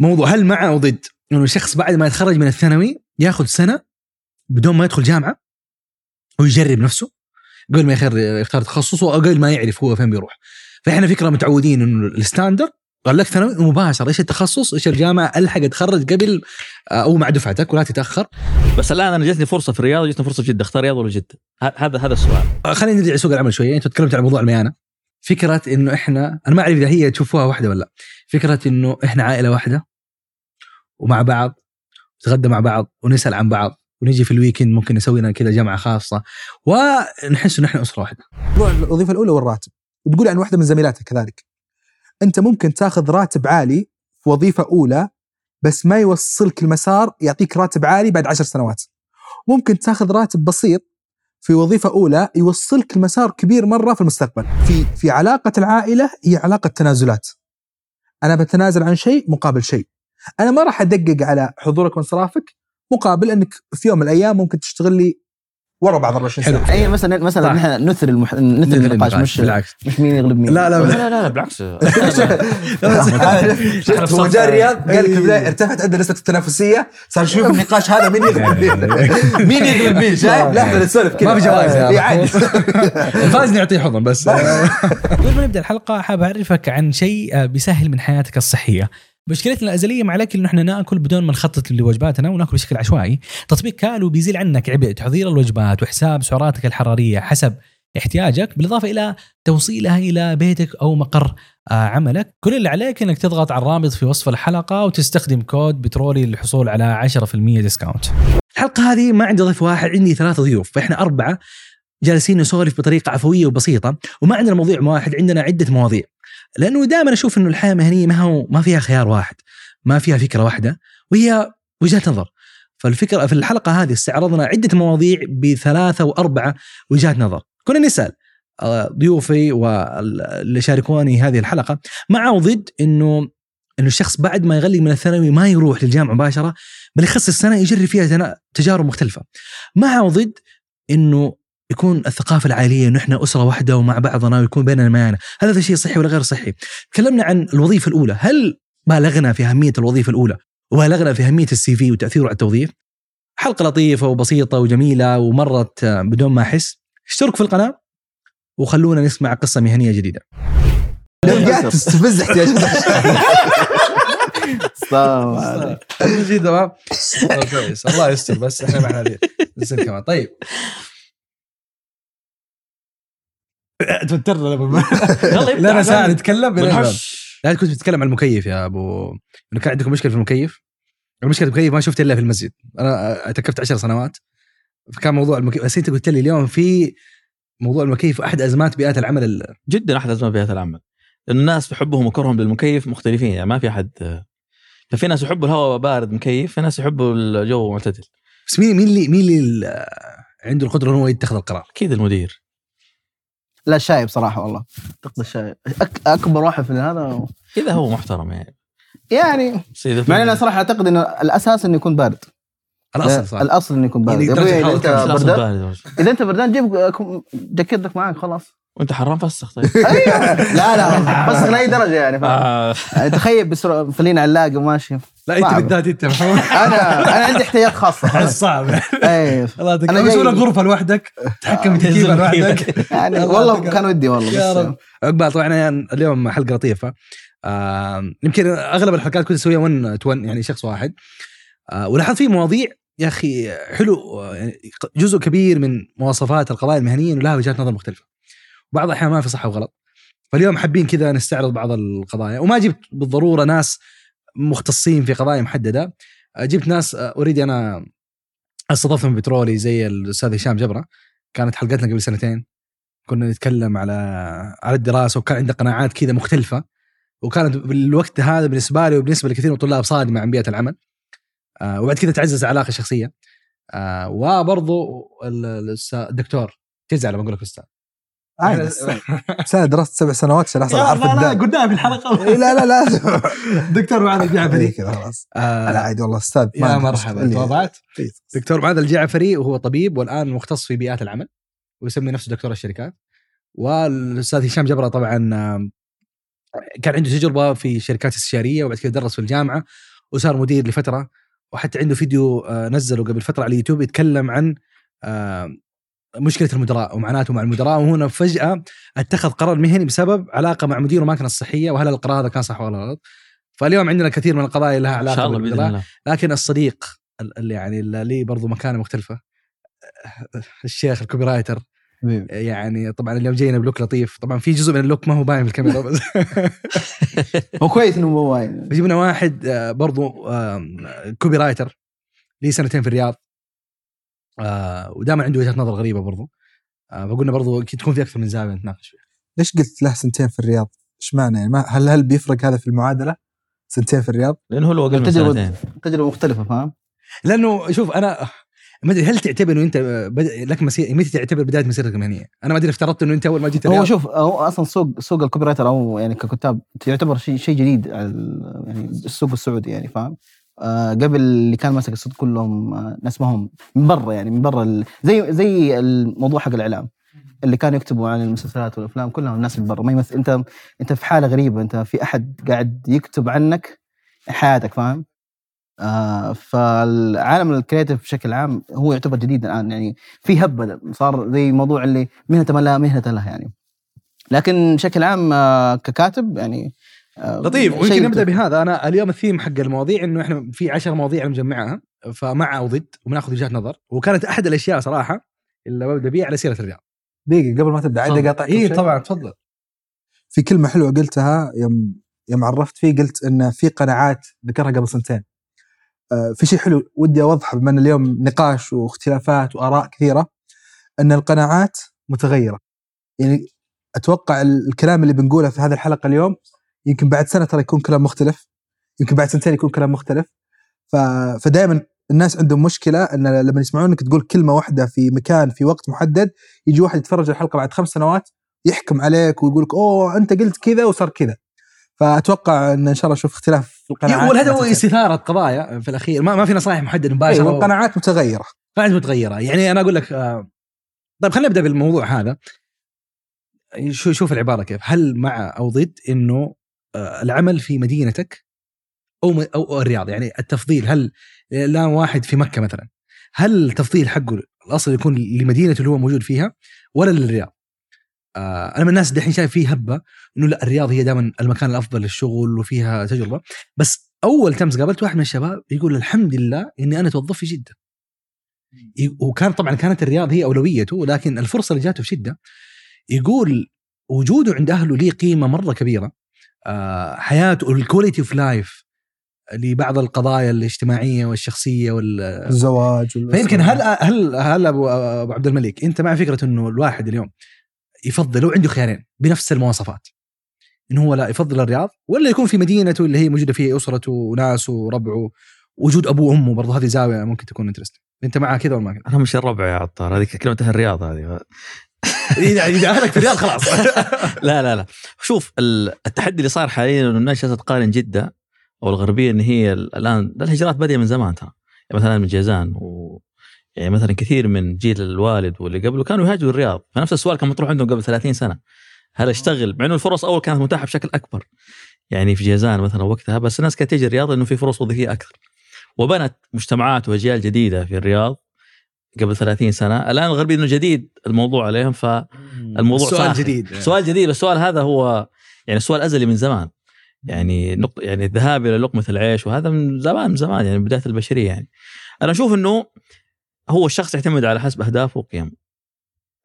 موضوع هل مع أو ضد؟ انه شخص بعد ما يتخرج من الثانوي ياخذ سنة بدون ما يدخل جامعة ويجرب نفسه قبل ما يختار تخصصه أو قبل ما يعرف هو فين بيروح. فإحنا فكرة متعودين إنه الستاندر قال لك ثانوي مباشره إيش التخصص؟ إيش الجامعة؟ ألحق أتخرج قبل آه، أو مع دفعتك ولا تتأخر. بس الآن أنا جتني فرصة في الرياض وجتني فرصة في جدة. اختار رياض ولا جدة؟ هذا هذا السؤال. آه، خلينا نرجع لسوق العمل شوية. أنت تكلمت عن موضوع الميانة. فكرة إنه إحنا أنا ما أعرف إذا هي تشوفوها واحدة ولا لا. فكرة إنه إحنا عائلة واحدة ومع بعض نتغدى مع بعض ونسأل عن بعض ونجي في الويكند ممكن نسوي لنا كذا جمعة خاصة ونحس إنه إحنا أسرة واحدة. موضوع الوظيفة الأولى والراتب وتقول عن واحدة من زميلاتك كذلك. أنت ممكن تاخذ راتب عالي في وظيفة أولى بس ما يوصلك المسار يعطيك راتب عالي بعد عشر سنوات. ممكن تاخذ راتب بسيط في وظيفة أولى يوصلك المسار كبير مرة في المستقبل. في في علاقة العائلة هي علاقة تنازلات. أنا بتنازل عن شيء مقابل شيء. أنا ما راح أدقق على حضورك وانصرافك مقابل إنك في يوم من الأيام ممكن تشتغل لي ورا بعض 24 حلو. ساعه أي مثلا مثلا. نحن نثري المح... نثري النقاش مش بالعكس. مش مين يغلب مين. لا لا لا. لا, لا بالعكس. شفت هو جاء الرياض قال لك في البداية ارتفعت عندنا نسبه التنافسية صار يشوف النقاش هذا مين يغلب مين. مين يغلب مين شايف؟ لا إحنا نسولف كذا. ما في جوائز إيه، عادي. الفائز نعطيه حضن بس. قبل ما نبدأ الحلقة حاب أعرفك عن شيء آه، بيسهل من حياتك الصحية. مشكلتنا الأزلية مع الأكل إنه إحنا نأكل بدون ما نخطط لوجباتنا ونأكل بشكل عشوائي. تطبيق كالو بيزيل عنك عبء تحضير الوجبات وحساب سعراتك الحرارية حسب احتياجك بالإضافة إلى توصيلها إلى بيتك أو مقر آه، عملك. كل اللي عليك إنك تضغط على الرابط في وصف الحلقة وتستخدم كود بترولي للحصول على 10% discount الحلقة هذه ما عندي ضيف واحد عندي ثلاثة ضيوف. فاحنا أربعة جالسين نسولف بطريقة عفوية وبسيطة وما عندنا موضوع واحد عندنا عدة مواضيع. لأنه دائما أشوف إنه الحياة المهنيه ما هو ما فيها خيار واحد ما فيها فكرة واحدة وهي وجهات نظر. فالفكرة في الحلقة هذه استعرضنا عدة مواضيع بثلاثة وأربعة وجهات نظر. كنا نسأل آه، ضيوفي واللي شاركوني هذه الحلقة مع وضد انه إنه الشخص بعد ما يغلق من الثانوي ما يروح للجامعة مباشرة بل يخصص سنه يجرب فيها تجارب مختلفة. مع وضد إنه يكون الثقافه العائليه انه إحنا اسره واحدة ومع بعضنا ويكون بيننا ميانه، هل هذا شيء صحي ولا غير صحي؟ تكلمنا عن الوظيفه الاولى، هل بالغنا في اهميه الوظيفه الاولى وبالغنا في اهميه السي في وتاثيره على التوظيف؟ حلقه لطيفه وبسيطه وجميله ومرت آه، بدون ما احس، اشتركوا في القناه وخلونا نسمع قصه مهنيه جديده. لو قاعد تستفز احتياجات السلام عليكم. جد تمام؟ كويس الله يستر بس إحنا معنا هذه كمان طيب توترنا يلا يبدأ لنا ساعه نتكلم بنحش. لا كنت بتتكلم عن المكيف يا أبو. إنه كان عندكم مشكلة في المكيف؟ المشكلة المكيف ما شفت إلا في المسجد. أنا اعتكفت عشر سنوات. فكان موضوع المكيف بس أنت قلت لي اليوم في موضوع المكيف احد أزمات بيئات العمل ال- جدا أحد اسباب بيئه العمل. الناس بحبهم وكرههم للمكيف مختلفين يعني ما في أحد. ففي ناس يحبوا الهواء بارد مكيف في ناس يحبوا الجو معتدل. بس مين مين اللي مين اللي ال- عنده القدرة إنه هو يتخذ القرار؟ أكيد المدير. لا الشاي بصراحة والله. اعتقد الشاي أك... أكبر واحد في هذا اذا هو محترم يعني. يعني مع اني أنا صراحة أعتقد إنه الأساس إنه يكون بارد. الأصل صح. الأصل إنه يكون بارد. يعني درجة أبوي إذا أنت بردان بارد. إذا أنت بردان جيب جاكيتك معك خلاص. وانت حرام فسخ طيب. أيوه. لا لا بس لأي درجة يعني فاهم؟ آه، يعني تخيل بسرعة فلين علاقه وماشي. لا أنت. بالذات أنت محمود أنا أنا عندي احتياجات خاصه صعب. اي الله يعطيك جاي- مسؤول غرفة لوحدك تحكم في تكييفها لوحدك. يعني الله والله كان ودي والله يا رب. عقبال طبعا يعني اليوم حلقة لطيفة. آه يمكن أغلب الحلقات كنت أسويها ون تو يعني شخص واحد. آه ولاحظت في مواضيع يا أخي حلو آه، يعني جزء كبير من مواصفات القضايا المهنيه انه لها وجهات نظر مختلفة. بعض الأحيان ما في صح وغلط. فاليوم حابين كذا نستعرض بعض القضايا. وما جبت بالضرورة ناس مختصين في قضايا محددة. جبت ناس اوريدي أنا استضفتهم بترولي زي الأستاذ هشام جبرة. كانت حلقتنا قبل سنتين. كنا نتكلم على على الدراسة وكان عنده قناعات كذا مختلفة. وكانت بالوقت هذا بالنسبة لي وبالنسبة لكثير من الطلاب صادمة عن بيئة العمل. آه وبعد كذا تعزز العلاقه الشخصيه آه الأستاذ- الدكتور تزعل لما أقول لك أستاذ. سنه درست سبع سنوات عشان احصل على حرف الدال. قلناها في الحلقة. إيه، لا لا لا. دكتور معاذ الجعفري. كذا خلاص. آه لا عادي والله أستاذ يا مرحبا. اللي- تواضعت. دكتور معاذ الجعفري وهو طبيب والآن مختص في بيئات العمل ويسمي نفسه دكتور الشركات. والأستاذ هشام جبرة طبعا كان عنده تجربة في شركات استشارية وبعد كذا درس في الجامعة وصار مدير لفترة وحتى عنده فيديو آه، نزله قبل فترة على اليوتيوب يتكلم عن آه، مشكلة المدراء ومعاناته مع المدراء وهنا فجأة اتخذ قرار مهني بسبب علاقة مع مديره ما كانت صحيه وهل القرار هذا كان صح ولا غلط؟ فاليوم عندنا كثير من القضايا لها إن علاقه شاء الله بإذن بالمدراء الله. لكن الصديق ال- اللي يعني اللي لي برضو مكانة مختلفة. الشيخ ال copywriter. يعني طبعا اليوم جينا ب look لطيف. طبعا في جزء من ال look ما هو باين في الكاميرا بس. هو كويس إنه مو واين جبنا واحد آه، برضو copywriter لي سنتين في الرياض. آه، ودائما عنده وجهة نظر غريبة برضو آه، فقلنا برضو أكيد تكون في أكثر من زاوية نتناقش فيها ليش قلت له سنتين في الرياض؟ إيش معنى يعني ما هل هل بيفرق هذا في المعادلة؟ سنتين في الرياض؟ لأنه هو أقل من سنتين تجربه مختلفة فاهم؟ لأنه شوف أنا ما أدري هل تعتبر إنه أنت بد... لك مسير متى تعتبر بداية مسيرتك المهنيه؟ أنا ما أدري افترضت إنه أنت أول ما جيت هو شوف هو أصلا سوق سوق ال copywriter أو يعني ككتاب يعتبر شيء شيء جديد يعني السوق السعودي يعني فاهم؟ آه قبل اللي كان ماسك السوق كلهم آه ناس ما هم من برا يعني من برا زي زي الموضوع حق الإعلام. اللي كانوا يكتبوا عن المسلسلات والأفلام كلهم ناس من برا. ما يمثل انت أنت في حالة غريبة. أنت في أحد قاعد يكتب عنك حياتك فاهم؟ آه فالعالم الكرياتيف بشكل عام هو يعتبر جديد الآن. يعني في هبة صار زي موضوع اللي مهنة من لا مهنة له يعني. لكن بشكل عام آه ككاتب يعني لطيف. شيء ويمكن نبدأ. بهذا. أنا اليوم الثيم حق المواضيع إنه إحنا في عشر مواضيع أنا مجمعها فمع أو ضد وبناخذ وجهات نظر. وكانت أحد الأشياء صراحة اللي ببدا بيها على سيرة الرياض. دقيقة قبل ما تبدأ عادي قاطعك اي؟ طبعا تفضل. في كلمة حلوة قلتها يوم يوم عرفت فيه قلت إن في قناعات ذكرها قبل سنتين. آه، في شيء حلو ودي أوضحه بما إن اليوم نقاش واختلافات وآراء كثيرة إن القناعات متغيرة. يعني أتوقع ال- الكلام اللي بنقوله في هذه الحلقة اليوم يمكن بعد سنة ترى يكون كلام مختلف. يمكن بعد سنتين يكون كلام مختلف. ف... فدائما الناس عندهم مشكلة إن لما يسمعون إنك تقول كلمة واحدة في مكان في وقت محدد يجي واحد يتفرج الحلقة بعد خمس سنوات يحكم عليك ويقول لك أوه أنت قلت كذا وصار كذا. فأتوقع إن إن شاء الله نشوف اختلاف في القناعات. والهدف هو استثارة قضايا في الأخير. ما, ما في نصائح محددة مباشرة أيوه القناعات متغيرة. قناعات متغيرة. يعني أنا أقول لك آه، طيب خلينا نبدأ بالموضوع هذا. شو شوف العبارة كيف. هل مع أو ضد إنه العمل في مدينتك أو أو الرياض. يعني التفضيل هل لا واحد في مكة مثلا هل التفضيل حقه الأصل يكون لمدينته اللي هو موجود فيها ولا للرياض؟ آه أنا من الناس دحين شايف في هبة إنه لا الرياض هي دائما المكان الأفضل للشغل وفيها تجربة. بس أول أمس قابلت واحد من الشباب يقول الحمد لله إني أنا توظفت في جده وكان طبعا كانت الرياض هي أولويته لكن الفرصة اللي جاته في جده يقول وجوده عند أهله ليه قيمة مرة كبيرة. حياته ال quality of life لبعض القضايا الاجتماعية والشخصية وال الزواج. فيمكن هل هل هل ابو أبو عبد الملك أنت مع فكرة إنه الواحد اليوم يفضل لو عنده خيارين بنفس المواصفات إنه هو لا يفضل الرياض ولا يكون في مدينته اللي هي موجودة فيها أسرته وناسه وربعه وجود ابوه وأمه برضه هذه زاوية ممكن تكون انترست أنت معها كذا ولا ما كذا؟ أنا مش الربع يا عطار هذه كلمة الرياض هذه اذا إذا أهلك في الرياض خلاص. لا لا لا. شوف ال- التحدي اللي صار حاليا إنه الناس جالسة تقارن جدة أو الغربية إن هي ال- الآن لا، الهجرات باديه من زمان ترى يعني مثلا من جيزان و يعني مثلا كثير من جيل الوالد واللي قبله كانوا يهاجروا الرياض. فنفس السؤال كان مطروح عندهم قبل 30 سنة. هل أشتغل؟ مع إنه الفرص أول كانت متاحة بشكل أكبر. يعني في جيزان مثلا وقتها بس الناس كانت تجي الرياض إنه في فرص وظيفية أكثر. وبنت مجتمعات وأجيال جديدة في الرياض قبل 30 سنة. الآن الغربيه إنه جديد الموضوع عليهم ف الموضوع سؤال. جديد. سؤال جديد. السؤال هذا هو يعني سؤال أزلي من زمان. يعني نق... يعني الذهاب إلى لقمة العيش وهذا من زمان من زمان يعني بداية البشرية يعني. أنا أشوف إنه هو الشخص يعتمد على حسب أهدافه وقيمه.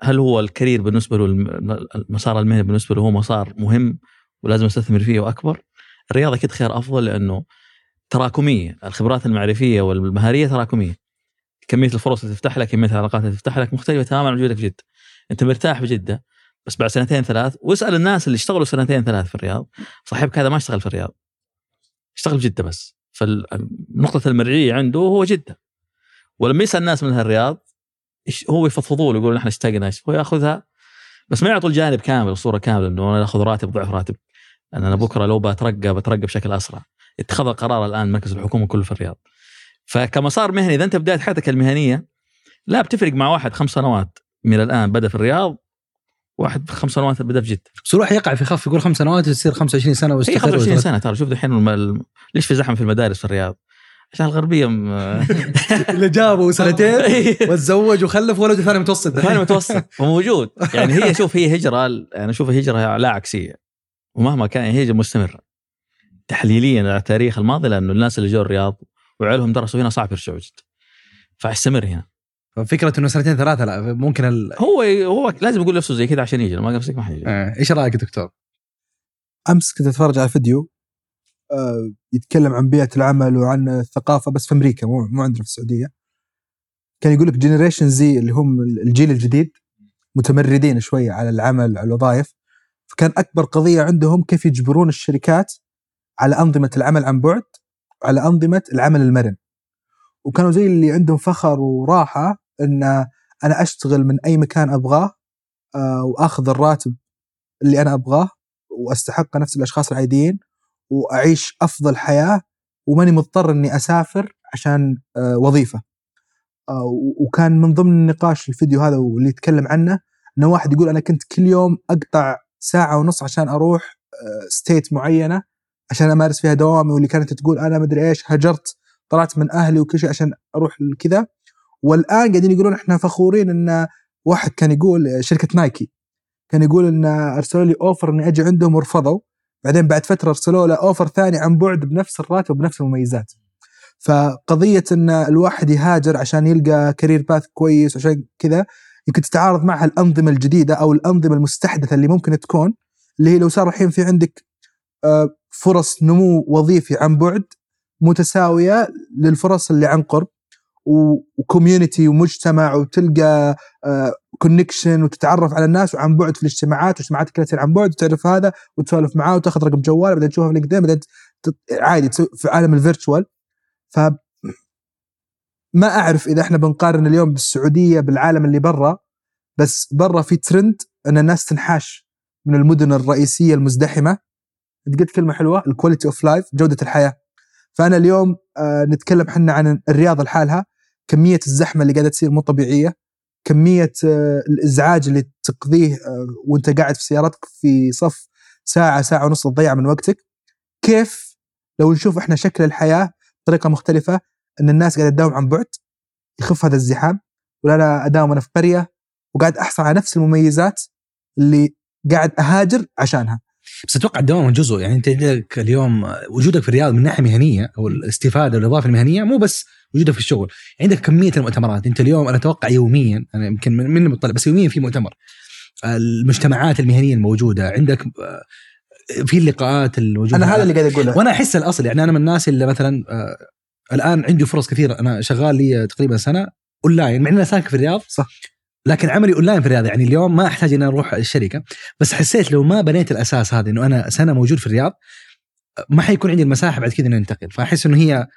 هل هو الكارير بالنسبة له الم- المسار المهني بالنسبة له هو مسار مهم ولازم أستثمر فيه وأكبر؟ الرياضه أكيد خيار أفضل لأنه تراكمية الخبرات المعرفية والمهارية تراكمية. كمية الفرص اللي تفتح لك كمية العلاقات اللي تفتح لك مختلفة تماما عن وجودك في جدة. أنت مرتاح في جدة بس بعد سنتين ثلاث واسأل الناس اللي اشتغلوا سنتين ثلاث في الرياض. صاحبك هذا ما اشتغل في الرياض. اشتغل في جدة بس. فنقطه المرجعيه عنده هو جدة. ولما يسأل الناس من الرياض هو يفضفضوا له يقول نحن اشتقنا هو ياخذها؟ بس ما يعطوا الجانب كامل الصورة كاملة إنه أنا آخذ راتب ضعف راتب. أنا بكرة لو بترقى بترقى بشكل أسرع. اتخذ القرار الآن مركز الحكومة كله في الرياض. فكمسار مهني إذا أنت بداية حياتك المهنية لا بتفرق مع واحد خمس سنوات. من الآن بدأ في الرياض واحد خمس سنوات بدأ في جدة. بس يروح يقع في خف يقول خمس سنوات تصير 25 سنة هي ويستقر 25 ويترك. سنة ترى شوف الحين ليش في زحمة في المدارس في الرياض؟ عشان الغربية م- اللي جابه سنتين وتزوج وخلف ولده ثاني متوسط. ثاني متوسط وموجود. يعني هي شوف هي هجرة أنا أشوف هجرة لا عكسية. ومهما كان هي هجرة مستمرة. تحليليا على التاريخ الماضي لأنه الناس اللي جو الرياض وعيالهم درسوا هنا صعب يرجعوا جده فاستمر هنا. فكره إنه سنتين ثلاثة لا ممكن ال... هو هو لازم يقول نفسه زي كذا عشان يجي ما قصدك ما حيجي آه، إيش رأيك دكتور؟ أمس كنت أتفرج على فيديو آه، يتكلم عن بيئة العمل وعن الثقافة بس في أمريكا مو مو عندنا في السعودية. كان يقول لك generation Z اللي هم الجيل الجديد متمردين شوية على العمل على الوظائف. فكان أكبر قضية عندهم كيف يجبرون الشركات على أنظمة العمل عن بعد على أنظمة العمل المرن. وكانوا زي اللي عندهم فخر وراحة إن أنا أشتغل من أي مكان أبغاه آه، وأخذ الراتب اللي أنا أبغاه وأستحق نفس الأشخاص العاديين وأعيش أفضل حياة وماني مضطر إني أسافر عشان آه، وظيفة. آه، وكان من ضمن النقاش الفيديو هذا واللي يتكلم عنه إنه واحد يقول أنا كنت كل يوم أقطع ساعة ونص عشان أروح ستيت معينة عشان أمارس فيها دوامي واللي كانت تقول أنا مدري إيش هجرت طلعت من أهلي وكل شيء عشان أروح كذا والآن قاعدين يقولون إحنا فخورين إن واحد كان يقول شركة نايكي كان يقول إن ارسلوا لي أوفر إني أجي عندهم ورفضوا. بعدين بعد فترة أرسلوا له أوفر ثاني عن بعد بنفس الراتب وبنفس المميزات. فقضية إن الواحد يهاجر عشان يلقى career path كويس عشان كذا يمكن تتعارض معها الأنظمة الجديدة أو الأنظمة المستحدثة اللي ممكن تكون اللي هي لو صار الحين في عندك آه، فرص نمو وظيفي عن بعد متساوية للفرص اللي عن قرب. و community ومجتمع وتلقى connection وتتعرف على الناس وعن بعد في الاجتماعات واجتماعات كلها عن بعد وتعرف هذا وتسولف معاه وتاخذ رقم جواله بعدين تشوفه في LinkedIn بعدين عادي في عالم ال virtual. ف ما أعرف إذا إحنا بنقارن اليوم بالسعودية بالعالم اللي برا بس برا في ترند إن الناس تنحاش من المدن الرئيسية المزدحمة. انت قلت كلمه حلوة ال quality of life جودة الحياة. فأنا اليوم آه نتكلم إحنا عن الرياض لحالها. كمية الزحمة اللي قاعدة تصير مو طبيعية. كمية آه الإزعاج اللي تقضيه آه وأنت قاعد في سيارتك في صف ساعة ساعة ونص تضيع من وقتك. كيف لو نشوف إحنا شكل الحياة بطريقة مختلفة إن الناس قاعدة تداوم عن بعد يخف هذا الزحام ولا أنا أداوم أنا في قرية وقاعد أحصل على نفس المميزات اللي قاعد أهاجر عشانها. بس أتوقع الدوام جزء. يعني أنت عندك اليوم وجودك في الرياض من ناحية مهنية أو الاستفادة والإضافة المهنية مو بس وجودك في الشغل. عندك كمية المؤتمرات. أنت اليوم أنا أتوقع يوميا أنا يمكن من مطلع بس يوميا في مؤتمر. المجتمعات المهنية الموجودة. عندك آه، في اللقاءات الموجودة. أنا هذا اللي قاعد أقوله. وأنا أحس الأصل. يعني أنا من الناس اللي مثلا آه، الآن عندي فرص كثيرة. أنا شغال لي تقريبا سنة أونلاين. مع إني ساكن في الرياض. صح. لكن عملي أونلاين في الرياض يعني اليوم ما أحتاج إني أروح الشركة. بس حسيت لو ما بنيت الأساس هذا إنه أنا سنة موجود في الرياض ما حيكون عندي المساحة بعد كذا إني أنتقل. فأحس إنه هي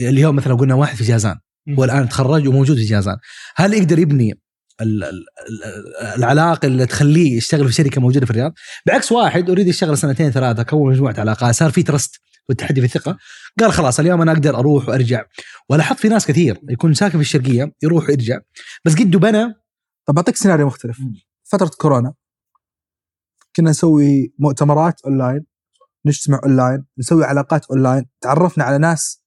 اليوم مثلا قلنا واحد في جازان هو الآن تخرج وموجود في جازان. هل يقدر يبني ال- ال- ال- العلاقة اللي تخليه يشتغل في شركة موجودة في الرياض؟ بعكس واحد already يشتغل سنتين ثلاثة كون مجموعة علاقات صار في trust والتحدي في الثقة. قال خلاص اليوم أنا أقدر أروح وأرجع. ولاحظت في ناس كثير يكون ساكن في الشرقية يروح ويرجع. بس قده بنى طب بعطيك سيناريو مختلف. فترة كورونا. كنا نسوي مؤتمرات أونلاين نجتمع أونلاين نسوي علاقات أونلاين تعرفنا على ناس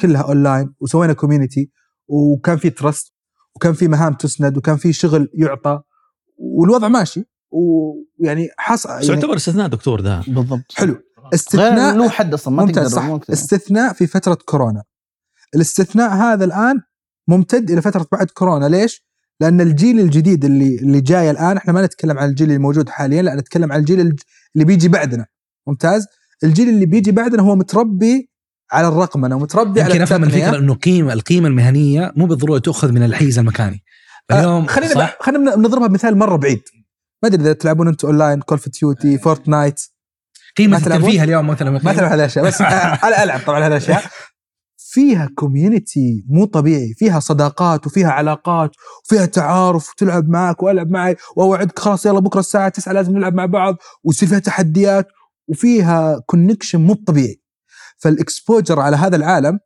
كلها أونلاين وسوينا community وكان في trust وكان في مهام تسند وكان في شغل يعطى والوضع ماشي. ويعني حصل بس يعني يعتبر استثناء دكتور ده. بالضبط. حلو. استثناء له حد أصلا ما ممتاز تقدر صح. استثناء في فترة كورونا. الاستثناء هذا الآن ممتد إلى فترة بعد كورونا. ليش؟ لأن الجيل الجديد اللي اللي جاي الآن إحنا ما نتكلم عن الجيل الموجود حاليا لا نتكلم عن الجيل الج- اللي بيجي بعدنا. ممتاز؟ الجيل اللي بيجي بعدنا هو متربي على الرقمنة ومتربي على يمكن أفهم. الفكرة إنه قيمه القيمة المهنية مو بالضرورة تؤخذ من الحيز المكاني. اليوم آه خلينا صح؟ خلينا نضربها بمثال مرة بعيد. ما أدري إذا تلعبون أنتم online Call of Duty Fortnite قيمة؟ الترفيه اليوم مثلا. ما تلعب هذه الأشياء بس أنا ألعب طبعا هذه الأشياء. فيها community مو طبيعي. فيها صداقات وفيها علاقات وفيها تعارف وتلعب معك والعب معي وأوعدك خلاص يلا بكرة الساعة 9 لازم نلعب مع بعض ويصير فيها تحديات وفيها connection مو طبيعي. فال exposure على هذا العالم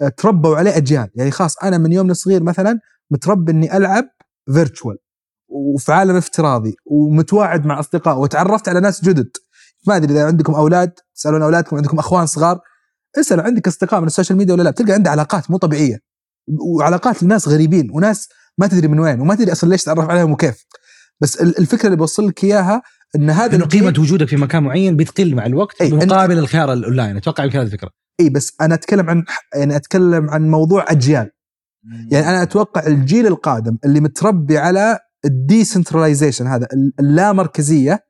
آه، تربوا عليه أجيال. يعني خلاص أنا من يوم صغير مثلا متربي إني ألعب virtual وفي عالم افتراضي ومتواعد مع أصدقاء وتعرفت على ناس جدد. ما أدري إذا عندكم أولاد تسألون أولادكم عندكم أخوان صغار اسأل عندك أصدقاء من ال social media ولا لا بتلقى عنده علاقات مو طبيعية. وعلاقات لناس غريبين وناس ما تدري من وين وما تدري أصلا ليش تعرف عليهم وكيف. بس ال- الفكرة اللي بوصل لك إياها إن هذا إنه قيمة وجودك في مكان معين بتقل مع الوقت أي، أنت- مقابل الخيار الأونلاين. أتوقع يمكن هذه الفكرة. اي بس أنا أتكلم عن يعني أتكلم عن موضوع أجيال. يعني أنا أتوقع الجيل القادم اللي متربي على ال decentralization هذا ال- اللامركزية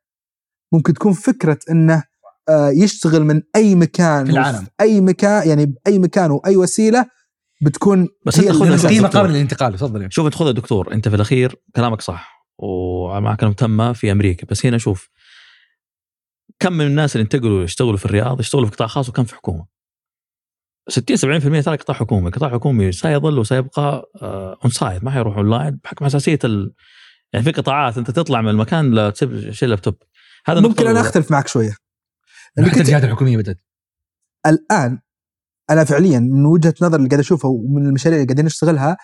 ممكن تكون فكرة إنه يشتغل من أي مكان في العالم. أي مكان يعني بأي مكان وأي وسيلة بتكون بس هي أنت خذ اللي- القيمة قيمه دكتور. قابله للانتقال تفضل شوف أنت دكتور أنت في الأخير كلامك صح ومعك تامه في أمريكا بس هنا شوف كم من الناس اللي انتقلوا يشتغلوا في الرياض يشتغلوا في قطاع خاص وكم في حكومة 60 70% ترى قطاع حكومي، القطاع الحكومي سيظل وسيبقى on-site ما حيروح اون لاين بحكم حساسيه ال... يعني في قطاعات أنت تطلع من المكان لا تسيب شيء لابتوب هذا ممكن أنا. أختلف معك شوية حتى الجهات الحكومية بدأت. الآن أنا فعليا من وجهة نظر اللي قاعد أشوفها ومن المشاريع اللي قاعدين نشتغلها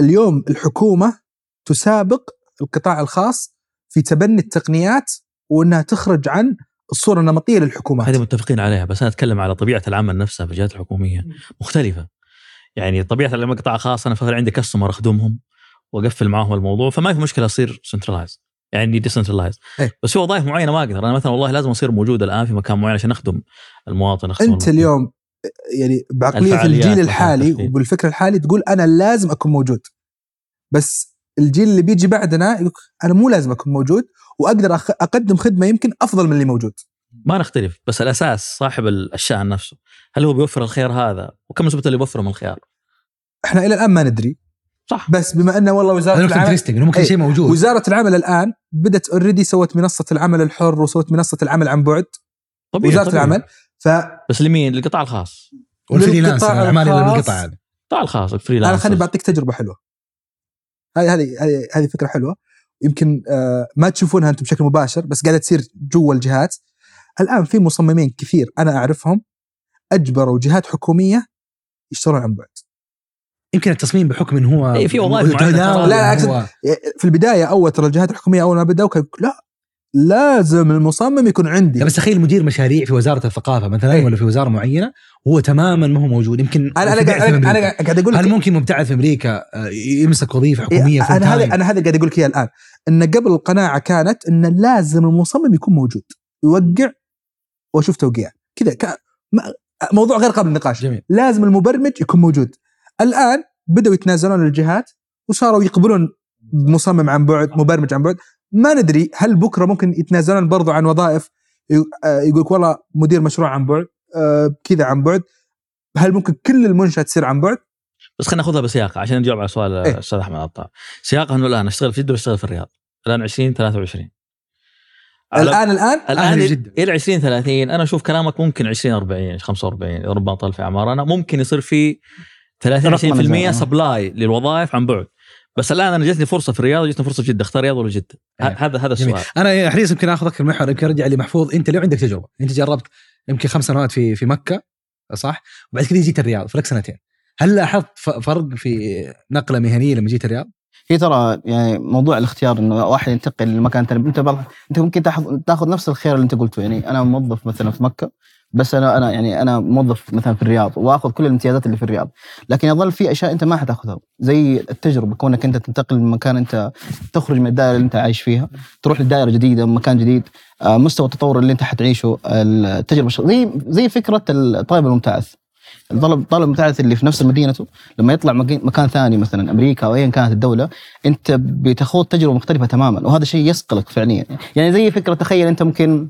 اليوم الحكومة تسابق القطاع الخاص في تبني التقنيات وإنها تخرج عن الصورة النمطية للحكومات. هذه متفقين عليها بس أنا أتكلم على طبيعة العمل نفسها في الجهات الحكومية. مختلفة. يعني طبيعة العمل قطاع خاص أنا مثلا عندي customer أخدمهم وأقفل معاهم الموضوع فما في مشكلة أصير centralized يعني decentralized إيه. بس في وظائف معينة ما أقدر. أنا مثلا والله لازم أصير موجود الآن في مكان معين عشان أخدم المواطن أخدم أنت المواطن. اليوم يعني بعقلية الجيل الحالي. وبالفكر الحالي تقول أنا لازم أكون موجود. بس الجيل اللي بيجي بعدنا يقول أنا مو لازم أكون موجود وأقدر أقدم خدمة يمكن أفضل من اللي موجود. ما نختلف بس الأساس صاحب الشأن نفسه. هل هو بيوفر الخير هذا؟ وكم نسبة اللي بيوفره من الخيار؟ إحنا إلى الآن ما ندري. صح. بس بما أنه والله وزارة العمل ممكن إيه. شيء موجود. وزارة العمل الآن بدأت already سوت منصة العمل الحر وسوت منصة العمل عن بعد. طبيعي وزارة طبيعي. العمل. ف بس لمين؟ للقطاع الخاص. والفريلانس الاعمال اللي. بالقطاع. هذا القطاع الخاص الفريلانس أنا خليني بعطيك تجربة حلوة. هذه هذه هذه هذه فكرة حلوة. يمكن آه، ما تشوفونها أنتم بشكل مباشر بس قاعدة تصير جوا الجهات. الآن في مصممين كثير أنا أعرفهم أجبروا جهات حكومية يشتغلون عن بعد. يمكن التصميم بحكم إنه هو إيه، في وظائف ترى. لا، هو- في البداية أول ترى الجهات الحكومية أول ما بدأوا يقول لا لازم المصمم يكون عندي. بس تخيل مدير مشاريع في وزارة الثقافة مثلا إيه. ولا في وزارة معينة وهو تماما ما هو موجود. يمكن أنا أنا قاعد أنا قاعد أقول لك هل ممكن مبتعث في أمريكا آه، يمسك وظيفة حكومية إيه، أنا هذا؟ أنا هذا قاعد أقول لك إياه الآن. إن قبل القناعة كانت إن لازم المصمم يكون موجود يوقع وأشوف توقيع. كذا موضوع غير قابل للنقاش. جميل. لازم المبرمج يكون موجود. الآن بدأوا يتنازلون الجهات وصاروا يقبلون مصمم عن بعد مبرمج عن بعد. ما ندري هل بكرة ممكن يتنازلون برضو عن وظائف يقول لك والله مدير مشروع عن بعد آه، كذا عن بعد. هل ممكن كل المنشأة تصير عن بعد؟ بس خلينا ناخذها بسياقة عشان نجاوب على سؤال إيه. الاستاذ أحمد عطار سياقها إنه الآن أشتغل في جدة وأشتغل في الرياض. الآن 20 23 على- الآن؟ الآن الان. إلى 20 30 أنا أشوف كلامك ممكن 20 40 45 اذا ربما طال في أعمارنا. ممكن يصير في 30 رقم 20% الجامعة. supply للوظائف عن بعد. بس الآن أنا جتني فرصة في الرياض وجتني فرصة في جدة. اختار الرياض ولا جده إيه. هذا هذا. السؤال. أنا حريص يمكن آخذك المحور يمكن أرجع لي محفوظ أنت لو عندك تجربة. أنت جربت يمكن خمس سنوات في في مكة صح؟ وبعد كذا جيت الرياض فلك سنتين. هل لاحظت فرق في نقلة مهنية لما جيت الرياض؟ هي ترى يعني موضوع الاختيار إنه واحد ينتقل لمكان ثاني أنت أنت ممكن تاخذ تاخذ نفس الخيار اللي أنت قلته. يعني أنا موظف مثلا في مكة. بس أنا أنا يعني أنا موظف مثلا في الرياض وآخذ كل الامتيازات اللي في الرياض. لكن يظل في أشياء أنت ما حتاخذها زي التجربة كونك أنت تنتقل من مكان أنت تخرج من الدائرة اللي أنت عايش فيها تروح لدائرة جديدة مكان جديد آه، مستوى التطور اللي أنت حتعيشه التجربة زي زي فكرة الطالب المبتعث الطالب الطالب المبتعث اللي في نفس مدينته لما يطلع مكان ثاني مثلا أمريكا أو ايا كانت الدولة أنت بتخوض تجربة مختلفة تماما وهذا شيء يصقلك فعليا. يعني زي فكرة تخيل أنت ممكن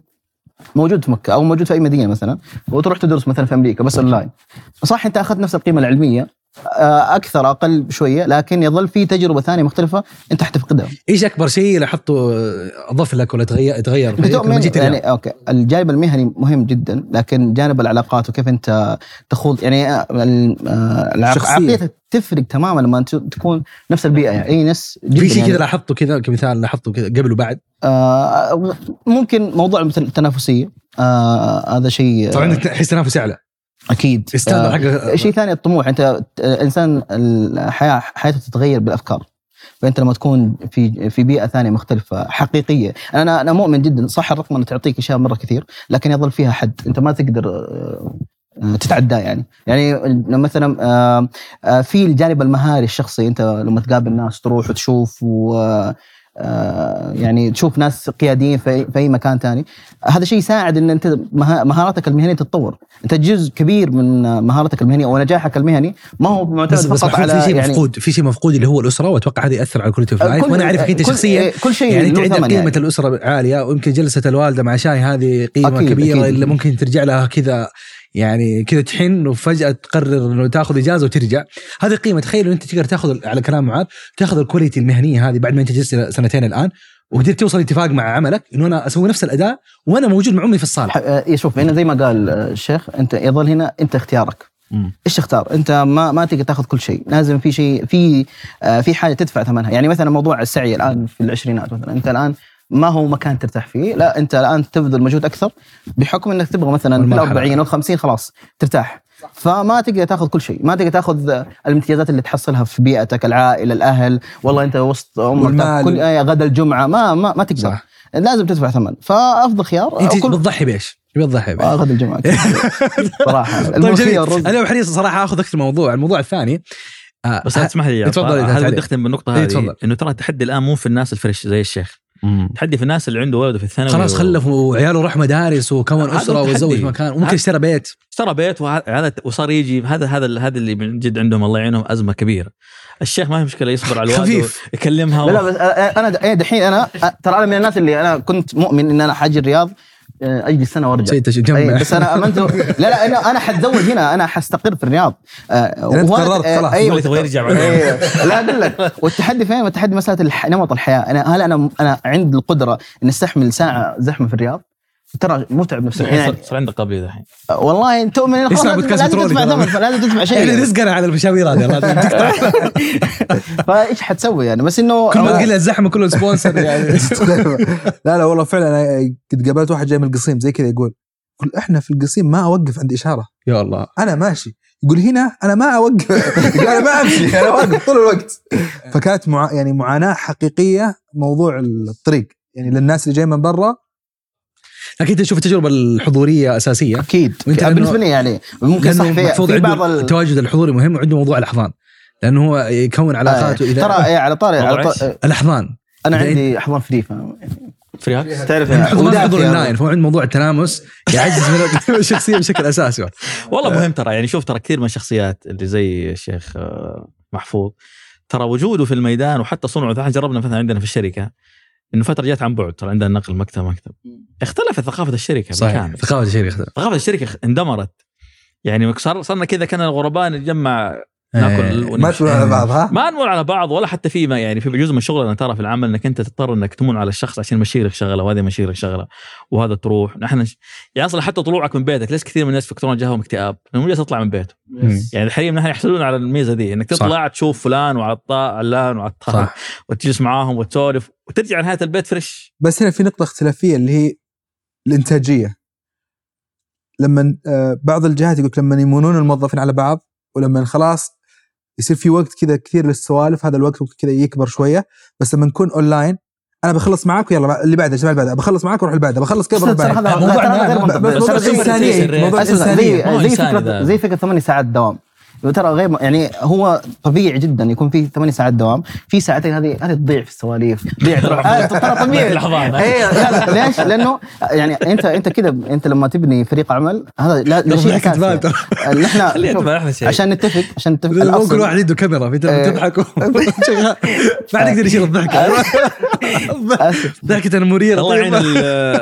موجود في مكة أو موجود في أي مدينة مثلا وتروح تدرس مثلا في أمريكا بس اونلاين صح أنت أخذت نفس القيمة العلمية أكثر أقل شوية لكن يظل في تجربة ثانية مختلفة أنت حتفقدها. إيش أكبر شيء لاحظته أضاف لك ولا تغير تغير لما جيت يعني؟ okay. الجانب المهني مهم جدا لكن جانب العلاقات وكيف أنت تخوض يعني آه، ال- آه، العق- شخصية. عقليتك تفرق تماما لما تكون نفس البيئة يعني. أي ناس في شيء يعني. كذا لاحظته كذا كمثال لاحظته كذا قبل وبعد؟ آه ممكن موضوع مثل التنافسية. آه هذا شيء طبعا عندك تحس تنافسي أعلى. أكيد. آه حق شيء ثاني الطموح. أنت آه، إنسان الحياة حياته تتغير بالأفكار. فأنت لما تكون في في بيئة ثانية مختلفة حقيقية. أنا أنا مؤمن جدا صح الرقمنه تعطيك أشياء مرة كثير لكن يظل فيها حد. أنت ما تقدر آه، آه، تتعداه يعني. يعني مثلا آه، آه، في الجانب المهاري الشخصي أنت لما تقابل ناس تروح وتشوف و آه، يعني تشوف ناس قياديين في اي مكان ثاني هذا شيء يساعد إن أنت مها- مهاراتك المهنية تتطور أنت جزء كبير من مهاراتك المهنية ونجاحك المهني ما هو معتمد بس فقط على في شيء يعني مفقود في شيء مفقود اللي هو الأسرة وأتوقع هذا يأثر على of life كل- وأنا اعرفك أنت كل- شخصيا كل شيء يعني انت عندك قيمة يعني. الأسرة عالية ويمكن جلسة الوالدة مع شاي هذه قيمة أكيد، كبيرة أكيد. اللي ممكن ترجع لها كذا يعني كذا تحن وفجأة تقرر إنه تاخذ إجازة وترجع. هذه قيمة. تخيل أنت تقدر تاخذ على كلام معاذ تاخذ الكواليتي المهنية هذه بعد ما أنت جلست سنتين الآن وقدرت توصل اتفاق مع عملك إنه أنا أسوي نفس الأداء وأنا موجود مع أمي في الصالة. آه، شوف هنا زي ما قال آه، الشيخ أنت يظل هنا أنت اختيارك. مم. إيش تختار؟ أنت ما ما تقدر تاخذ كل شيء، لازم في شيء في آه، في حاجة تدفع ثمنها، يعني مثلا موضوع السعي الآن في العشرينات مثلا. أنت الآن ما هو مكان ترتاح فيه، لا أنت الآن تبذل مجهود أكثر بحكم إنك تبغى مثلا ال والمرحلة. 40 أو 50 خلاص ترتاح. فما تقدر تاخذ كل شيء، ما تقدر تاخذ آه، الامتيازات اللي تحصلها في بيئتك، العائلة، الأهل، والله أنت وسط أمك. كل آه، غدا الجمعة. ما ما, ما تقدر. صح. لازم تدفع ثمن، فأفضل خيار انت كل بتضحي بإيش؟ بتضحي بإيش؟ آه، غدا الجمعة. صراحة. طيب جميل. أنا حريص صراحة آخذ أكثر موضوع. الموضوع الثاني آه بس لا تسمح لي يا تفضل، تعال. بدي اختم بالنقطة إيه، هذه؟ تفضل. إنه ترى التحدي الآن مو في الناس الفريش زي الشيخ. مم. التحدي في الناس اللي عنده ولده في الثانوي خلاص و- خلف وعياله راح مدارس وكون أسرة. وتزوج مكان وممكن اشترى بيت اشترى بيت وهذا وصار يجي هذا هذا هذا اللي من جد عندهم الله يعينهم أزمة كبيرة الشيخ ما في مشكلة يصبر على الوالد خفيف. يكلمها لا لا بس أنا- أنا إيه دحين أنا ترى أنا من الناس اللي أنا كنت مؤمن إن أنا حاجي الرياض أجلس سنه وأرجع تجمع أي بس أنا امنت لا لا أنا أنا حتزوج هنا أنا حستقر في الرياض آه، وأنا- قررت آه، خلاص. أيوة. يبغى يرجع. أيوة. لا أقول لك والتحدي فين؟ التحدي مسألة. نمط الحياة أنا هل أنا أنا عندي القدرة إن أستحمل ساعة زحمة في الرياض؟ ترى متعب نفسيا يعني صار عندك قبلي دحين والله انت بودكاست لازم بترولي تدفع. ثمن فلازم تدفع شيء إحنا يعني. رزقنا على المشاوير هذه لازم تقطع فايش حتسوي يعني؟ بس إنه كل ما تقول الزحمة كله سبونسر يعني. لا لا والله فعلا أنا قد قابلت واحد جاي من القصيم زي كذا يقول يقول إحنا في القصيم ما أوقف عند إشارة. يا الله. أنا ماشي. يقول هنا أنا ما أوقف. يقول أنا ما أمشي أنا واقف طول الوقت. فكانت مع يعني معاناة حقيقية موضوع الطريق. يعني للناس اللي جاي من برا لكن انت تشوف التجربة الحضورية أساسية. أكيد. لأنه- بالنسبة لي يعني. ممكن صح لأنه في, في بعض. التواجد الحضوري مهم وعنده موضوع الأحضان. لأنه هو يكون علاقاته آه، اذا ترى إيه على طاري على طاري الأحضان. أنا عندي أحضان free فاهم free hug تعرف لأنه حضور في حضور يعني. اللاين فهو عنده موضوع التلامس يعزز من الشخصية بشكل أساسي. والله مهم ترى يعني شوف ترى كثير من الشخصيات اللي زي الشيخ آه، محفوظ ترى وجوده في الميدان وحتى صنعه إحنا جربنا مثلا عندنا في الشركة إنه فترة جات عن بعد ترى عندنا نقل مكتب مكتب. اختلفت ثقافة الشركة صحيح. بالكامل. ثقافة الشيء يختلف ثقافة الشركة اندمرت. يعني صار صرنا كذا كان الغرباء نتجمع ناكل إيه. ما. تقول على بعض ها ما نمر على بعض ولا حتى في ما يعني في جزء من شغلنا ترى في العمل إنك أنت تضطر إنك تمن على الشخص عشان يمشي لك شغلة وهذا يمشي لك شغلة وهذا تروح نحن يعني أصلا حتى طلوعك من بيتك ليش كثير من الناس في كورونا جاهم اكتئاب لأنه مو جالس يطلع من بيته. يعني الحريم نحن يحسدون على الميزة دي إنك صح. تطلع تشوف فلان وعطاء علان وعطاء صح وتجلس معاهم وتسولف وترجع نهايه البيت fresh بس هنا في نقطة اختلافية اللي هي الإنتاجية لما آه، بعض الجهات يقول لما يمونون الموظفين على بعض ولما خلاص يصير في وقت كذا كثير للسوالف هذا الوقت ممكن كذا يكبر شوية. بس لما نكون اونلاين أنا بخلص معاك ويلا اللي بعده اللي بعده بخلص معاك وأروح اللي بعده. بخلص كذا بروح هذا موضوع ترى موضوع إنسانية. زي فكره. زي فكرة ثمانية ساعات دوام. ترى غير يعني هو طبيعي جدا يكون في ثمانية ساعات دوام. في ساعتين هذه هذه تضيع في السواليف. تضيع آه، ترى طبيعي. لا، ليش؟ لأنه يعني انت أنت كذا أنت لما تبني فريق عمل هذا لا لا شيء ترى. أساسي. نحن عشان نتفق عشان نتفق. كل واحد عنده كاميرا إيه. تضحك شغال. ما حد يقدر يشيل الضحكة. ضحكة المريرة. الله يعين طيب.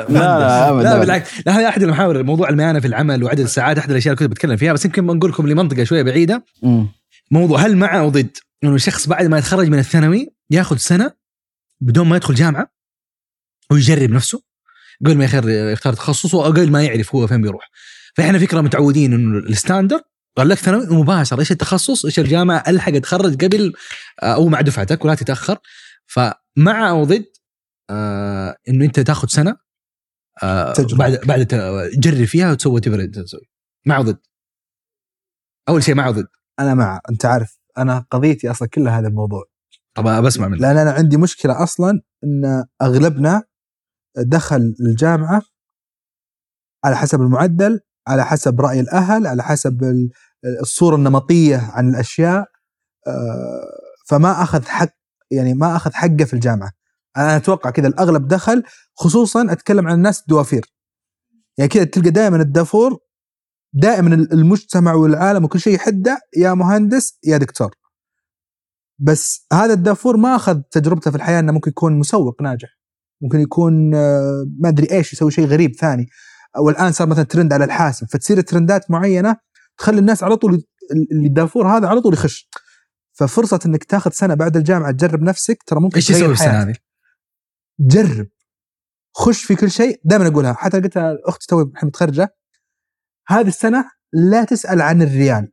لا بالعكس. لا هذا أحد المحاور موضوع المهنه في العمل وعدد الساعات أحد الأشياء اللي كنت بتكلم فيها. بس يمكن بنقول لكم لمنطقة شوية بعيدة. مم. موضوع هل مع أو ضد؟ إنه الشخص بعد ما يتخرج من الثانوي ياخذ سنة بدون ما يدخل جامعة ويجرب نفسه قبل ما يختار يختار تخصصه أو قبل ما يعرف هو فين بيروح. فإحنا فكرة متعودين إنه الستاندر قال لك ثانوي مباشر إيش التخصص؟ إيش الجامعة؟ ألحق أتخرج قبل آه، أو مع دفعتك ولا تتأخر. فمع أو ضد آه إنه أنت تاخذ سنة آه تجربة. بعد بعد تجرب فيها وتسوي تبرد تسوي. مع وضد أول شيء مع وضد أنا مع أنت عارف أنا قضيتي أصلا كلها هذا الموضوع. طب بسمع منك. لأن أنا عندي مشكلة أصلا إن أغلبنا دخل الجامعة على حسب المعدل على حسب رأي الأهل على حسب ال- الصورة النمطية عن الأشياء آه، فما أخذ حق يعني ما أخذ حقه في الجامعة. أنا أتوقع كذا الأغلب دخل خصوصا أتكلم عن الناس الدوافير. يعني كذا تلقى دائما الدافور دائما المجتمع والعالم وكل شيء يحده يا مهندس يا دكتور. بس هذا الدافور ما أخذ تجربته في الحياة إنه ممكن يكون مسوق ناجح. ممكن يكون آه، ما أدري إيش يسوي شيء غريب ثاني. والآن صار مثلا ترند على الحاسب فتصير ترندات معينة تخلي الناس على طول اللي الدافور هذا على طول يخش. ففرصة إنك تاخذ سنة بعد الجامعة تجرب نفسك ترى ممكن إيش يسوي السنة. هذه؟ جرب. خش في كل شيء. دائما أقولها. حتى قلتها أختي توي متخرجه هذه السنة لا تسأل عن الريال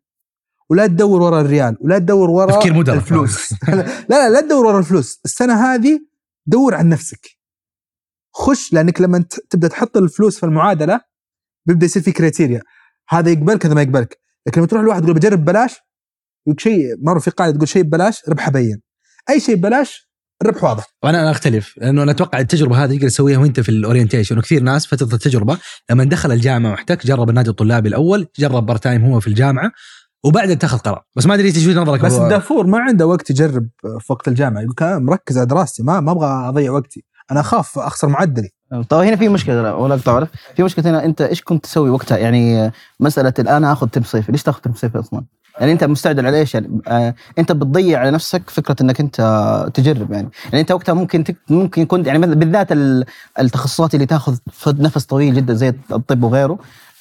ولا تدور ورا الريال ولا تدور ورا تفكير مدرك. الفلوس. لا لا لا تدور ورا الفلوس. السنة هذه دور عن نفسك. خش لأنك لما تبدأ تحط الفلوس في المعادلة بيبدأ يصير في criteria هذا يقبلك هذا ما يقبلك. لكن لما تروح لواحد تقول بجرب ببلاش يقول شيء مرة في قاعدة تقول شيء ببلاش ربحه بين. أي شيء ببلاش الربح واضح. وأنا أنا أختلف لأنه أنا أتوقع التجربة هذه تقدر تسويها وأنت في ال orientation وكثير ناس فترة التجربة لما دخل الجامعة محتك جرب النادي الطلابي الأول جرب part time هو في الجامعة وبعدها اتخذ قرار. بس ما أدري إيش وجهه نظرك بس الدافور ما عنده وقت يجرب في وقت الجامعة يقول أنا مركز على دراستي ما ما أبغى أضيع وقتي أنا أخاف أخسر معدلي. طيب هنا في مشكلة ولا تعرف؟ في مشكلة هنا أنت إيش كنت تسوي وقتها؟ يعني مسألة الآن أخذ ترم صيفي ليش تأخذ ترم صيفي أصلا؟ يعني انت مستعجل على إيش يعني؟ آه انت بتضيع على نفسك فكرة انك انت تجرب يعني. يعني انت وقتها ممكن تك ممكن كنت يعني بالذات ال- التخصصات اللي تاخذ فد- نفس طويل جدا زي الطب وغيره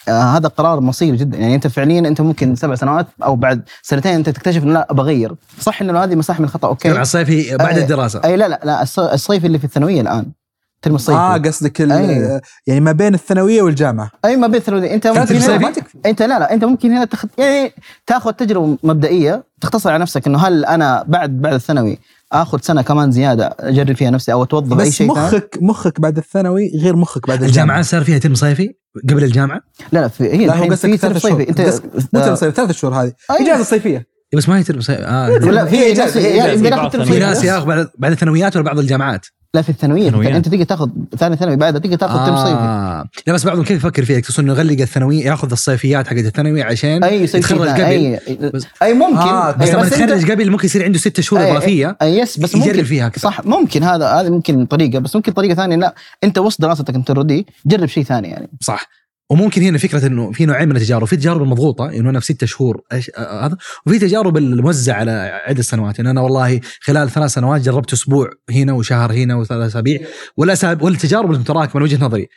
آه هذا قرار مصيري جدا. يعني انت فعليا انت ممكن سبع سنوات أو بعد سنتين انت تكتشف إنه لا بغير. صح إنه هذه مساحة من الخطأ okay؟ الجامعة الصيفي بعد أي- الدراسة. إي لا لا لا الص- الصيفي اللي في الثانوية الآن. الترم الصيفي آه قصدك أيوة. يعني ما بين الثانوية والجامعة. أي ما بين الثانوية. أنت ترم ممكن؟ هنا أنت لا لا أنت ممكن هنا تخ... يعني تاخذ تجربة مبدئية تختصر على نفسك إنه هل أنا بعد بعد الثانوي آخذ سنة كمان زيادة أجرب فيها نفسي أو أتوظف أي شيء مخك مخك بعد الثانوي غير مخك بعد الجامعة. الجامعات صار فيها ترم صيفي قبل الجامعة؟ لا لا في هي لا هو الحين قصدك في ترم ثلاث شهور. صيفي انت مو ترم صيفي ثلاث شهور هذه. إجازة صيفية. بس ما هي ترم صيفي. آه لا في هي يعني بعض ترم في ناس. ياخذ بعد بعد الثانويات ولا بعض الجامعات؟ لا في الثانوية. أنت تقدر تاخذ ثاني ثانوي بعدها تقدر تاخذ ترم صيفي. آه. لا بس بعضهم كيف يفكر فيها يقصد إنه يغلق الثانوية ياخذ الصيفيات حقت الثانوية عشان أي يتخرج قبل. أي بس- أي ممكن. آه، بس أي لما يتخرج قبل ممكن يصير عنده ست شهور أي- إضافية. أي yes بس يجرب ممكن. فيها صح ممكن. هذا هذا ممكن طريقة بس ممكن طريقة ثانية لا. أنت وسط دراستك أنت already جرب شيء ثاني يعني. صح. وممكن هنا فكرة إنه في نوعين من التجارب في تجارب المضغوطة إنه أنا في ستة شهور هذا وفي تجارب الموزعة على عدة سنوات إنه أنا والله خلال ثلاث سنوات جربت أسبوع هنا وشهر هنا وثلاث أسابيع. والتجارب المتراكمه من وجهة نظري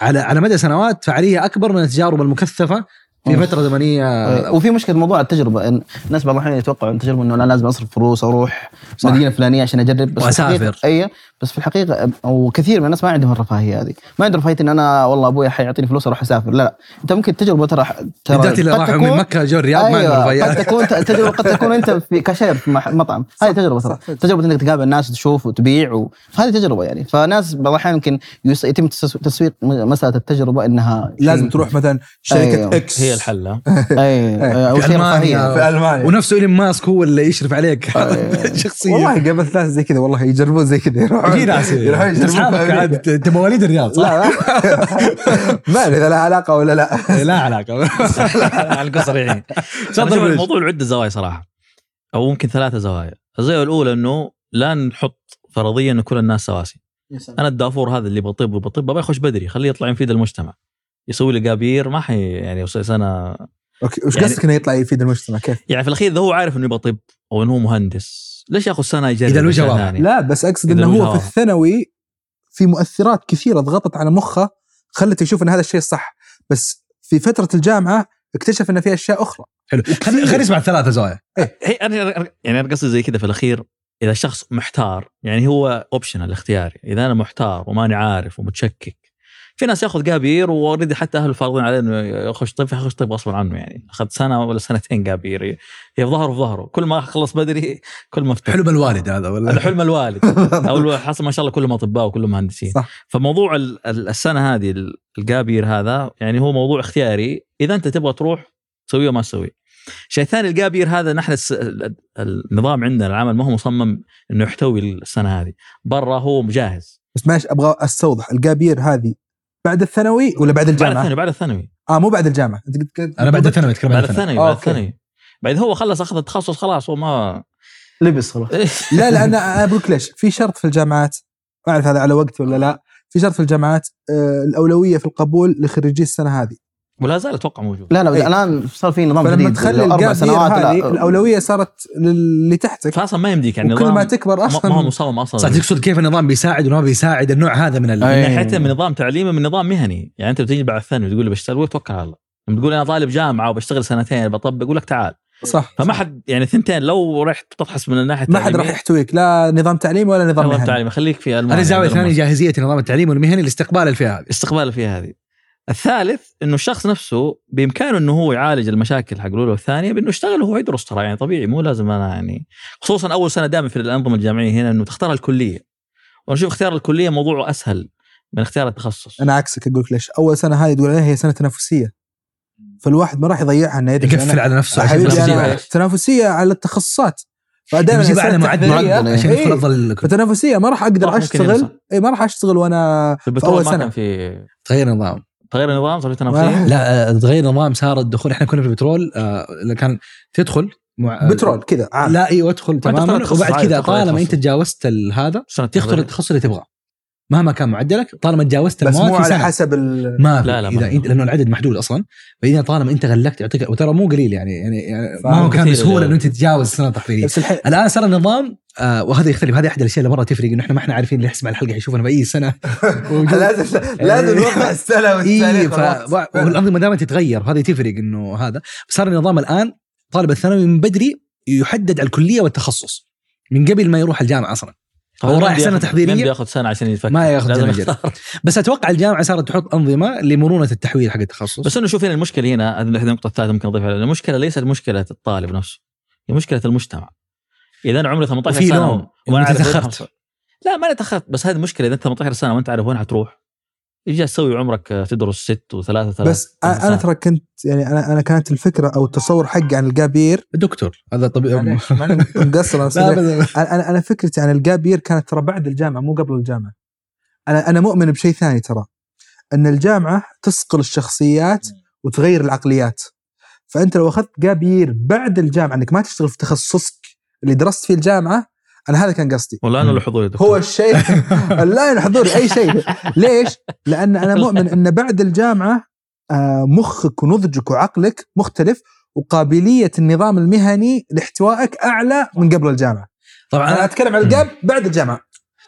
على على مدى سنوات فعاليه أكبر من التجارب المكثفة في. فترة زمنية وفي مشكلة موضوع التجربة إن الناس بعض الأحيان يتوقعوا التجربة إنه أنا لازم أصرف فلوس أروح. مدينة فلانية عشان أجرب بس. الحقيقة- أي بس في الحقيقة أو كثير من الناس ما عندهم الرفاهية هذه. ما عندهم رفاهية إن أنا والله أبوي حيعطيني فلوس أروح أسافر. لا لا. أنت ممكن تجربة ترى ترى بالذات اللي قد راحوا من مكة جو الرياض ما عندهم أيوه قد رفاهيات تكون تجربه قد تكون أنت في كاشير في مطعم. هذه تجربة ترى. تجربة. إنك تقابل ناس وتشوف وتبيع و... فهذه تجربة يعني. فناس بعض الأحيان يمكن يس... يتم تسويق- مسألة التجربة إنها لازم تروح مثلا شركة أيوة. إكس. هي الحل ها؟ اي أو في شيء ألمانيا. رفاهية. في ألمانيا. ونفسه إيلون ماسك هو اللي يشرف عليك. أيوة. شخصيا. والله قابلت ناس زي كذا والله يجربون زي كذا. في ناس يروحون يجربون انت مواليد الرياض صح؟ لا ما أدري إذا لها علاقة ولا لا. لا علاقة. على القصر يعني تفضل. الموضوع عده زوايا صراحة أو ممكن ثلاثة زوايا. الزاوية الأولى إنه لا نحط فرضية انه كل الناس سواسي. أنا الدافور هذا اللي بطب وبطب أبغى يخش بدري خليه يطلع يفيد المجتمع. يسوي لي قابير ما حي يعني سنه أوكي وش يعني- قصدك إنه يطلع يفيد المجتمع؟ كيف؟ يعني في الأخير إذا هو عارف إنه يبغى طب أو إنه هو مهندس ليش ياخذ سنة يجرب الوجه أشياء واضح. ثانية؟ لا بس أقصد إنه هو في. الثانوي في مؤثرات كثيرة ضغطت على مخه خلته يشوف إن هذا الشيء الصح بس في فترة الجامعة اكتشف إن في أشياء أخرى حلو خلينا نسمع الثلاثه زوايا هي أنا يعني أنا قصدي زي كذا في الأخير إذا الشخص محتار يعني هو اوبشنال اختياري إذا أنا محتار وماني عارف ومتشكك في ناس ياخذ قابير وأوريدي حتى اهله فارضين عليه إنه يخش طب يخش طب غصبا عنه يعني. أخذ سنة ولا سنتين قابير هي في ظهره في ظهره. كل ما خلص بدري كل ما افتح حلم الوالد هذا ولا؟ حلم الوالد. أو حصل ما شاء الله كلهم أطباء وكلهم مهندسين. صح. فموضوع ال- ال- السنة هذه ال- القابير هذا يعني هو موضوع اختياري. إذا أنت تبغى تروح تسويه ما تسويه الشيء الثاني الجابير هذا نحن. النظام عندنا العمل ما هو مصمم إنه يحتوي السنة هذه. برا هو مجهز. بس ماشي أبغى أستوضح. الجابير هذه بعد الثانوي ولا بعد بعد الجامعة؟ الثانوي بعد الثانوي. آه مو بعد الجامعة. أنت قلت- أنا بعد الثانوي أتكلم بعد بعد الثانوي. بعد. الثانوي. بعد هو خلص أخذ التخصص خلاص هو ما لبس خلاص. لا لا أنا أنا بقول لك ليش. في شرط في الجامعات ما أعرف هذا على وقت ولا لا. في شرط في الجامعات آه الأولوية في القبول لخريجي السنة هذه. ولا زال أتوقع موجود. لا لا أي. الآن صار في نظام فلما جديد تخلي أربع سنوات هذه لا. الأولوية صارت للي تحتك. فاصلا ما يمديك يعني نظام ما تكبر أصلا. ما هو مصمم أصلا. صح تقصد كيف النظام بيساعد وما بيساعد النوع هذا من ال... أي. من ناحية من نظام تعليمي من نظام مهني. يعني أنت بتيجي بعد الثانوي تقول لي بشتغل قول توكل على الله. لما تقول أنا طالب جامعة وبشتغل سنتين بطبق يقول لك تعال. صح فما حد يعني ثنتين لو رحت تبحث من الناحية ما حد راح يحتويك. لا نظام تعليمي ولا نظام نظام مهني. تعليمي. خليك في أنا زاوية ثانية. جاهزية النظام التعليمي والمهني لاستقبال الفئة هذه. استقبال فيها هذه. الثالث إنه الشخص نفسه بإمكانه إنه هو يعالج المشاكل حق الأولى والثانية بإنه يشتغل وهو يدرس ترى يعني طبيعي مو لازم أنا يعني خصوصا أول سنة دائما في الأنظمة الجامعية هنا إنه تختار الكلية. وأنا أشوف اختيار الكلية موضوعه أسهل من اختيار التخصص. أنا عكسك أقول لك ليش أول سنة هذه تقول عليها هي سنة تنافسية. فالواحد ما راح يضيعها إنه يدرس. يقفل على نفسه عشان حبيبي تنافسية. على التخصصات. فدائما يجيب أعلى السنة معدل معدل، عشان إيه. يدخل افضل فتنافسية ما راح أقدر ممكن أشتغل. اي ما راح أشتغل وأنا في في أول سنة. في تغير النظام تغير النظام صار في تنافسية؟ لا آه، تغير النظام صار الدخول إحنا كنا في البترول آه، كان تدخل مع بترول كذا عام لا إيوه ادخل تماما. وبعد كذا طالما. أنت تجاوزت ال- هذا تختار. التخصص اللي تبغاه مهما كان معدلك طالما تجاوزت بس مو في على سنة. حسب ال... ما في. لا، لا، إذا ما- انت لأنه العدد محدود أصلا. فإذا طالما أنت غلقت يعطيك وترى مو قليل يعني يعني, يعني ما هو كان بسهولة إنه أنت تتجاوز السنة التحضيريه بس الحين الآن صار النظام آه وهذا يختلف. هذه أحد الأشياء اللي مرة تفرق إنه إحنا ما إحنا عارفين اللي يسمع الحلقة يشوفنا باي سنة. لازم لازم نوضح السنة اي والتاريخ. والأنظمة دائما تتغير هذه تفرق إنه هذا. صار النظام الآن طالب الثانوي من بدري يحدد على الكلية والتخصص من قبل ما يروح الجامعة أصلا. هو رايح مين سنة بياخذ- سنة عشان يتفكر ما ياخذ يختار. بس أتوقع الجامعة صارت تحط أنظمة لمرونة التحويل حق التخصص بس انه شوف هنا المشكلة هنا هذه النقطة الثالثة ممكن أضيفها. المشكلة ليست مشكلة الطالب نفسه هي مشكلة المجتمع إذا أنا عمري 18 وفي سنة تأخرت. حوصل. لا ما أنا تاخرت بس هذه المشكلة إذا أنت 18 سنة وأنت عارف وين حتروح إيش جالس تسوي عمرك آه، تدرس ست وثلاثة ثلاثة بس أنا ترى كنت يعني أنا أنا كانت الفكرة أو التصور حقي عن الجابير. دكتور هذا طبيعي. مقصر. أنا أنا أنا فكرتي عن الجابير كانت ترى بعد الجامعة مو قبل الجامعة. أنا أنا مؤمن بشيء ثاني ترى إن الجامعة تصقل الشخصيات وتغير العقليات. فأنت لو أخذت جابير بعد الجامعة إنك ما تشتغل في تخصصك اللي درست فيه الجامعة أنا هذا كان قصدي. ولا أنا له حضور يا دكتور. هو الشيء لا أنا حضوري أي شيء. ليش؟ لأن أنا مؤمن إن بعد الجامعة آه، مخك ونضجك وعقلك مختلف وقابلية النظام المهني لاحتوائك أعلى من قبل الجامعة. طبعا أنا أتكلم عن ال gap بعد الجامعة.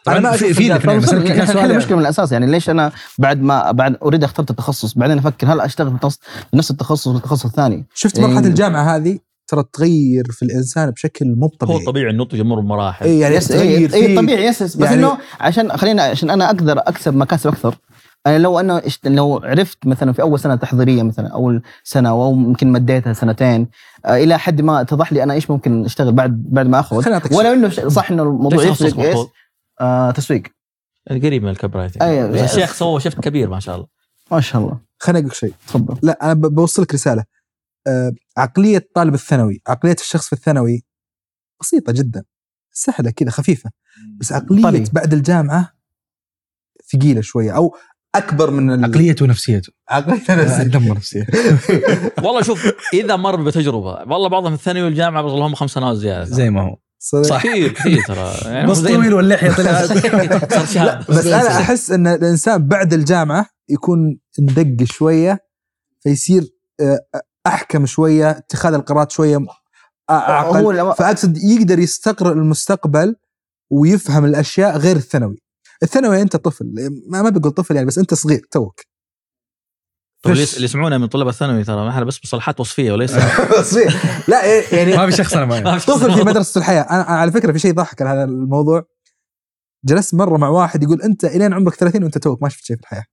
طبعا أنا ما في في كان المشكلة من الأساس يعني ليش أنا بعد ما بعد already اخترت التخصص؟ بعدين أفكر هل أشتغل في نفس التخصص ولا التخصص الثاني. شفت. مرحلة الجامعة هذه؟ ترى تغير في الإنسان بشكل مو هو طبيعي. طبيعي النضج يمر بمراحل إي يعني yes تغير إي طبيعي yes بس يعني- إنه عشان خلينا عشان أنا أقدر أكسب مكاسب أكثر. أنا لو أنا لو عرفت مثلا في أول سنة تحضيرية مثلا أول سنة أو ممكن مديتها سنتين آه، إلى حد ما اتضح لي أنا إيش ممكن أشتغل بعد بعد ما أخذ. خليني اعطيك ولا إنه صح إنه الموضوع يفرق إيش؟ آه تسويق. قريب من ال copywriting. أيوة. الشيخ سوى شفت كبير ما شاء الله. ما شاء الله. خليني أقول لك شيء. تفضل. لا أنا بوصلك رسالة. عقلية الطالب الثانوي عقلية الشخص في الثانوي بسيطة جدا سهلة كذا خفيفة بس عقلية طري. بعد الجامعة ثقيلة شوية أو أكبر من ال- عقليته ونفسيته عقليه آه، نفسي دمر نفسية. والله شوف إذا مر بتجربة والله بعضهم في الثانوي والجامعة بس لهم خمس سنوات زيادة. زي ما هو. صح كثير كثير ترى. يعني بس زي- طويل واللحية طلعت. بس أنا أحس إن الإنسان بعد الجامعة يكون مدق شوية فيصير آه، أحكم شوية اتخاذ القرارات شوية أعقل. هو فأقصد يقدر يستقرأ المستقبل ويفهم الأشياء غير الثانوي. الثانوي أنت طفل ما ما بقول طفل يعني بس أنت صغير توك. طب اللي يسمعونا من طلاب الثانوي ترى ما إحنا بس مصطلحات وصفية وليس صغير. لا يعني ما في شخص أنا معي طفل في مدرسة الحياة. أنا أنا على فكرة في شيء ضحك على هذا الموضوع. جلست مرة مع واحد يقول أنت إلين عمرك 30 وأنت توك ما شفت شيء في الحياة.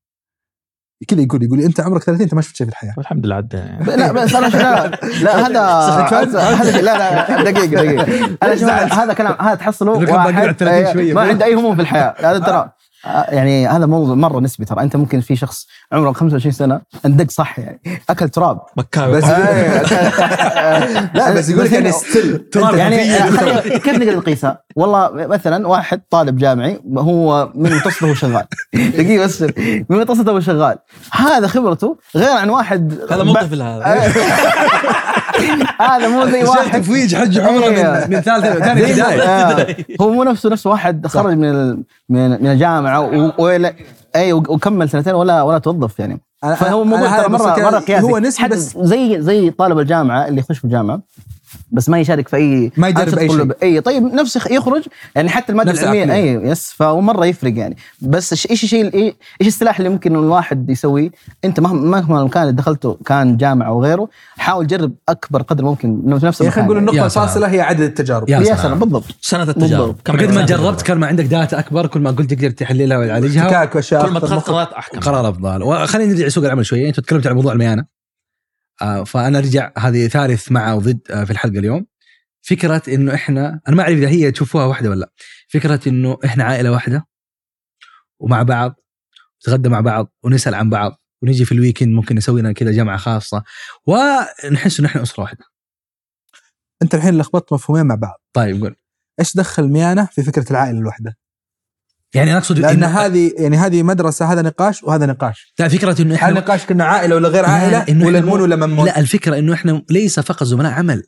كذا يقول يقول لي أنت عمرك 30 أنت ما شفت شيء في الحياة. الحمد لله عدى. لا بس أنا لا لا هذا هذا لا لا دقيقة دقيقة. أنا هذا كلام هذا تحصله واحد على 30 شوية. ما عنده أي هموم في الحياة. هذا ترى. يعني هذا موضوع مرة نسبي ترى. أنت ممكن في شخص عمره 25 سنة أندق صح يعني أكل تراب. مكاوي. بس لا بس يقول لك يعني ستيل يعني خلينا- كيف نقدر نقيسها؟ والله مثلا واحد طالب جامعي هو من متوسطه هو شغال. دقيقة بس. من متوسطه هو شغال. هذا خبرته غير عن واحد هذا مو طفل هذا هذا مو زي واحد. تفويج حج عمرة. من من ثاني بدايه آه، هو مو نفسه نفس واحد خرج من من من الجامعة ولا إي وكمل سنتين ولا ولا توظف يعني. فهو ترى بس مرة مره قياسي. هو حتى بس- زي زي طالب الجامعة اللي يخش في الجامعة بس ما يشارك في أي ما يجرب أي شيء. إي طيب نفس يخ- يخرج يعني حتى الماده نفس العلميه إي. yes فهو مره يفرق يعني. بس إيش- إيش الشيء إيش السلاح اللي ممكن الواحد يسويه؟ أنت مهما مهما كان اللي دخلته كان جامعة أو غيره حاول جرب أكبر قدر ممكن في نفس خلينا نقول المكان النقطه. الفاصله هي عدد التجارب. يا يا سلام. بالضبط. سنة التجارب. قد ما جربت كل ما عندك data أكبر كل ما قلت تقدر تحللها وتعالجها كل ما. دخلت قرارات احكم قرار أفضل. وخلينا نرجع لسوق العمل شوية أنتم تكلمتوا عن موضوع الميانة. فأنا أرجع هذه ثالث مع وضد آه في الحلقة اليوم. فكرة إنه إحنا أنا ما أعرف إذا هي تشوفوها واحدة ولا لا. فكرة إنه إحنا عائلة واحدة ومع بعض نتغدى مع بعض ونسأل عن بعض ونجي في الويكند ممكن نسوي لنا كذا جمعة خاصة ونحس إنه إحنا أسرة واحدة. أنت الحين لخبطت مفهومين مع بعض. طيب قول. إيش دخل الميانه في فكرة العائلة الوحدة؟ يعني أنا أقصد لأن هذه يعني هذه مدرسة هذا نقاش وهذا نقاش. لا فكرة إنه هل إحنا نقاش كنا عائلة ولا غير عائلة إنه ولا إحنا نمون مو- ولا ممون لا الفكرة إنه إحنا ليس فقط زملاء عمل.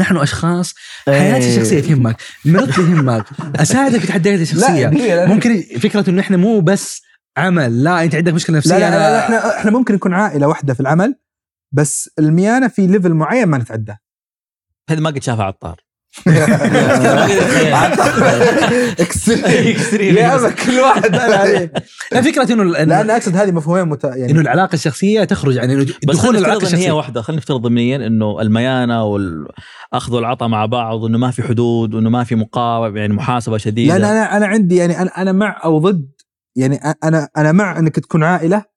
نحن أشخاص حياتي إيه. الشخصية تهمك مرضي يهمك أساعدك في تحدياتي الشخصية. لا ممكن فكرة إنه إحنا مو بس عمل لا أنت عندك مشكلة نفسية لا, لا, لا, لا إحنا إحنا ممكن نكون عائلة واحدة في العمل بس الميانة في level معين ما نتعداه. هذا ما قد شافها عطار. extreme يا كل واحد أنا عليه. لا فكرة إنه لأن انه, أقصد هذه مفهومين مت... يعني إنه العلاقة الشخصية تخرج عن إنه بس دخول العلاقة إن هي الشخصية. واحدة خلينا نفترض ضمنيا إنه الميانة والأخذ والعطاء مع بعض وإنه ما في حدود وإنه ما في مقاومة يعني محاسبة شديدة. لأن أنا أنا عندي يعني أنا أنا مع أو ضد يعني أنا أنا مع إنك تكون عائلة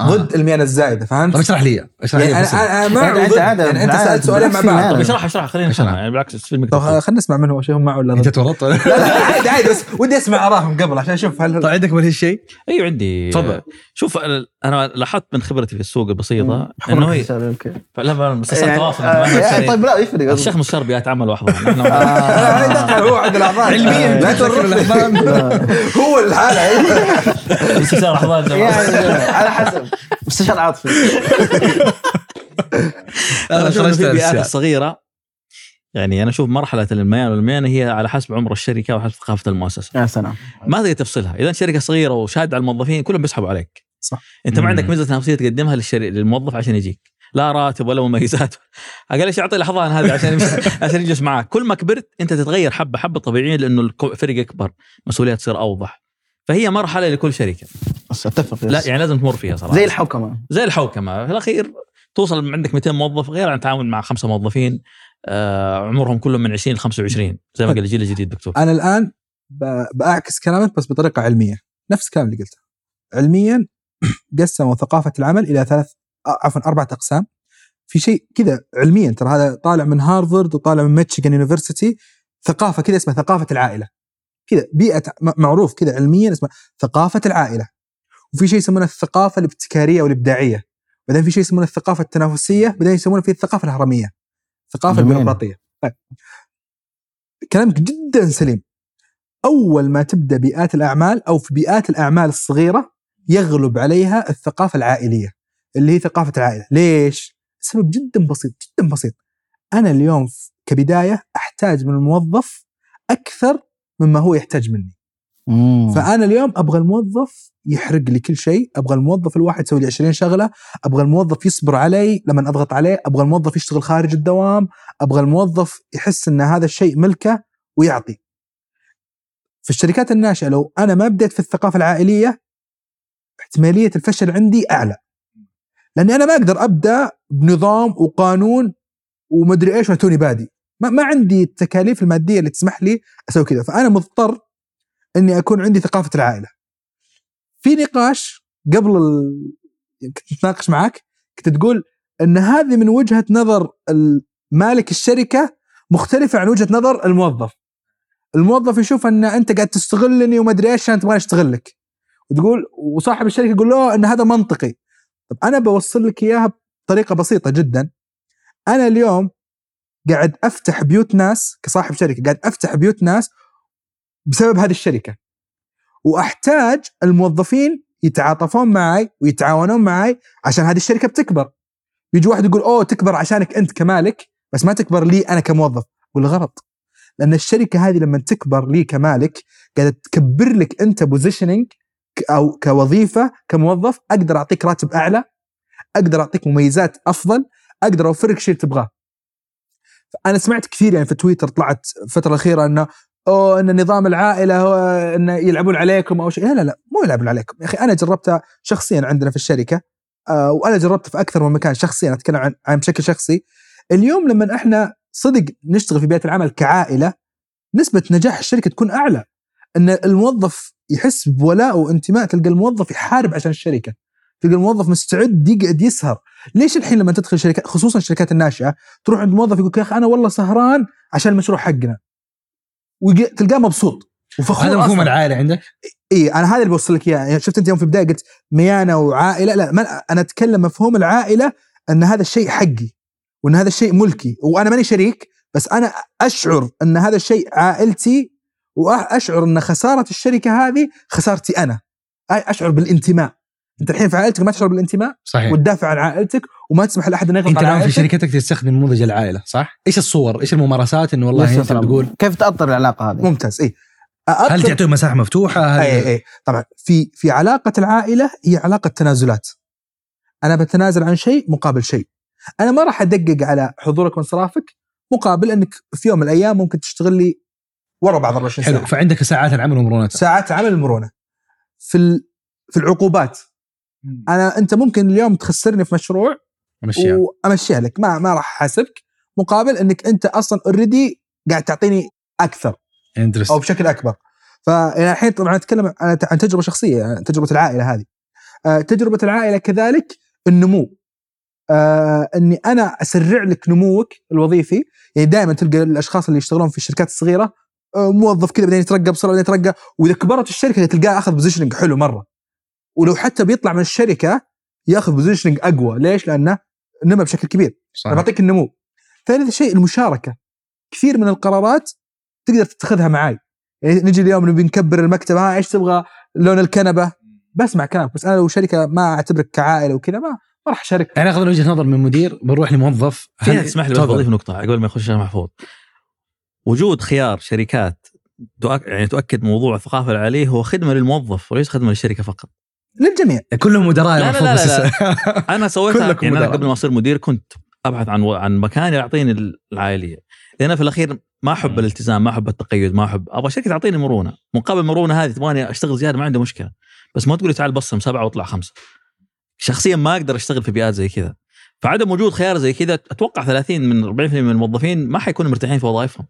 آه. ضد الميانة الزايدة فهمت؟ طب اشرح لي اشرح يعني لي أنا بسيط. أنا أنت- أنت وضد عادة يعني أنت سألت سؤالين مع بالعكس بعض. في طب ميانة. اشرح اشرح خلينا أشرح. نفهمها يعني بالعكس فيلمك طب خلينا نسمع منه شيء هم معه ولا أنت تورطت. لا لا عادي عادي بس ودي أسمع ارائهم قبل عشان أشوف هل طيب عندك من هالشيء أيوه عندي. تفضل. شوف أنا- أنا لاحظت من خبرتي في السوق البسيطة إنه هي. لا لا بس يعني- تواصل. آه، يعني طيب لا يفرق. الشيخ أنا ما دخل هو عند الاعضاء علمياً. لا تفكر تورطني. هو الحالة. استشار احضان يعني على حسب. مستشار عاطفي أنا خرجت البيئات. الصغيره يعني أنا أشوف مرحلة الميان والميانه هي على حسب عمر الشركة وحسب ثقافة المؤسسة. يا سلام. ما تقدر تفصلها إذا شركة صغيرة وشاد على الموظفين كلهم بيسحبوا عليك. صح. أنت ما. عندك ميزة تنافسيه تقدمها للشري... للموظف عشان يجيك. لا راتب ولا مميزات. أقل شيء أعطي الاحضان هذه عشان عشان يجلس معك كل ما كبرت أنت تتغير حبة حبة طبيعيا لأنه الفرق يكبر مسؤوليات تصير أوضح. فهي مرحلة لكل شركة. بس اتفق لا يعني لازم تمر فيها صراحة. زي الحوكمة. زي الحوكمة. في الأخير توصل عندك 200 موظف غير عن تعامل مع خمسة موظفين آه عمرهم كلهم من 20 ل 25 زي ما قال الجيل الجديد دكتور. أنا الآن ب- بأعكس كلامك بس بطريقة علمية. نفس الكلام اللي قلته. علميا قسموا ثقافة العمل إلى ثلاث آه، عفوا أربعة أقسام. في شيء كذا علميا ترى هذا طالع من هارفارد وطالع من ميتشيغان يونيفرسيتي. ثقافة كذا اسمها ثقافة العائلة. كذا بيئة م- معروف كذا علميا اسمها ثقافة العائلة. وفي شيء يسمونه الثقافة الابتكارية والإبداعية. بعدين في شيء يسمونه الثقافة التنافسية بعدين يسمونه في الثقافة الهرميه الثقافة. البيروقراطية. طيب. كلامك جدا سليم. أول ما تبدأ بيئات الأعمال أو في بيئات الأعمال الصغيرة يغلب عليها الثقافة العائلية اللي هي ثقافة العائلة. ليش؟ سبب جدا بسيط جدا بسيط. أنا اليوم كبداية أحتاج من الموظف أكثر مما هو يحتاج مني. فأنا اليوم أبغى الموظف يحرق لي كل شيء أبغى الموظف الواحد يسوي لي 20 شغلة أبغى الموظف يصبر علي لما أضغط عليه أبغى الموظف يشتغل خارج الدوام أبغى الموظف يحس إن هذا الشيء ملكه ويعطي. في الشركات الناشئة لو أنا ما بديت في الثقافة العائلية احتمالية الفشل عندي أعلى. لأني أنا ما أقدر أبدأ بنظام وقانون ومدري إيش وأنا توني بادي. ما, ما عندي التكاليف المادية اللي تسمح لي أسوي كذا. فأنا مضطر إني أكون عندي ثقافة العائلة. في نقاش قبل ال... كنت نتناقش معك كنت تقول إن هذه من وجهة نظر مالك الشركة مختلفة عن وجهة نظر الموظف. الموظف يشوف إن أنت قاعد تستغلني وما أدري إيش عشان تبغاني أشتغل لك. وتقول وصاحب الشركة يقول له إن هذا منطقي. طب أنا بوصل لك إياها بطريقة بسيطة جدا. أنا اليوم قاعد أفتح بيوت ناس كصاحب شركة قاعد أفتح بيوت ناس بسبب هذه الشركة. وأحتاج الموظفين يتعاطفون معي ويتعاونون معي عشان هذه الشركة بتكبر. بيجي واحد يقول أوه تكبر عشانك أنت كمالك بس ما تكبر لي أنا كموظف. والغلط لأن الشركة هذه لما تكبر لي كمالك قاعدة تكبر لك أنت بوزيشننج أو كوظيفة كموظف أقدر أعطيك راتب أعلى أقدر أعطيك مميزات أفضل أقدر أوفر لك اللي تبغاه. أنا سمعت كثير يعني في تويتر طلعت الفترة الأخيرة إنه أو إن نظام العائلة هو انه يلعبون عليكم أو شيء. لا لا لا مو يلعبون عليكم. يا أخي أنا جربتها شخصيا عندنا في الشركة آه وأنا جربت في أكثر من مكان شخصيا أتكلم عن عن بشكل شخصي. اليوم لما إحنا صدق نشتغل في بيئة العمل كعائلة نسبة نجاح الشركة تكون أعلى. إن الموظف يحس بولاء وانتماء تلقى الموظف يحارب عشان الشركة تلقى الموظف مستعد يقعد يسهر. ليش الحين لما تدخل شركات خصوصا الشركات الناشئة تروح عند موظف يقول يا أخي أنا والله سهران عشان المشروع حقنا. وتلقاه مبسوط. وفخور هذا مفهوم. العائلة عندك؟ اي أنا هذا اللي بوصل لك إياه. يعني شفت أنت يوم في البداية قلت ميانة وعائلة؟ لا ما أنا أتكلم مفهوم العائلة إن هذا الشيء حقي وإن هذا الشيء ملكي. وأنا ماني شريك بس أنا أشعر إن هذا الشيء عائلتي وأشعر إن خسارة الشركة هذه خسارتي أنا. أشعر بالانتماء. أنت الحين في عائلتك ما تشعر بالانتماء؟ صحيح. وتدافع عن عائلتك وما تسمح لأحد انه يغلط أنت الآن في شركتك تستخدم نموذج العائلة صح؟ إيش الصور؟ إيش الممارسات انه والله أنت نفس تقول كيف تاثر العلاقة هذه؟ ممتاز اي هل تعطيهم مساحة مفتوحة؟ هل اي اي طبعا في في علاقة العائلة هي علاقة تنازلات. أنا بتنازل عن شيء مقابل شيء. أنا ما راح أدقق على حضورك وانصرافك مقابل إنك في يوم من الأيام ممكن تشتغل لي ورا بعض 24 حلو ساعة. فعندك ساعات العمل ومرونتها. ساعات عمل المرونه في ال... في العقوبات. أنا أنت ممكن اليوم تخسرني في مشروع مشيها وأمشيها لك. ما ما راح أحاسبك مقابل إنك أنت أصلا اوريدي قاعد تعطيني أكثر أو بشكل أكبر. فإلى الحين طبعا أتكلم عن عن تجربة شخصية يعني تجربة العائلة هذه. آه، تجربة العائلة كذلك النمو. آه إني أنا أسرع لك نموك الوظيفي. يعني دائما تلقى الأشخاص اللي يشتغلون في الشركات الصغيرة آه موظف كذا بعدين يترقى بسرعة بعدين يترقى وإذا كبرت الشركة تلقاه أخذ positioning حلو مرة. ولو حتى بيطلع من الشركة ياخذ positioning أقوى. ليش؟ لأنه نمى بشكل كبير. صح أنا بعطيك النمو. ثالث شيء المشاركة. كثير من القرارات تقدر تتخذها معاي. يعني نجي اليوم نبي نكبر المكتب ها إيش تبغى؟ لون الكنبة. بسمع كلامك. بس أنا لو شركة ما أعتبرك كعائلة وكذا ما ما راح أشارك. يعني أخذ وجهة نظر من مدير بروح لموظف. فيها هل- تسمح لي بس. بضيف نقطة قبل ما يخش محفوظ. وجود خيار شركات. يعني تؤكد موضوع الثقافة العالية هو خدمة للموظف وليس خدمة للشركة فقط. للجميع. كلهم مدراء لا، لا، المفروض لا، بس- لا، أنا سويتها يعني أنا مدراء. قبل ما أصير مدير كنت أبحث عن عن مكان يعطيني العائلية. لأن في الأخير ما أحب الالتزام ما أحب التقيد ما أحب. أبغى شركة تعطيني مرونة. مقابل المرونه هذه تبغاني أشتغل زيادة ما عندي مشكلة. بس ما تقولي تعال بصم سبعة واطلع خمسة. شخصيا ما أقدر أشتغل في بيئات زي كذا. فعدم وجود خيار زي كذا أتوقع 30 من 40% من الموظفين ما حيكونوا مرتاحين في وظائفهم.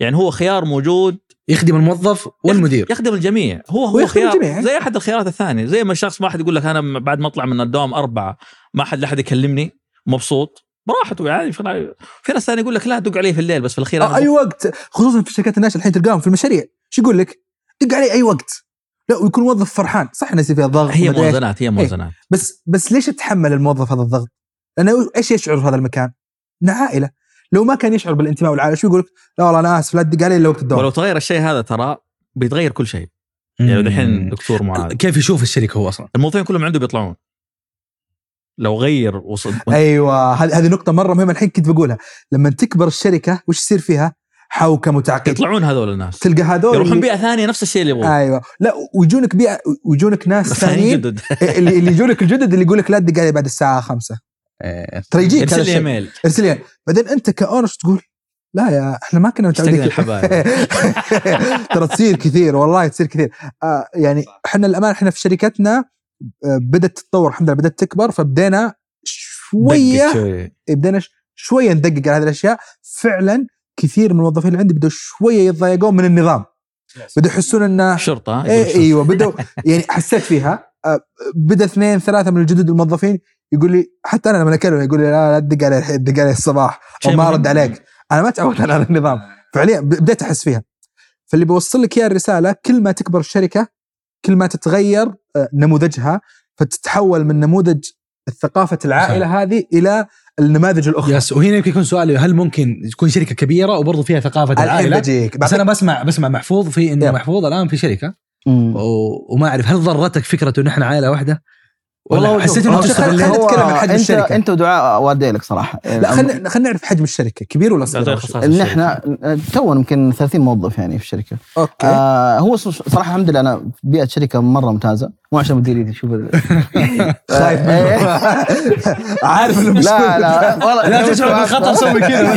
يعني هو خيار موجود يخدم الموظف والمدير. يخدم الجميع. هو هو خيار الجميع. زي أحد الخيارات الثانية. زي ما الشخص ما حد يقول لك أنا بعد ما أطلع من الدوام أربعة ما حد لا حد يكلمني مبسوط. براحته يعني. في في ناس ثانية يقول لك لا دق علي في الليل بس في الأخير أنا أي وقت. خصوصا في الشركات الناشئه الحين تلقاهم في المشاريع. شو يقول لك؟ دق علي أي وقت. لا ويكون موظف فرحان. صح انه يصير فيها ضغط هي. موازنات هي موازنات. بس بس ليش يتحمل الموظف هذا الضغط؟ لأنه إيش يشعر في هذا المكان؟ إنه عائلة. لو ما كان يشعر بالانتماء والعائلة شو يقول لك؟ لا والله أنا آسف لا تدق علي إلا وقت الدوام. ولو تغير الشيء هذا ترى بيتغير كل شيء. يعني دحين دكتور معاذ. كيف يشوف الشركة هو أصلا؟ الموظفين كلهم عنده بيطلعون. لو غير وصل أيوه هذه هذه نقطة مرة مهمة الحين كنت بقولها. لما تكبر الشركة وش يصير فيها؟ حوكة وتعقيد يطلعون هذول الناس. تلقى هذول يروحون بيئة ثانية نفس الشيء اللي يبغوه أيوه. لا ويجونك بيئة ويجونك ناس ثانيين. اللي يجونك الجدد اللي يقول لك لا تدق علي بعد الساعة 5 ترى يجيك ارسل لي إيميل. ارسل لي بعدين أنت كأونر تقول؟ لا يا إحنا ما كنا متعودين. الحبايب. ترى تصير كثير والله تصير كثير. آه يعني إحنا الأمانة إحنا في شركتنا آه بدأت تتطور الحمد لله بدأت تكبر فبدينا شوية شوي. بدينا شوية ندقق على هذه الأشياء. فعلا كثير من الموظفين اللي عندي بدوا شوية يتضايقون من النظام. بدوا يحسون إنه يقول إيه. إيوه بدوا يعني حسيت فيها. آه، بدأ اثنين ثلاثة من الجدد الموظفين يقول لي حتى أنا لما أكلمه يقول لي لا لا تدق علي الحين دق علي الصباح. أو شيء ما مهم. أرد عليك. أنا ما تعودت على هذا النظام. فعليا بديت أحس فيها. فاللي بوصل لك اياه الرسالة كل ما تكبر الشركة كل ما تتغير آه، نموذجها فتتحول من نموذج الثقافة العائلة هذه إلى النماذج الأخرى. يس وهنا يمكن يكون سؤالي هل ممكن تكون شركة كبيرة وبرضه فيها ثقافة العائلة؟ بجيك. بس أنا بسمع بسمع محفوظ في إنه. محفوظ الآن في شركة. مم. وما أعرف هل ضرتك فكرة إنه إحنا عائلة واحدة؟ والله ولا شوف، حسيت إنه؟ خلينا نتكلم عن حجم انت الشركة. أنت ودعاء وادي لك صراحة. لا خلينا خلينا نعرف حجم الشركة. كبير ولا صغير؟ ان. إحنا تو يمكن 30 موظف يعني في الشركة. okay. آه هو صراحة الحمد لله أنا بيئة شركة مرة ممتازة. مو عشان مديري يشوف ال- خايف منه. عارف إنه لا لا. والله لا تشعر بالخطر سوي كذا.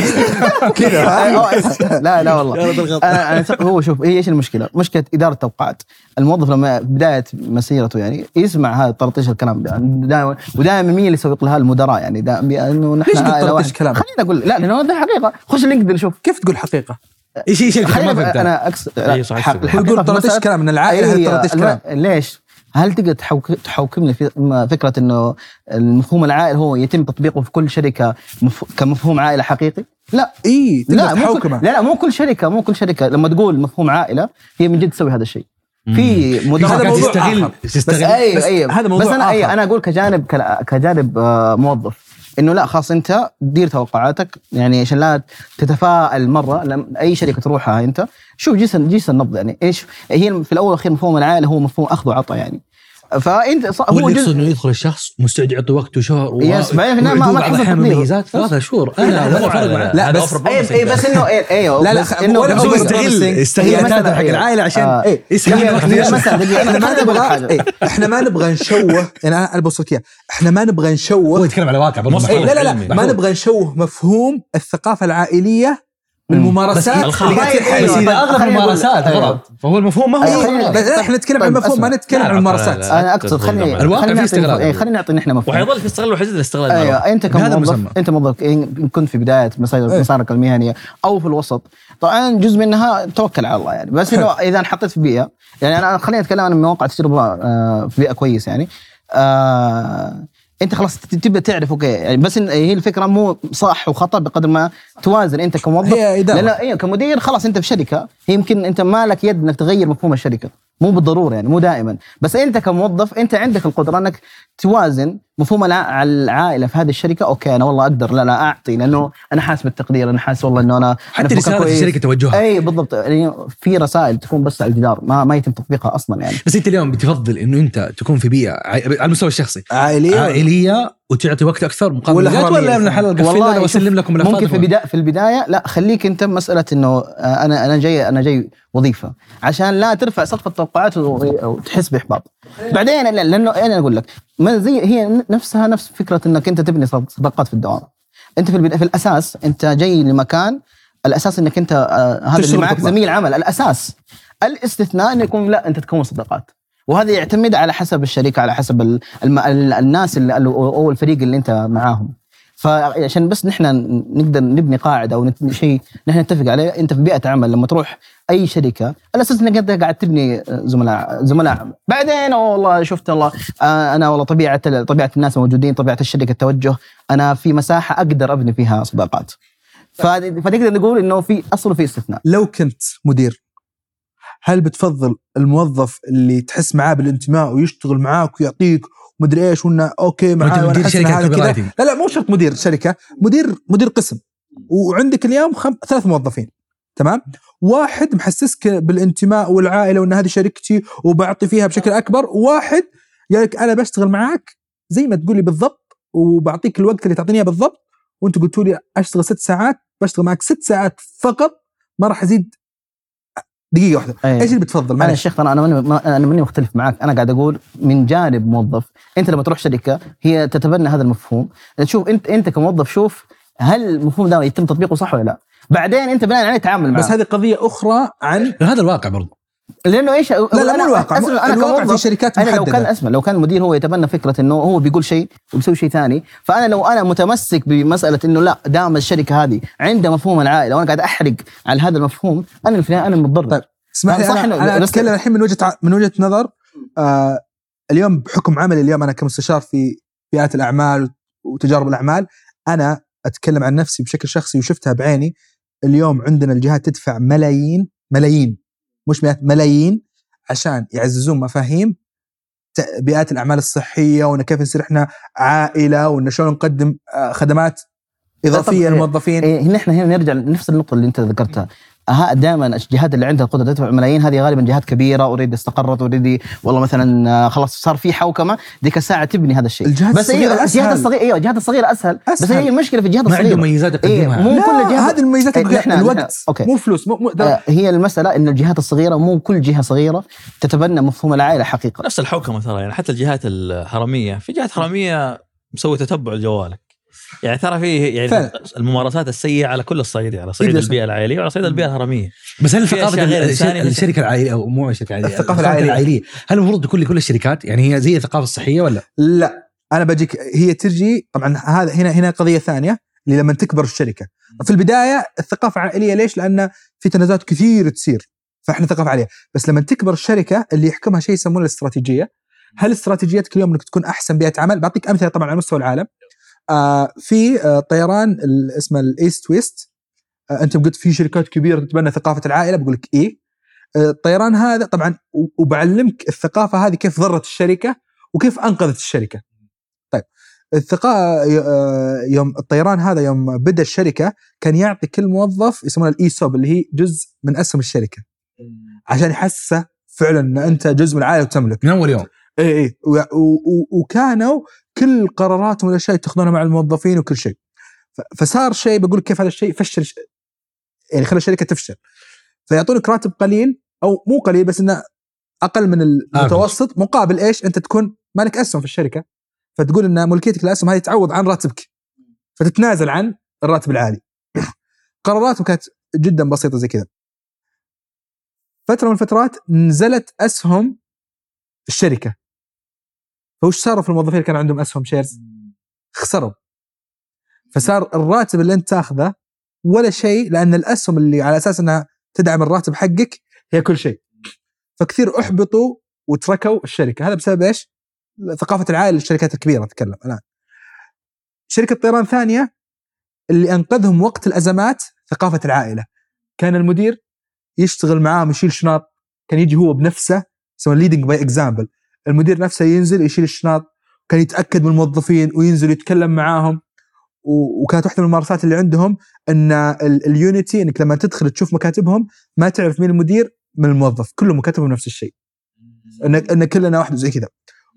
كذا. لا لا والله. أنا هو شوف هي إيش المشكلة؟ مشكلة إدارة التوقعات. الموظف لما بداية مسيرته يعني يسمع هذا طرطيش الكلام. دائما ودائما مين اللي يسوق لها المدراء يعني دائما انه نحن ليش قلت طرطيش واحدة. كلام؟ خليني أقول لا لأنه هذا حقيقة خش لينكدين شوف كيف تقول حقيقة؟ إيش إيش الفكرة ما أنا اقصد. هو يقول مسألة- كلام من العائلة هذا طرطيش الم- كلام ليش؟ هل تقدر تحوك تحوكمني في فكرة إنه المفهوم العائل هو يتم تطبيقه في كل شركة مف... كمفهوم عائلة حقيقي؟ لا اي لا تقدر مو كل... تحوكمه لا لا مو كل شركة مو كل شركة لما تقول مفهوم عائلة هي من جد تسوي هذا الشيء في مدراء موضوع تستغل. تستغل بس أيوه بس أيوه هذا موضوع بس أنا. أيوه أنا أقول كجانب كجانب آه، موظف إنه لا خلاص أنت دير توقعاتك. يعني عشان لا تتفائل مرة لما أي شركة تروحها أنت شوف جس جس النبض يعني. إيش؟ هي في الأول والأخير مفهوم العائلة هو مفهوم أخذ وعطاء يعني. فأنت ص- هو هو اللي يقصد جزء إنه يدخل الشخص مستعد يعطي وقته شهر و- yes، بعدين هنا ما- ما تحصل. مميزات. ثلاثة شهور أنا ولا فرق معي لا، بس- اي اي بس إنه اي أيوه لا، لا، هو يستغل. يستغل حق العائلة عشان آه. إيه. يسحب إحنا ما نبغى. إيه، إحنا ما نبغى نشوه يعني أنا أنا بوصلك إياه إحنا ما نبغى هو نشوه يتكلم على واقع إيه، لا لا لا. ما نبغى نشوه مفهوم الثقافة العائلية. بالممارسات اللي طيب، أيوة. أغلب الممارسات أيوة. غلط فهو المفهوم ما أيوة، هو إحنا نتكلم عن طيب، المفهوم ما أسمع. نتكلم عن الممارسات. أنا أقصد خليني الواقع نعطي استغلال. اي خلينا نعطي نحن مفهوم وحيظل في استغلال الوحيد الاستغلال أيوه أنت كموظف. أنت موظف ان كنت في بداية مسار إيه. مسارك المهنية أو في الوسط طبعا جزء منها توكل على الله يعني بس إنه إذا انحطيت في بيئة يعني أنا خليني أتكلم عن مواقع تجربه آه، في بيئة كويس يعني آه، انت خلاص تبدأ تعرف okay. يعني بس إن هي الفكرة مو صح وخطأ بقدر ما توازن. أنت كموظف هي إدارة. لأن أيوه كمدير خلاص أنت في شركة هي يمكن أنت ما لك يد إنك تغير مفهوم الشركة. مو بالضرورة يعني مو دائما. بس أنت كموظف أنت عندك القدرة أنك توازن مفهوم الع- العائلة في هذه الشركة. okay أنا والله أقدر لا لا أعطي لأنه أنا حاسس بالتقدير أنا حاسس والله إنه أنا حتى رساله. الشركة توجهها. أي بالضبط. يعني في رسائل تكون بس على الجدار ما ما يتم تطبيقها أصلا يعني. بس أنت اليوم بتفضل إنه أنت تكون في بيئة على المستوى الشخصي. عائلية؟ عائلية وتعطي وقت أكثر مقابل ولا. ولا من قفل والله أنا وأسلم لكم ملفات ممكن في البدايه في البداية لا خليك أنت مسألة إنه آه، أنا أنا جاي أنا جاي وظيفة. عشان لا ترفع سقف التوقعات وتحس بإحباط. بعدين لا- لأنه أنا أقول لك زي هي نفسها نفس فكرة إنك أنت تبني صد- صداقات في الدوام. أنت في في الأساس أنت جاي لمكان الأساس إنك أنت آه، هذا اللي معك. زميل عمل الأساس. الاستثناء إنه يكون لا أنت تكون صداقات. وهذا يعتمد على حسب الشركة على حسب ال- الم- ال- الناس اللي أو الفريق اللي أنت معاهم. فعشان بس نحن نقدر نبني قاعدة أو شيء نحن نتفق عليه أنت في بيئة عمل لما تروح أي شركة الاساس إنك أنت قاعد تبني زملاء زملاء. عمل. بعدين والله شفت والله آه، أنا والله طبيعة طبيعة الناس الموجودين طبيعة الشركة التوجه. أنا في مساحة أقدر أبني فيها صداقات ف- فتقدر نقول إنه في أصل وفي استثناء. لو كنت مدير هل بتفضل الموظف اللي تحس معاه بالانتماء ويشتغل معاك ويعطيك مدري إيش وإنه أوكي معاه مدير هذا كذا؟ لا لا مو شرط مدير شركة مدير مدير قسم. وعندك اليوم خم... ثلاث موظفين تمام؟ واحد محسسك بالانتماء والعائلة وإن هذه شركتي وبعطي فيها بشكل أكبر وواحد يقول لك أنا بشتغل معاك زي ما تقول لي بالضبط وبعطيك الوقت اللي تعطيني إياه بالضبط وانت قلتوا لي أشتغل ست ساعات بشتغل معك ست ساعات فقط ما راح ازيد دقيقة واحدة. أيه. إيش اللي بتفضل؟ أنا معلش. الشيخ ترى أنا ماني ما- أنا ماني مختلف معاك. أنا قاعد أقول من جانب موظف. أنت لما تروح شركة هي تتبنى هذا المفهوم. تشوف انت أنت كموظف شوف هل المفهوم ده يتم تطبيقه صح ولا لا. بعدين أنت بناء عليه تعامل معه. بس هذه قضية أخرى عن هذا الواقع برضه لأنه إيش لا لا مو الواقع أسمع، أنا الواقع في شركات أنا لو كان محددة أسمع لو كان المدير هو يتبنى فكرة إنه هو بيقول شيء وبيسوي شيء ثاني فأنا لو أنا متمسك بمسألة إنه لا دام الشركة هذه عندها مفهوم العائلة وأنا قاعد أحرق على هذا المفهوم أنا في النهاية أنا المتضرر طيب. اسمح لي أنا, أنا بس- أتكلم الحين من وجهة من وجهة نظر آه اليوم بحكم عملي اليوم أنا كمستشار في بيئات الأعمال وتجارب الأعمال أنا أتكلم عن نفسي بشكل شخصي وشفتها بعيني اليوم عندنا الجهات تدفع ملايين ملايين مش مئات ملايين عشان يعززون مفاهيم بيئات الأعمال الصحية وإن كيف نصير إحنا عائلة وإن شلون نقدم آه، خدمات إضافية للموظفين. إيه هنا إحنا هنا نرجع لنفس النقطة اللي أنت ذكرتها. دائما الجهات اللي عندها القدرة تدفع ملايين هذه غالبا جهات كبيرة already استقرت already والله مثلا آه، خلاص صار في حوكمة ذيك الساعة تبني هذا الشيء. الجهات بس الصغيرة أيوه الجهات أسهل. الصغيرة أيوه الجهات الصغيرة أسهل, بس أسهل. هي المشكلة في الجهات ما عنده الصغيرة. ميزات إيه يقدمها مو لا، كل الجهات هذه المميزات إيه، الجهات- نحن- الوقت okay. مو فلوس مو, مو آه، هي المسألة إن الجهات الصغيرة مو كل جهة صغيرة تتبنى مفهوم العائلة حقيقة. نفس الحوكمة ترى يعني حتى الجهات الحراميه في جهات حراميه مسوي تتبع لجوالك يعني ترى في يعني فعلا. الممارسات السيئة على كل الصعيد على صعيد إيه، البيئة العائلية وعلى صعيد البيئة الهرمية بس هل في ثقافه أشياء غير ال- إنسانية الشركة, الشركة العائلية أو مو الشركة العائلية العائلية. العائلية هل المفروض تكون لكل الشركات يعني هي زي الثقافة الصحية ولا؟ لا أنا بجيك هي ترجي طبعا هذا هنا هنا قضية ثانية اللي لما تكبر الشركة في البداية الثقافة عائليه ليش؟ لأن في تنازلات كثير تصير فإحنا ثقافة عاليه بس لما تكبر الشركة اللي يحكمها شيء يسمونه الاستراتيجية هل استراتيجيتك اليوم إنك تكون أحسن بيئة عمل بعطيك أمثلة طبعا على مستوى العالم في آه طيران اسمه الايست ويست آه أنت قلت في شركات كبيرة تتبنى ثقافة العائلة بقول لك إيه. آه، الطيران هذا طبعا وبعلمك الثقافة هذه كيف ضرت الشركة وكيف أنقذت الشركة. طيب الثقافه يوم الطيران هذا يوم بدأ الشركة كان يعطي كل موظف يسمونها الإيسوب اللي هي جزء من أسهم الشركة. عشان يحسسه فعلا إن أنت جزء من العائلة وتملك. من أول يوم. اي اي وكانوا كل قراراتهم والأشياء يتخذونها مع الموظفين وكل شيء. فصار شيء بقول كيف هذا الشيء فشل يعني خلى الشركة تفشل. فيعطونك راتب قليل أو مو قليل بس إنه أقل من المتوسط مقابل إيش؟ أنت تكون مالك أسهم في الشركة فتقول إن ملكيتك للاسهم هذه تعوض عن راتبك فتتنازل عن الراتب العالي. قراراتهم كانت جدا بسيطة زي كذا. فترة من الفترات نزلت أسهم الشركة. فوش صاروا في الموظفين اللي كان عندهم أسهم شيرز؟ خسروا. فصار الراتب اللي أنت تاخذه ولا شيء لأن الأسهم اللي على أساس إنها تدعم الراتب حقك هي كل شيء. فكثير أحبطوا وتركوا الشركة، هذا بسبب إيش؟ ثقافة العائله للشركات الكبيرة أتكلم الان. شركة طيران ثانية اللي أنقذهم وقت الأزمات ثقافة العائلة. كان المدير يشتغل معاهم يشيل شنط، كان يجي هو بنفسه يسمى leading by example. المدير نفسه ينزل يشيل الشنط، كان يتأكد من الموظفين وينزل يتكلم معاهم. وكانت واحدة من الممارسات اللي عندهم إن ال- ال unity إنك لما تدخل تشوف مكاتبهم ما تعرف مين المدير من الموظف كلهم مكاتبهم نفس الشيء. ان إن كلنا واحد زي كذا.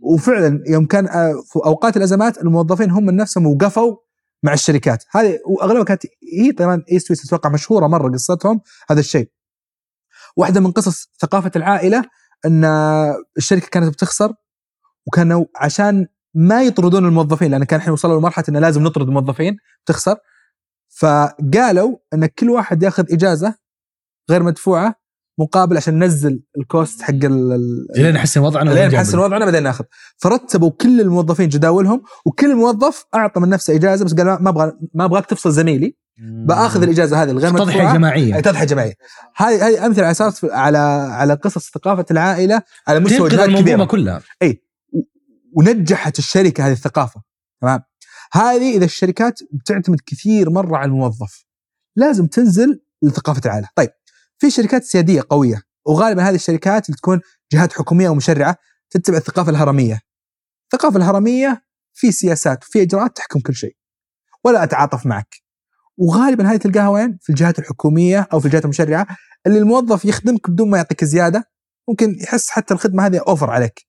وفعلا يوم كان آه، في أوقات الأزمات الموظفين هم من نفسهم وقفوا مع الشركات. هذه وأغلبها كانت هي طيران ايست ويست أتوقع مشهورة مرة قصتهم هذا الشيء. واحدة من قصص ثقافة العائلة أن الشركة كانت بتخسر وكانوا عشان ما يطردون الموظفين لأن كان الحين وصلوا لمرحلة إنه لازم نطرد الموظفين تخسر فقالوا أن كل واحد ياخذ إجازة غير مدفوعة مقابل عشان ننزل الكوست حق ال- لين نحسن وضعنا لين نحسن وضعنا بعدين ناخذ. فرتبوا كل الموظفين جداولهم وكل موظف أعطى من نفسه إجازة بس قال ما أبغى ما أبغاك تفصل زميلي. بأخذ الإجازة هذه الغير مدفوعة. جماعية. أي تضحية جماعية. هذه هذه أمثلة على أساس على على قصص ثقافة العائلة على مستوى تنقذ المنظومه كلها. ونجحت الشركة هذه الثقافة تمام؟ هذه إذا الشركات بتعتمد كثير مرة على الموظف لازم تنزل لثقافة العائلة. طيب في شركات سيادية قوية وغالبا هذه الشركات اللي تكون جهات حكومية ومشرعه تتبع الثقافة الهرمية. الثقافة الهرمية في سياسات وفي إجراءات تحكم كل شيء. ولا أتعاطف معك. وغالبا هذه تلقاها وين؟ في الجهات الحكومية أو في الجهات المشرعه اللي الموظف يخدمك بدون ما يعطيك زيادة ممكن يحس حتى الخدمة هذه اوفر عليك.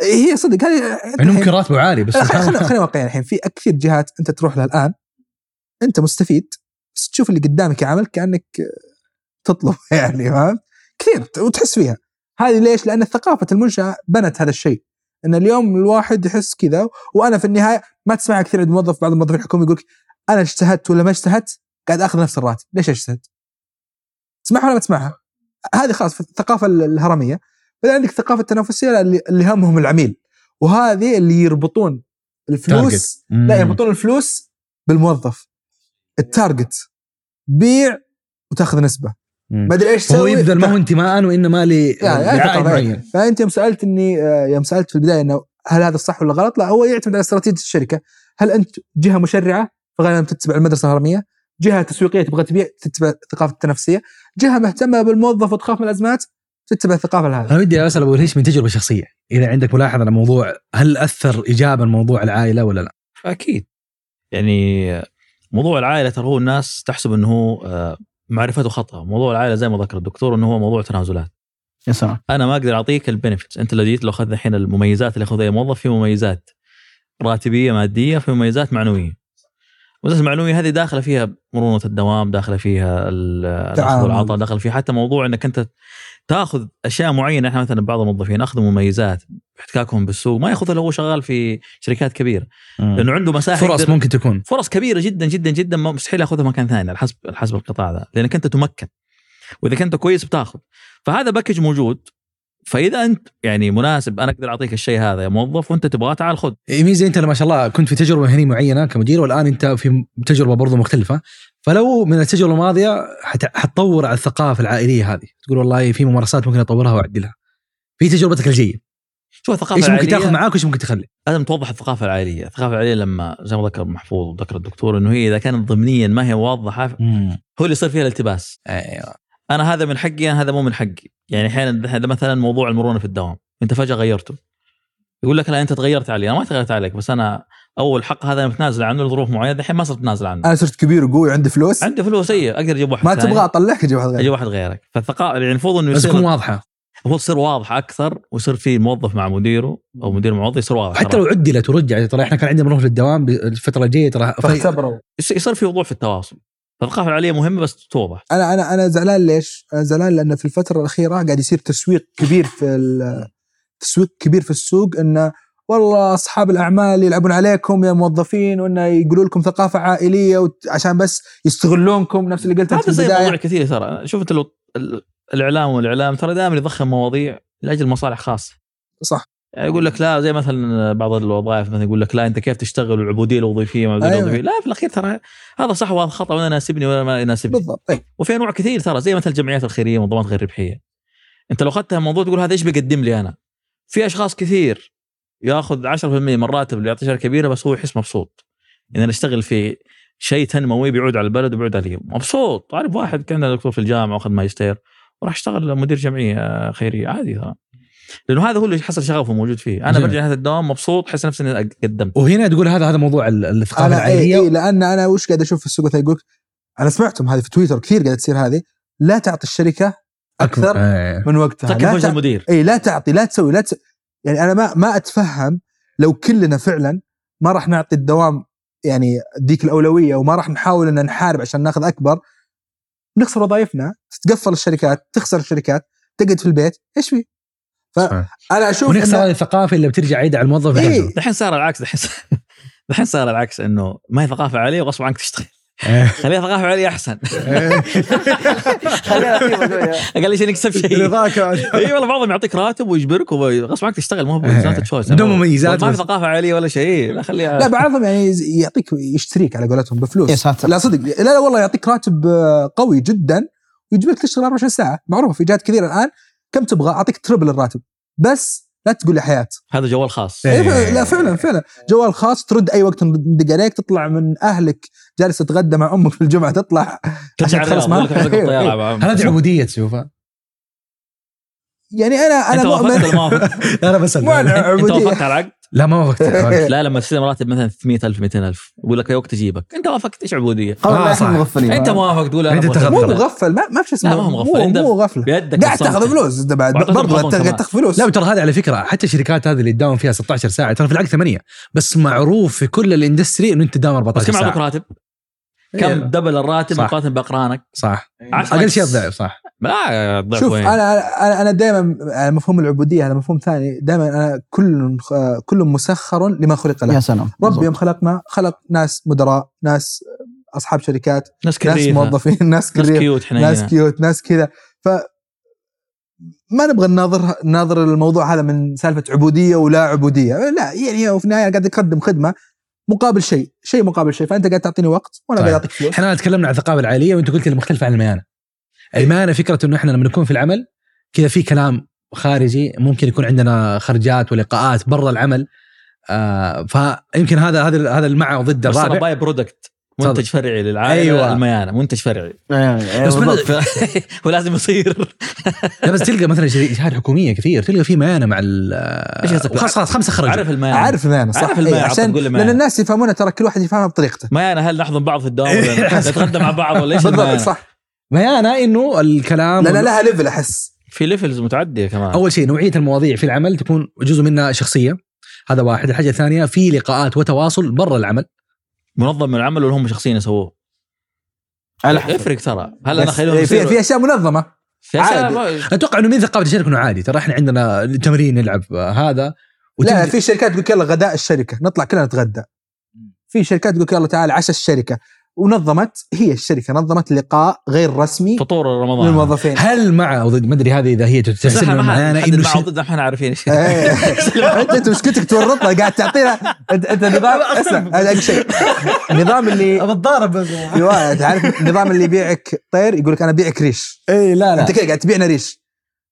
هي صدق هذه يعني ممكن راتبه عالي بس خلينا. خلينا واقعيين الحين. في كثير جهات أنت تروح لها الآن أنت مستفيد بس تشوف اللي قدامك يعمل كأنك تطلب يعني فاهم كثير وتحس فيها. هذه ليش؟ لأن ثقافة المنشأة بنت هذا الشيء. إن اليوم الواحد يحس كذا وأنا في النهاية ما تسمعها كثير عند موظف بعض الموظفين الحكومي يقول أنا اجتهدت ولا ما اجتهدت قاعد آخذ نفس الراتب ليش اجتهدت؟ تسمعها ولا ما تسمعها؟ هذه خلاص في الثقافه الهرمية بعدين عندك الثقافة التنافسية اللي اللي همهم العميل وهذه اللي يربطون الفلوس. لا يربطون الفلوس بالموظف التارجت بيع وتأخذ نسبة. ما ادري إيش هو تسوي يبذل ما هو انتماء وإنما ل- يعني. معين فأنت يوم سالتني آه، يوم سألت في البداية إنه هل هذا صح ولا غلط؟ لا هو يعتمد على استراتيجية الشركة، هل أنت جهة مشرعة فغالبا تتبع المدرسة الهرمية، جهة تسويقية تبغى تبيع تتبع ثقافه التنافسية، جهة مهتمة بالموظف وتخاف من الأزمات تتبع الثقافة لهذا أنا ودي أسأل أبو هشام من تجربة شخصية. إذا عندك ملاحظة على موضوع هل أثر ايجابا موضوع العائلة ولا لا؟ أكيد. يعني موضوع العائلة ترى هو الناس تحسب إنه هو آه، معرفته خطأ. موضوع العائلة زي ما ذكر الدكتور إنه هو موضوع تنازلات. يا سلام. أنا ما أقدر أعطيك البنفتس أنت لو جيت لو اخذنا الحين المميزات اللي ياخذها اي موظف في مميزات راتبية مادية في مميزات معنوية. المميزات المعنويه هذه داخلة فيها مرونة الدوام داخلة فيها ال- الاخذ. والعطاء داخل فيها. حتى موضوع إنك أنت تأخذ أشياء معينة إحنا مثلا بعض الموظفين أخذوا مميزات باحتكاكهم بالسوق ما يأخذها لو هو شغال في شركات كبيرة. لأنه عنده مساحة فرص يقدر- ممكن تكون. فرص كبيرة جدا جدا جدا مستحيل يأخذها مكان ثاني على حسب على حسب القطاع ذا. لأنك أنت تمكن. وإذا كنت كويس بتأخذ. فهذا package موجود. فإذا أنت يعني مناسب أنا أقدر أعطيك الشيء هذا يا موظف وأنت تبغاه تعال خذ. ميزة أنت ما شاء الله كنت في تجربة مهنيه معينة كمدير والآن أنت في تجربة برضو مختلفة فلو من التجربة الماضية حت- حتطور على الثقافة العائلية هذه. تقول والله في ممارسات ممكن أطورها وأعدلها. في تجربتك الجايه شوف الثقافة إيش ممكن تاخذ معاك وإيش ممكن تخلي؟ لازم توضح الثقافة العائلية، الثقافة العائلية لما زي ما ذكر محفوظ وذكر الدكتور إنه هي إذا كانت ضمنيا ما هي واضحة هو اللي يصير فيها الالتباس، أيوه. أنا هذا من حقي أنا هذا مو من حقي، يعني أحيانا هذا مثلا موضوع المرونة في الدوام، أنت فجأة غيرته. يقول لك لا أنت تغيرت علي، أنا ما تغيرت عليك بس أنا أول حق هذا أنا متنازل عنه لظروف معينة. الحين ما صرت متنازل عنه. أنا صرت كبير وقوي عندي فلوس. عندي فلوس أي أقدر أجيب واحد ما تبغى أطلعك أجيب واحد أجيب غير واحد غيرك، فالثقافه يعني المفروض إنه بس يصير تكون واضحة. المفروض تصير واضحه أكثر ويصير في موظف مع مديره أو مدير مع موظف يصير واضح. حتى لو عدلت ورجعت ترى إحنا كان عندنا مرور للدوام الفترة الجاية ترى فاختبروا. يصير في وضوح في التواصل. فالثقافه العاليه مهمة بس توضح. أنا أنا أنا زعلان ليش؟ أنا زعلان لأن في الفترة الأخيرة قاعد يصير تسويق كبير في تسويق كبير في السوق إنه والله أصحاب الأعمال يلعبون عليكم يا موظفين وإنه يقولوا لكم ثقافة عائلية وت- عشان بس يستغلونكم نفس اللي قلت انت في هذا زي مواضيع البدايه كثير ترى. شوف أنت لو الإعلام والإعلام ترى دائما يضخم مواضيع لأجل مصالح خاصة. صح. يقول لك لا زي مثلا بعض الوظائف مثلا يقول لك لا أنت كيف تشتغل والعبوديه الوظيفية؟ ما أيوة. أيوة. لا في الأخير ترى هذا صح وهذا خطأ ولا يناسبني ولا ما يناسبني. بالضبط طيب وفي أنواع كثير ترى زي مثل الجمعيات الخيرية ومنظمات غير ربحية. أنت لو أخذتها موضوع تقول هذا إيش بيقدم لي أنا؟ في أشخاص كثير يأخذ 10% من الراتب اللي يعطي شركه كبيرة بس هو يحس مبسوط. يعني أنا اشتغل في شيء تنموي بيعود على البلد وبيعود عليه. مبسوط. عارف واحد كان دكتور في الجامعة وأخذ ماجستير وراح اشتغل مدير جمعية خيرية عادي ترى. لأنه هذا هو اللي حصل شغفه موجود فيه. أنا. برجع نهايه الدوام مبسوط احس نفسي إني قدمت. وهنا تقول هذا هذا موضوع ال- الثقافة اي العائلية. إيه لأن أنا وش قاعد أشوف في السوق؟ مثلا يقول أنا سمعتهم هذه في تويتر كثير قاعدة تصير هذه لا تعطي الشركة أكثر إيه. من وقتها. لا وجه تع- المدير. اي لا تعطي لا تسوي لا تسوي يعني أنا ما ما أتفهم لو كلنا فعلا ما راح نعطي الدوام يعني ديك الأولوية وما راح نحاول إن نحارب عشان ناخذ أكبر. نخسر وظائفنا تتقفل الشركات تخسر الشركات تقعد في البيت إيش في؟ فأنا أشوف ونخسر إن هذه الثقافه اللي بترجع عيد على الموظف إيه. دحين صار العكس دحين دحين صار العكس إنه ما هي ثقافة عاليه وغصب عنك تشتغل إيه. خليها ثقافة عاليه أحسن قيمة شوية. أقل شيء نكسب شيء رضاك إي والله بعضهم يعطيك راتب ويجبرك وغصب عنك تشتغل ما هو إيه. بدون مميزات ما في. ثقافة عاليه ولا شيء لا خليها لا بعضهم يعني يعطيك يشتريك على قولتهم بفلوس يا ساتر. لا صدق لا لا والله يعطيك راتب آه، قوي جدا ويجبرك تشتغل 24 ساعة معروفة في جهات كثيرة الآن كم تبغى أعطيك تربل الراتب. بس لا تقول لي حياة. هذا جوال خاص. إيه. إيه. لا فعلا فعلا. جوال خاص ترد أي وقت ندق عليك تطلع من أهلك جالس تتغدى مع أمك في الجمعة تطلع. عشان تخلص معك. مع- هذه عبودية تشوفها. يعني أنا أنا أنت مؤمن؟ أنا بسأل. مو أنا أنت عبوديه وافقت على العقد؟ لا ما وافقت لا لما تستلم راتب مثلا 300000 200000 يقول لك اي وقت اجيبك انت وافقت إيش عبودية؟ آه، لا صح. مغفلين انت موافق تقول أنا تاخذ مو. مغفل ما ما في شيء اسمه لا، ما هو مغفل. مو, مو غفلة بيدك قاعد. تاخذ فلوس انت بعد برضه انت قاعد. تاخذ فلوس لا ترى هذه على فكرة حتى الشركات هذه اللي تداوم فيها 16 ساعة ترى في العقد ثمانية بس معروف في كل الإندستري إنه أنت تداوم بس 14 كم اعطوك ساعة راتب؟ إيه. كم دبل الراتب صح. مقارنة بأقرانك؟ صح. عشرة أقل. شيء الضعف صح. لا ضعف شوف وين؟ أنا أنا أنا دائما مفهوم العبودية هذا مفهوم ثاني دائما أنا كل كل مسخر لما خلق له. يا سلام. ربي يوم خلقنا خلق ناس مدراء ناس أصحاب شركات ناس ناس كريهة. موظفين ناس ناس كريم cute ناس حنينه cute ناس كذا. ف ما نبغى نناظر نناظر الموضوع هذا من سالفة عبودية ولا عبودية. لا يعني هو في النهاية قاعد اقدم خدمة. مقابل شيء شيء مقابل شيء فأنت قاعد تعطيني وقت وأنا طيب. قاعد أعطيك فلوس. إحنا تكلمنا عن الثقافة العائلية وأنت قلت لي مختلفة عن الميانة. الميانة فكرة إنه إحنا لما نكون في العمل كذا في كلام خارجي ممكن يكون عندنا خرجات ولقاءات برا العمل آه فيمكن هذا هذا هذا المع ضد الرابع. باي برودكت. منتج فرعي للعائلة أيوة. أيوة. الميانة منتج فرعي. يعني بس بالضبط. ف- ولازم يصير. لا بس تلقى مثلا شركات حكومية كثير تلقى في ميانة مع ال إيش قصدك؟ خلاص خلاص خمسة خرجوا. عارف الميانة. عارف المعنى صح؟ عارف المعنى، إيه، عشان لأن. الناس يفهمونها ترى كل واحد يفهمها بطريقته. ميانة هل نحضن بعض في الدوام ولا نتغدى مع بعض ولا إيش بالضبط الميانة؟ صح. ميانة إنه الكلام لأن لها level أحس. في levels متعدية كمان. أول شيء نوعية المواضيع في العمل تكون جزء منها شخصية. هذا واحد. الحاجة الثانية في لقاءات وتواصل برا العمل. منظم من العمل ولا هم شخصيا يسووه؟ على حسب. يفرق ترى. هل أنا خليهم إيه، في في أشياء منظمة. في أشياء عادي. ما- أتوقع إنه من ثقافة الشركة إنه عادي. ترى إحنا عندنا تمرين نلعب هذا. لا في شركات تقول يلا غداء الشركة. نطلع كلنا نتغدى. في شركات تقول يلا تعال عشاء الشركة. ونظمت هي الشركة نظمت لقاء غير رسمي فطور رمضان. للموظفين هل مع أو ضد ما أدري هذه إذا هي تحسن معانا حد انه مع ضد إحنا عارفين إيش. إيه. انت مشكلتك تورطنا قاعد تعطينا. انت أنت نظام اسمع هذا شيء. النظام اللي بتضارب بس. أيوه تعرف النظام اللي يبيعك طير يقول لك أنا أبيعك ريش. اي لا لا. أنت كذا قاعد تبيعنا ريش.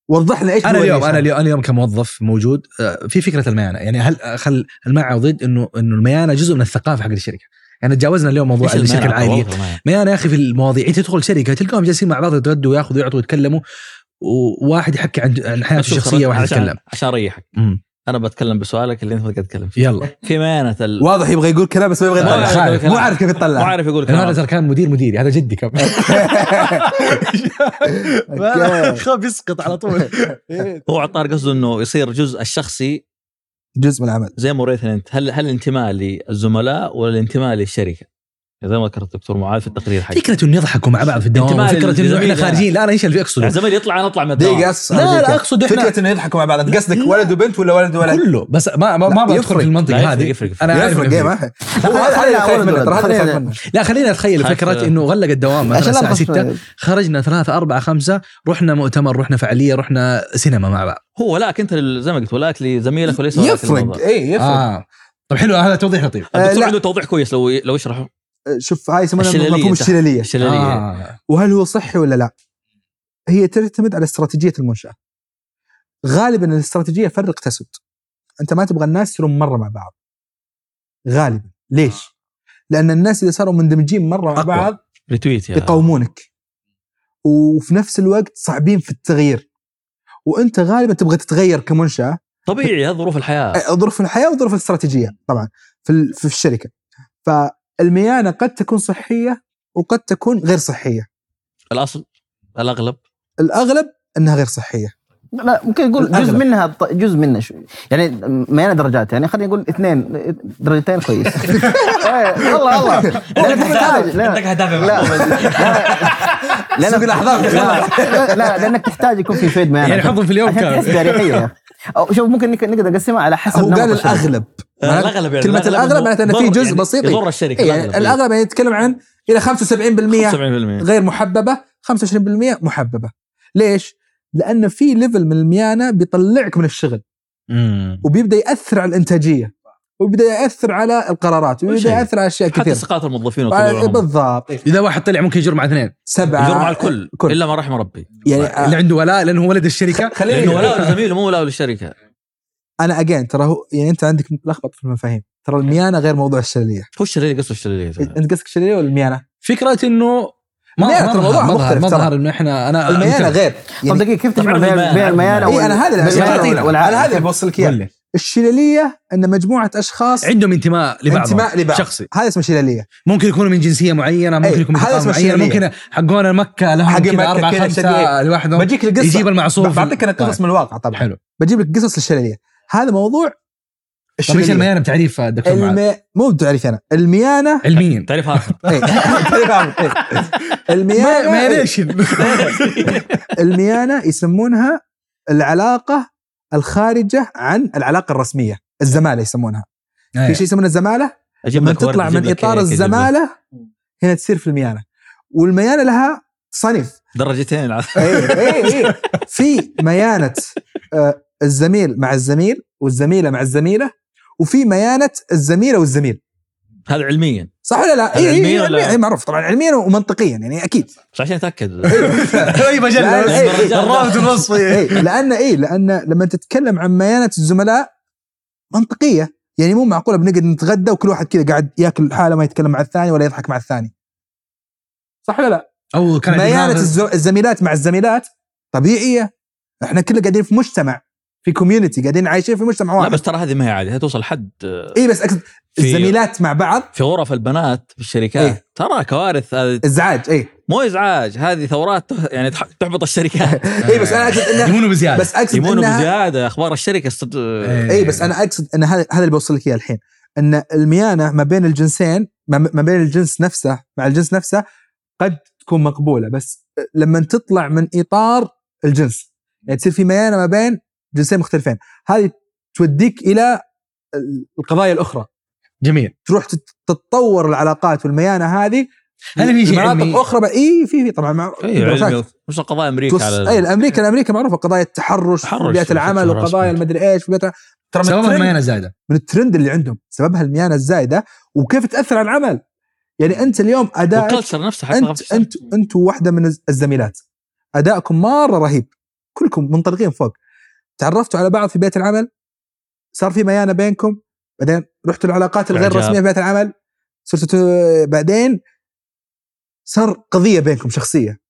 وضح لنا إيش أنا اليوم أنا. اليوم أنا اليوم كموظف موجود آه، في فكرة الميانة. يعني هل خل المع ضد انه إنه الميانة جزء من الثقافة حق الشركة. يعني تجاوزنا اليوم موضوع الشركة المانع. ميانه يا أخي في المواضيع. أنت تدخل شركة تلقاهم جالسين مع بعض يتغدوا ويأخذوا ويعطوا ويتكلموا وواحد يحكي عن عن حياته الشخصية خلاص، واحد عشان- يتكلم. عشان أريحك. أمم. أنا بتكلم بسؤالك اللي أنت قاعد تتكلم فيه. يلا. في ميانه ال... واضح يبغى يقول كلام بس ما يبغى ما يطلع. مو. عارف كيف ما يطلع عارف يقول هذا كلام ترى كان مدير مديري هذا جدي كم. خاف يسقط على طول. هو عطار قصده إنه يصير جزء الشخصي جزء من العمل زي ما وريتنا أنت هل هل الانتماء للزملاء ولا الانتماء للشركة؟ زي ما ذكرت الدكتور معاذ في التقرير حقه فكرة إنه يضحكوا مع بعض في الدوام فكرة إنه إحنا. خارجين. لا أنا إيش اللي اقصده يعني زميلي يطلع أنا أطلع من الدوام. دقيقة أص- لا، لا، دقيقة. أقصد إحنا- فكرة إنه يضحكوا مع بعض. أنت قصدك ولد وبنت ولا ولد وولد؟ كله. بس ما ما, ما بدخل يفرق. في المنطقة هذه. يفرق-. أنا عارف يفرق. هذا لا خلينا نتخيل خاف- فكرة إنه غلق الدوام مثلا الساعة 6 نخش- خرجنا ثلاثة أربعة خمسة رحنا مؤتمر رحنا فعالية رحنا سينما مع بعض. هو ولاك أنت لل- زي ما قلت ولاك لزميلك وليس يفرق. اي يفرق. آه. طب حلو هذا توضيح لطيف. آه، الدكتور لا. عنده توضيح كويس لو لو يشرحه. شوف هاي يسمونها مفهوم أنت. الشلالية. الشلالية. آه. وهل هو صحي ولا لا؟ هي تعتمد على استراتيجية المنشأة. غالبا الاستراتيجية فرق تسد أنت ما تبغى الناس يصيرون مرة مع بعض. غالبا. ليش؟ لأن الناس إذا صاروا مندمجين مرة مع أقوى. بعض ريتويت يقاومونك وفي نفس الوقت صعبين في التغيير. وأنت غالبا تبغى تتغير كمنشأة. طبيعي ظروف الحياة. أي، ظروف الحياة وظروف الاستراتيجية طبعا في في الشركة. فالميانه قد تكون صحية وقد تكون غير صحية. الأصل؟ الأغلب؟ الأغلب إنها غير صحية. لا ممكن نقول جزء. منها جزء منها شوي يعني ميانة درجات يعني خلينا نقول اثنين درجتين كويس. والله والله. لأنك تحتاج لا. لا لا. لا, لا لأنك تحتاج يكون في فيد ميانة. يعني حظهم في اليوم كان تحس بأريحية. أو شوف ممكن نقدر نقسمها على حسب هو قال. الأغلب الأغلب يعني كلمة الأغلب معناته إنه في جزء يعني بسيط. يضر الشركة إيه، يعني الأغلب يعني يتكلم عن إلى 75% 70% غير محببة 25% محببة ليش؟ لأن في ليفل من الميانة بيطلعك من الشغل مم. وبيبدأ يأثر على الإنتاجية وبيبدا ياثر على القرارات شيء. ياثر على أشياء حتى كثير ثقات الموظفين بالضبط. إذا واحد طلع ممكن يجر مع اثنين. سبعة. يجر مع الكل. كل. إلا ما رحم ربي. يعني اللي عنده ولاء لأنه هو ولد الشركة. خليني لأنه ولاء لزميله مو ولاء للشركه أنا اجين ترى هو يعني أنت عندك متلخبط في المفاهيم. ترى الميانة غير موضوع الشلالية. هو الشلالية قصده الشلالية أنت قصدك الشلالية ولا الميانة؟ فكرة إنه ما لا، ترى ما موضوع ظهر مختلف ما ترى. ظهر إنه إحنا أنا الميانة غير. طب يعني دقيقة كيف تجمع بين الميانة إي أنا هذا أنا. هذا اللي بوصلك إياه. الشلالية أن مجموعة أشخاص عندهم انتماء لبعض انتماء لبعض. شخصي. هذا اسمه شلالية. ممكن يكونوا من جنسية معينة ممكن أي، يكون من هذا معينة. ممكن حقون مكة لهم حق كذا كذا خمسة. لوحدهم. بجيك القصة. يجيب المعصوف بعطيك أنا قصص من الواقع طبعا. حلو. بجيب لك قصص الشلاليه هذا موضوع طيب إيش الميانة؟ بتعريف دكتور معاذ. الم... مو بتعرف أنا. الميانة. علميا تعرف آخر. إيه. تعرف عن- إيه. الميانة. الميانة يسمونها العلاقة الخارجة عن العلاقة الرسمية الزمالة يسمونها. في شيء يسمونه الزمالة. أجيب لما تطلع من إطار الزمالة هنا تصير في الميانة. والميانة لها صنف درجتين اي اي اي في ميانة آه، الزميل مع الزميل والزميلة مع الزميلة وفي ميانة الزميلة والزميل. هذا علميا. صح ولا لا؟ اي علميا اي ولا- إي معروف طبعا علميا ومنطقيا يعني أكيد. بس عشان اتاكد اي مجله لا، إيه، إيه. الرابط الوصفي. اي لأن اي لأن لما تتكلم عن ميانة الزملاء منطقية. يعني مو معقولة بنقعد نتغدى وكل واحد كذا قاعد ياكل حاله ما يتكلم مع الثاني ولا يضحك مع الثاني. صح ولا لا؟ أو كان ميانة الزميلات مع الزميلات طبيعية. إحنا كلنا قاعدين في مجتمع. في community قاعدين عايشين في مجتمع لا واحد بس ترى هذه ما هي عادي هي توصل حد آه، اي بس أقصد الزميلات مع بعض في غرف البنات في الشركات إيه. ترى كوارث هذه ازعاج اي مو إزعاج هذه ثورات يعني تح- تحبط الشركات اي بس أنا أقصد انها يمونوا بزيادة بس أقصد يمونوا انها بزيادة أخبار الشركة. إيه. اي بس أنا أقصد إن هذا هذا اللي بوصل لك إياه الحين إن الميانة ما بين الجنسين ما ما بين الجنس نفسه مع الجنس نفسه قد تكون مقبولة بس لما تطلع من إطار الجنس يعني تصير في ميانة ما بين جنسين مختلفين. هذه توديك إلى القضايا الأخرى. جميل. تروح تت- تتطور العلاقات والميانة هذه هل في شيء مناطق علمي؟ أخرى بقى- إي في في طبعا مع إي وش قضايا أمريكا توص... على إي الأمريكا الأمريكا معروفة قضايا التحرش في بيئه العمل وقضايا. المدري إيش في بيئة... ترى من سببها الميانة زايده من الترند اللي عندهم. سببها الميانة الزايدة وكيف تأثر على العمل. يعني أنت اليوم ادائك والكلتشر نفسه حتى انت أنت انت واحدة من الز- الزميلات. أدائكم مرة رهيب. كلكم منطلقين فوق. تعرفتوا على بعض في بيت العمل؟ صار في ميانة بينكم؟ بعدين رحتوا العلاقات الغير. رسمية في بيت العمل؟ صرتوا بعدين صار قضية بينكم شخصية.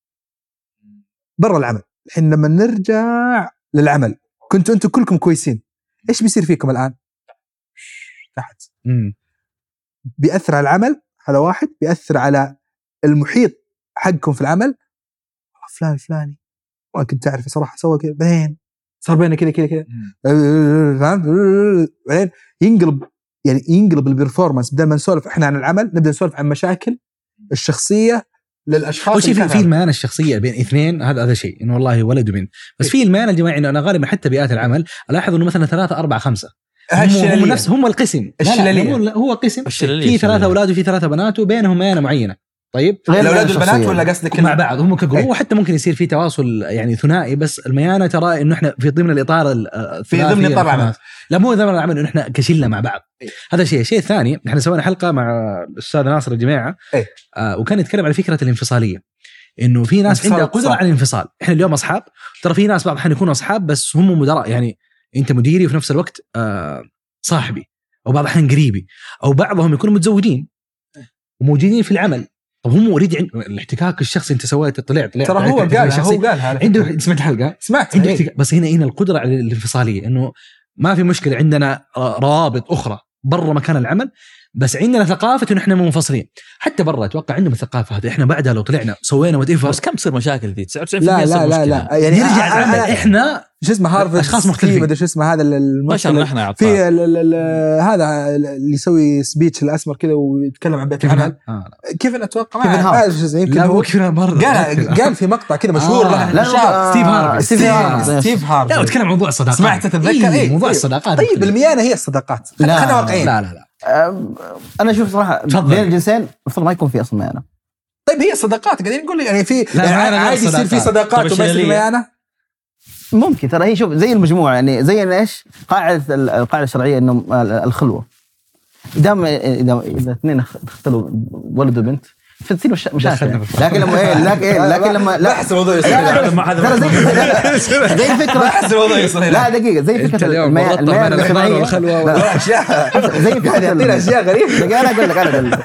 برا العمل. الحين لما نرجع للعمل كنتوا أنتم كلكم كويسين. إيش بيصير فيكم الآن؟ تحت. مم. بيأثر على العمل؟ هذا واحد. بيأثر على المحيط حقكم في العمل؟ فلان الفلاني ما كنت تعرف صراحة سوى كذا. بعدين صار بيننا كذا كذا كذا فهمت؟ بعدين ينقلب يعني ينقلب البرفورمانس بدل ما نسولف إحنا عن العمل نبدأ نسولف عن مشاكل الشخصية للأشخاص اللي في في الميانه الشخصية بين اثنين هذا هذا شيء إنه والله ولد وبنت. بس في الميانه الجماعية إنه أنا غالبا حتى بيئات العمل ألاحظ إنه مثلا ثلاثة أربعة خمسة. هم, هم الشلالية. نفس هم القسم. لا لا، الشلالية. هو- قسم. الشلالية في ثلاثة الشلالية. أولاد وفي ثلاثة بنات وبينهم ميانه معينة. طيب غير الأولاد. والبنات ولا قصدك مع بعض هم كجروب إيه. وحتى ممكن يصير في تواصل يعني ثنائي بس الميانة ترى إنه إحنا في ضمن الإطار ال- الثلاثي ضمن. الخماسي. لا مو ضمن العمل إنه إحنا كشلة مع بعض إيه. هذا شيء الشيء الثاني إحنا سوينا حلقة مع الأستاذ ناصر الجماعه إيه. آه وكان يتكلم على فكرة الانفصالية إنه في ناس عندها. قدرة على الانفصال إحنا اليوم أصحاب ترى في ناس بعض الأحيان يكونوا أصحاب بس هم مدراء يعني أنت مديري وفي نفس الوقت آه صاحبي أو بعض الأحيان قريبي أو بعضهم يكونوا متزوجين وموجودين في العمل طب هم already عند الاحتكاك الشخصي أنت سويت طلع طلع ترى هو شخصي. هو قالها. عنده سمعت الحلقة سمعت عنده إيه. احتكاك بس هنا هنا القدرة على الانفصالية إنه ما في مشكلة عندنا آه، روابط أخرى برا مكان العمل بس عندنا ثقافة إنه إحنا منفصلين حتى برا أتوقع عندهم الثقافة هذه إحنا بعدها لو طلعنا سوينا وات بس كم تصير مشاكل ذي 99% لا لا لا. لا يعني أنا- إحنا شو اسمه هارفرد أشخاص مختلفين. مدري شو اسمه هذا الممثل نحن. في ال- ال- ال- هذا اللي يسوي سبيتش الأسمر كذا ويتكلم عن بيت العمل آه. كيفن أتوقع ما كيفن اسمه يمكن لا هو كذا مرة قال قال في مقطع كذا مشهور آه. له لا شاب. ستيف هارفي. ستيف هارفي ستيف هارفي لا وتكلم عن موضوع الصداقات سمعت تتذكر إيه إيه. موضوع. الصداقات طيب. الميانه هي الصداقات. خلينا واقعيين لا لا لا أنا أشوف صراحة. بين الجنسين المفروض ما يكون في أصلا ميانة طيب هي الصداقات قاعدين نقول يعني في يعني عادي يصير في صداقات. صداقات وما يصير الشلالية؟ ميانة ممكن ترى هي شوف زي المجموعة يعني زي إيش؟ قاعدة ال- القاعدة الشرعية إنه الخلوة. دام إذا إذا اثنين اخ- اختلوا ولد وبنت فتصير مشا- مشاكل لكن لما إيه لكن, إيه لكن لما لا. بحث الموضوع يصير. ترى زي زي فكره بحث الموضوع يصير. لا دقيقة زي فكرة اليوم المياه المياه أشياء. زي فكرة أشياء غريبة. دقيقة أنا أقول لك أنا أقول لك.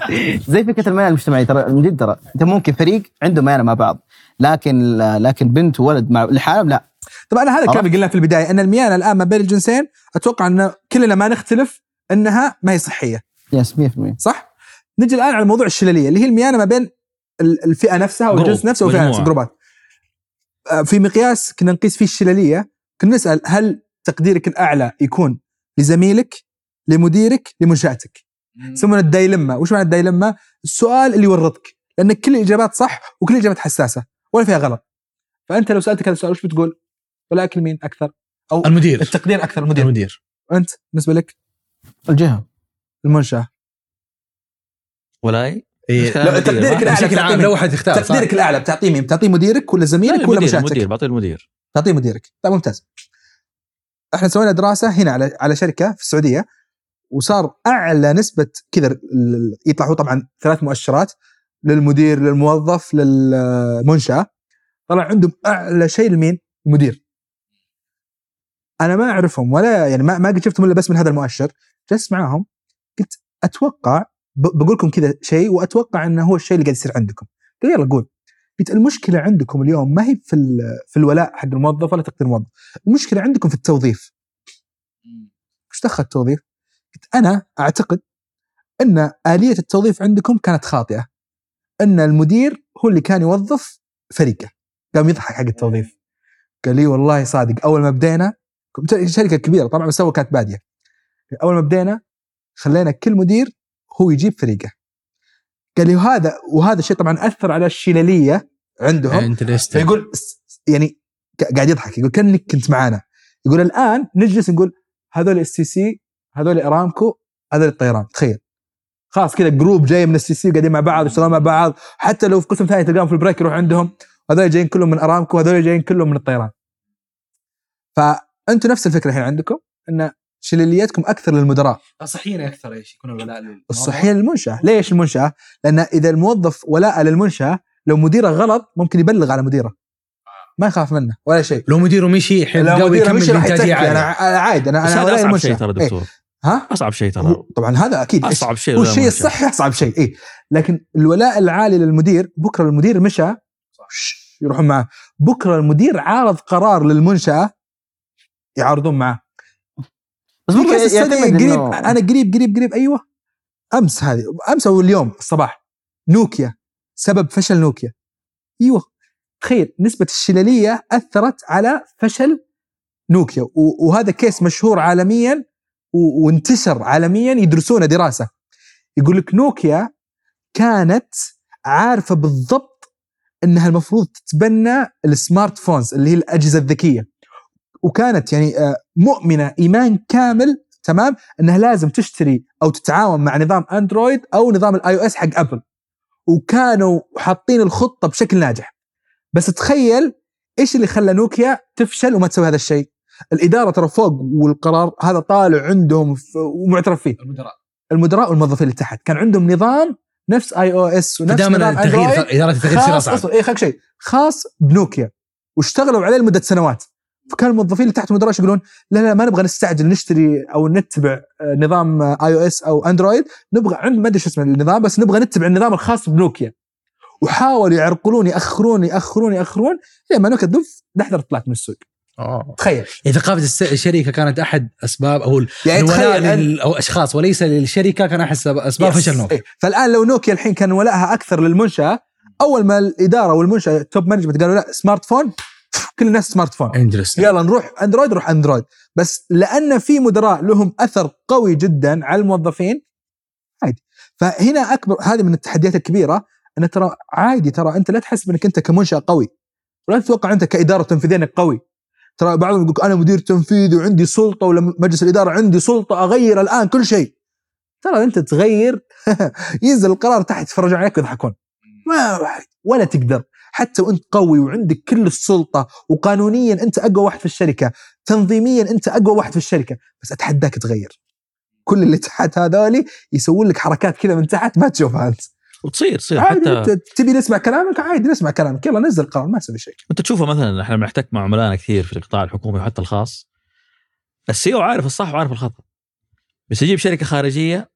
زي فكرة المياه المجتمعية. ترى من جد ترى أنت ممكن فريق عنده ميانه مع بعض لكن لكن بنت وولد مع لحالهم لا. طبعا هذا الكلام؟ اللي قلنا في البداية أن الميانة الآن ما بين الجنسين أتوقع أن كلنا ما نختلف أنها ما هي صحية يس 100% صح؟ نجي الآن على موضوع الشلاليه اللي هي الميانة ما بين ال- الفئة نفسها والجنس نفسه وفئه مجموعة. نفسها جروبات. آه، في مقياس كنا نقيس فيه الشلاليه كنا نسأل هل تقديرك الأعلى يكون لزميلك لمديرك لمنشأتك يسمونه الدايلما وش معنى الدايلما السؤال اللي يورطك لأن كل الإجابات صح وكل الإجابات حساسة ولا فيها غلط فأنت لو سألتك هذا السؤال وش بتقول ولكن مين أكثر؟ أو المدير. التقدير أكثر المدير. المدير. أنت بالنسبة لك؟ الجهة. المنشأة. ولاي؟ إيه. لا،. تقديرك الأعلى بشكل عام تعطيه لو واحد يختار؟ تقديرك الأعلى بتعطيه مين؟ بتعطيه مديرك ولا لا، زميلك ولا المدير منشاتك؟ المدير بعطيه المدير. تعطيه مديرك. طيب ممتاز. إحنا سوينا دراسة هنا على على شركة في السعودية وصار أعلى نسبة كذا يطلع هو طبعا ثلاث مؤشرات للمدير للموظف للمنشأة. طلع عندهم أعلى شيء لمين؟ المدير. أنا ما أعرفهم ولا يعني ما ما قد شفتهم إلا بس من هذا المؤشر. جلست معاهم قلت أتوقع بقول لكم كذا شيء وأتوقع إنه هو الشيء اللي قاعد يصير عندكم. قال يلا قول. قلت المشكلة عندكم اليوم ما هي في في الولاء حق الموظف ولا تقدير الموظف. المشكلة عندكم في التوظيف. إيش دخل التوظيف؟ قلت أنا أعتقد إن آلية التوظيف عندكم كانت خاطئة. إن المدير هو اللي كان يوظف فريقه. قام يضحك حق التوظيف. قال لي والله صادق أول ما بدينا شركة كبيرة طبعا بس هو كانت بادية. أول ما بدينا خلينا كل مدير هو يجيب فريقه. قال لي وهذا وهذا الشيء طبعا أثر على الشلالية عندهم. س- يعني ق- قاعد يضحك يقول كأنك كنت معانا. يقول الآن نجلس نقول هذول اس سي سي هذول إرامكو هذول الطيران. تخيل. خلاص كذا group جاي من السي سي قاعدين مع بعض يشتغلون مع بعض. حتى لو في قسم ثاني تلقاهم في ال break يروح عندهم هذول جايين كلهم من إرامكو هذول جايين كلهم من الطيران. فانتم نفس الفكرة الحين عندكم؟ إن شلاليتكم أكثر للمدراء. صحيين أكثر إيش يكون الولاء للموظف. الصحيح للمنشأة. ليش المنشأة؟ لأن إذا الموظف ولاء للمنشأة لو مديره غلط ممكن يبلغ على مديره. ما يخاف منه ولا شيء. لو مديره مشي حين لو مديره يكمل مشي راح يتكي أنا عادي أنا أنا ولاء أصعب المنشأة. شيء ترى إيه. دكتور. ها؟ أصعب شيء ترى. طبعا هذا أكيد. أصعب شيء هو ولا الشيء منشأ. الصحي أصعب شيء. اي لكن الولاء العالي للمدير بكرة المدير مشى يروحون معه بكرة المدير عارض قرار للمنشأة يعارضون معه بس يعتمد study قريب أنا قريب قريب قريب أيوه. أمس هذه أمس أو اليوم الصباح نوكيا سبب فشل نوكيا. أيوه. تخيل نسبة الشلالية أثرت على فشل نوكيا. وهذا كيس مشهور عالميا وانتشر عالميا يدرسونه دراسة. يقول لك نوكيا كانت عارفة بالضبط إنها المفروض تتبنى ال smart phones اللي هي الأجهزة الذكية. وكانت يعني آه، مؤمنة إيمان كامل تمام؟ إنها لازم تشتري أو تتعاون مع نظام أندرويد أو نظام ال iOS حق أبل. وكانوا حاطين الخطة بشكل ناجح. بس تخيل إيش اللي خلى نوكيا تفشل وما تسوي هذا الشيء؟ الإدارة ترى فوق والقرار هذا طالع عندهم ومعترف فيه. المدراء. المدراء والموظفين اللي تحت. كان عندهم نظام نفس iOS ونفس دائما نظام التغيير إدارة التغيير خاص اي شيء خاص بنوكيا. واشتغلوا عليه لمدة سنوات. فكان الموظفين اللي تحت المدراء يقولون لا لا ما نبغى نستعجل نشتري أو نتبع آه، نظام iOS أو اندرويد نبغى عند ما أدري شو اسمه النظام بس نبغى نتبع النظام الخاص بنوكيا. وحاولوا يعرقلون يأخرون يأخرون يأخرون لما نوكيا دف دحضر طلعت من السوق. تخيل. يعني ثقافة الشركة كانت أحد أسباب أو يعني الولاء تخيل أو أشخاص وليس للشركة كان أحد سب- أسباب. فشل نوكيا. إيه. فالآن لو نوكيا الحين كان ولائها أكثر للمنشأة أول ما الإدارة والمنشأة top management قالوا لا smart phone كل الناس smart phone. interesting يلا نروح أندرويد نروح أندرويد. بس لأن في مدراء لهم أثر قوي جدا على الموظفين عادي. فهنا أكبر هذه من التحديات الكبيرة إن ترى عادي ترى أنت لا تحسب انك أنت كمنشأة قوي. ولا تتوقع أنت كإدارة تنفيذية إنك قوي. ترى بعضهم يقول أنا مدير تنفيذي وعندي سلطة ولا مجلس الإدارة عندي سلطة أغير الآن كل شيء. ترى أنت تغير ينزل القرار تحت يتفرجون عليك ويضحكون. ما ولا تقدر. حتى وانت قوي وعندك كل السلطة وقانونيا انت أقوى واحد في الشركة تنظيميا انت أقوى واحد في الشركة بس أتحداك تغير. كل اللي تحت هذولي يسوون لك حركات كذا من تحت ما تشوفها أنت. وتصير تصير حتى تبي نسمع كلامك؟ عادي نسمع كلامك. يلا نزل قرار ما تسوي شيء. انت تشوفها مثلا إحنا بنحتك مع عملائنا كثير في القطاع الحكومي وحتى الخاص. ال CEO عارف الصح وعارف الخطأ. بس يجيب شركة خارجية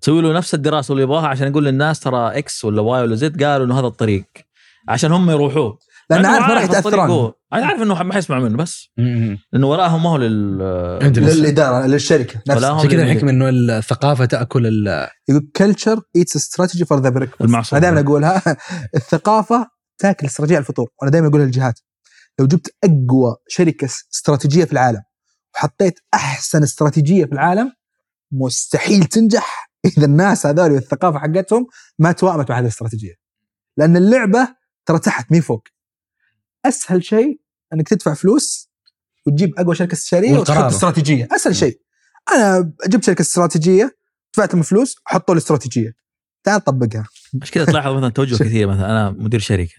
تسوي له نفس الدراسة اللي يبغاها عشان يقول للناس ترى إكس ولا واي ولا زد قالوا إنه هذا الطريق. عشان هم يروحوه. لأن عارف ما راح الطريق يتاثر عنه هو. أنا عارف إنه ما حيسمع منه بس. لأنه وراهم ما هو لل للإدارة للشركة نفسها. عشان كذا الحكمة إنه الثقافة تأكل ال- يقول culture eats strategy for the breakfast. أنا دائما أقولها. الثقافة تأكل استراتيجيه على الفطور. وأنا دائما اقولها للجهات لو جبت أقوى شركة استراتيجيه في العالم وحطيت أحسن استراتيجيه في العالم مستحيل تنجح إذا الناس هذول والثقافة حقتهم ما توائمت مع هذه الاستراتيجيه لأن اللعبة ترى تحت مين فوق. أسهل شيء إنك تدفع فلوس وتجيب أقوى شركة استشارية. وتحط استراتيجية. أسهل شيء. أنا جبت شركة استراتيجية دفعت لهم فلوس حطوا لي استراتيجية. تعال طبقها. عشان كذا تلاحظ مثلا توجه. كثير. مثلا أنا مدير شركة.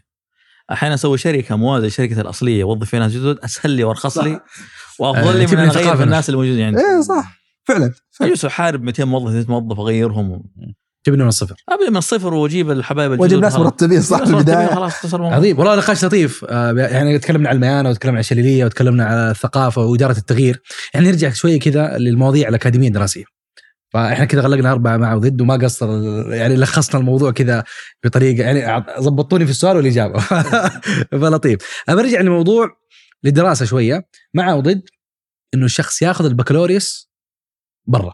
أحيانا أسوي شركة موازية للشركه الأصلية أوظف فيها ناس جدد أسهل لي وأرخص لي وأفضل آه، لي تبني من أغير الناس اللي موجودين عندي إيه صح. فعلا اجلس احارب 200 موظف 300 موظف أغيرهم. تبني من الصفر. ابدا من الصفر وأجيب الحبايب الجدد. وأجيب ناس. مرتبين صح في البداية. خلاص. عظيم والله نقاش لطيف. آه، يعني تكلمنا عن الميانة وتكلمنا عن الشليلية وتكلمنا على الثقافة وإدارة التغيير. يعني نرجع شوية كذا للمواضيع الأكاديمية الدراسية. فإحنا كذا غلقنا أربعة مع وضد وما قصر يعني لخصنا الموضوع كذا بطريقة يعني ضبطوني في السؤال والإجابة. فلطيف. أنا برجع للموضوع للدراسة شوية. مع وضد إنه الشخص ياخذ البكالوريوس برا.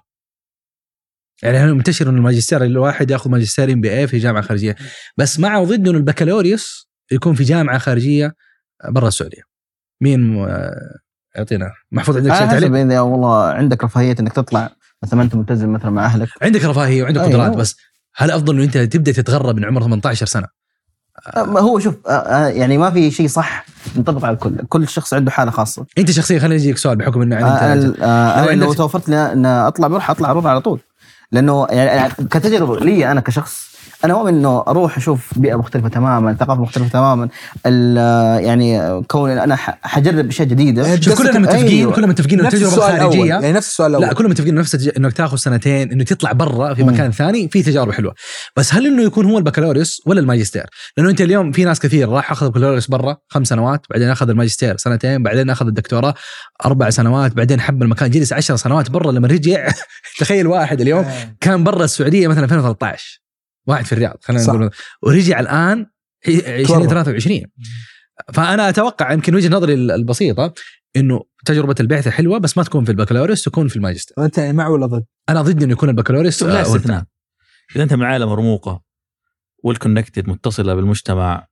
يعني هنا منتشر إنه الماجستير الواحد ياخذ ماجستير إم بي اي في جامعة خارجية؟ بس مع وضد إنه البكالوريوس يكون في جامعة خارجية برا السعودية. مين آه، يعطينا. محفوظ عندك شيء تعليق؟ إذا والله عندك رفاهية إنك تطلع مثلا ما أنت ملتزم مثلا مع أهلك. عندك رفاهية وعندك أيوة. قدرات بس هل أفضل إنه أنت تبدأ تتغرب من عمر 18 سنة؟ ما هو شوف آه، آه، يعني ما في شيء صح ينطبق على الكل. كل شخص عنده حالة خاصة. أنت شخصيا خليني أجيك سؤال بحكم إنه يعني آه، آه، لو أنا لو توفرت لي إن أطلع بروح أطلع برا على طول. لأنه يعني كتجربة لي أنا كشخص أنا مؤمن إنه أروح أشوف بيئة مختلفة تماما ثقافة مختلفة تماما ال- يعني كون أنا حجرب أشياء جديدة يعني شوف كلنا متفقين أيوة. كلنا متفقين إنه التجربه الخارجيه يعني نفس السؤال الأول لا كلهم متفقين نفس. انك تاخذ سنتين إنه تطلع برا في. مكان ثاني في تجارب حلوة بس هل إنه يكون هو البكالوريوس ولا الماجستير؟ لأنه أنت اليوم في ناس كثير راح أخذ البكالوريوس برا خمس سنوات بعدين أخذ الماجستير سنتين بعدين أخذ الدكتوراه أربع سنوات بعدين حب المكان جلس عشر سنوات برا لما رجع تخيل واحد اليوم آه. كان برا السعودية مثلا 2013 واحد في الرياض خلينا صح. نقول ورجع الآن 2023 فأنا أتوقع يمكن وجهة نظري البسيطة إنه تجربة البعثة حلوة بس ما تكون في البكالوريوس تكون في الماجستير أنت مع ولا ضد؟ أنا ضد إنه يكون البكالوريوس لا آه، استثناء إذا أنت من عائلة مرموقة وال connected متصلة بالمجتمع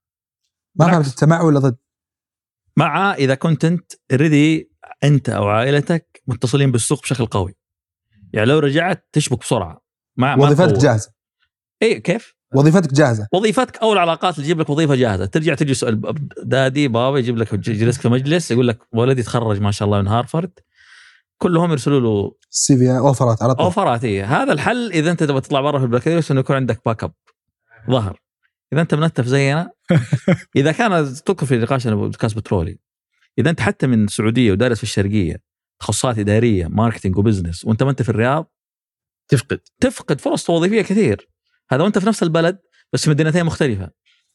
ما. فهمت أنت مع ولا ضد؟ مع إذا كنت أنت ready أنت أو عائلتك متصلين بالسوق بشكل قوي يعني لو رجعت تشبك بسرعة مع ما وظيفتك. جاهزة اي كيف؟ وظيفتك جاهزة. وظيفتك أو العلاقات اللي تجيب لك وظيفة جاهزة. ترجع تجلس daddy بابا يجيب لك يجلسك في مجلس يقول لك ولدي تخرج ما شاء الله من هارفرد كلهم يرسلوا له ال CV offer ات على طول. offer ات إيه. هذا الحل إذا أنت تبغى تطلع برا في البكالوريوس إنه يكون عندك backup ظهر. إذا أنت منتف زينا إذا كان تذكر في نقاشنا بودكاست بترولي إذا أنت حتى من السعوديه ودارس في الشرقية تخصصات إدارية marketing و business وأنت ما انت في الرياض تفقد. تفقد فرص وظيفيه كثير. هذا وأنت في نفس البلد بس في مدينتين مختلفة.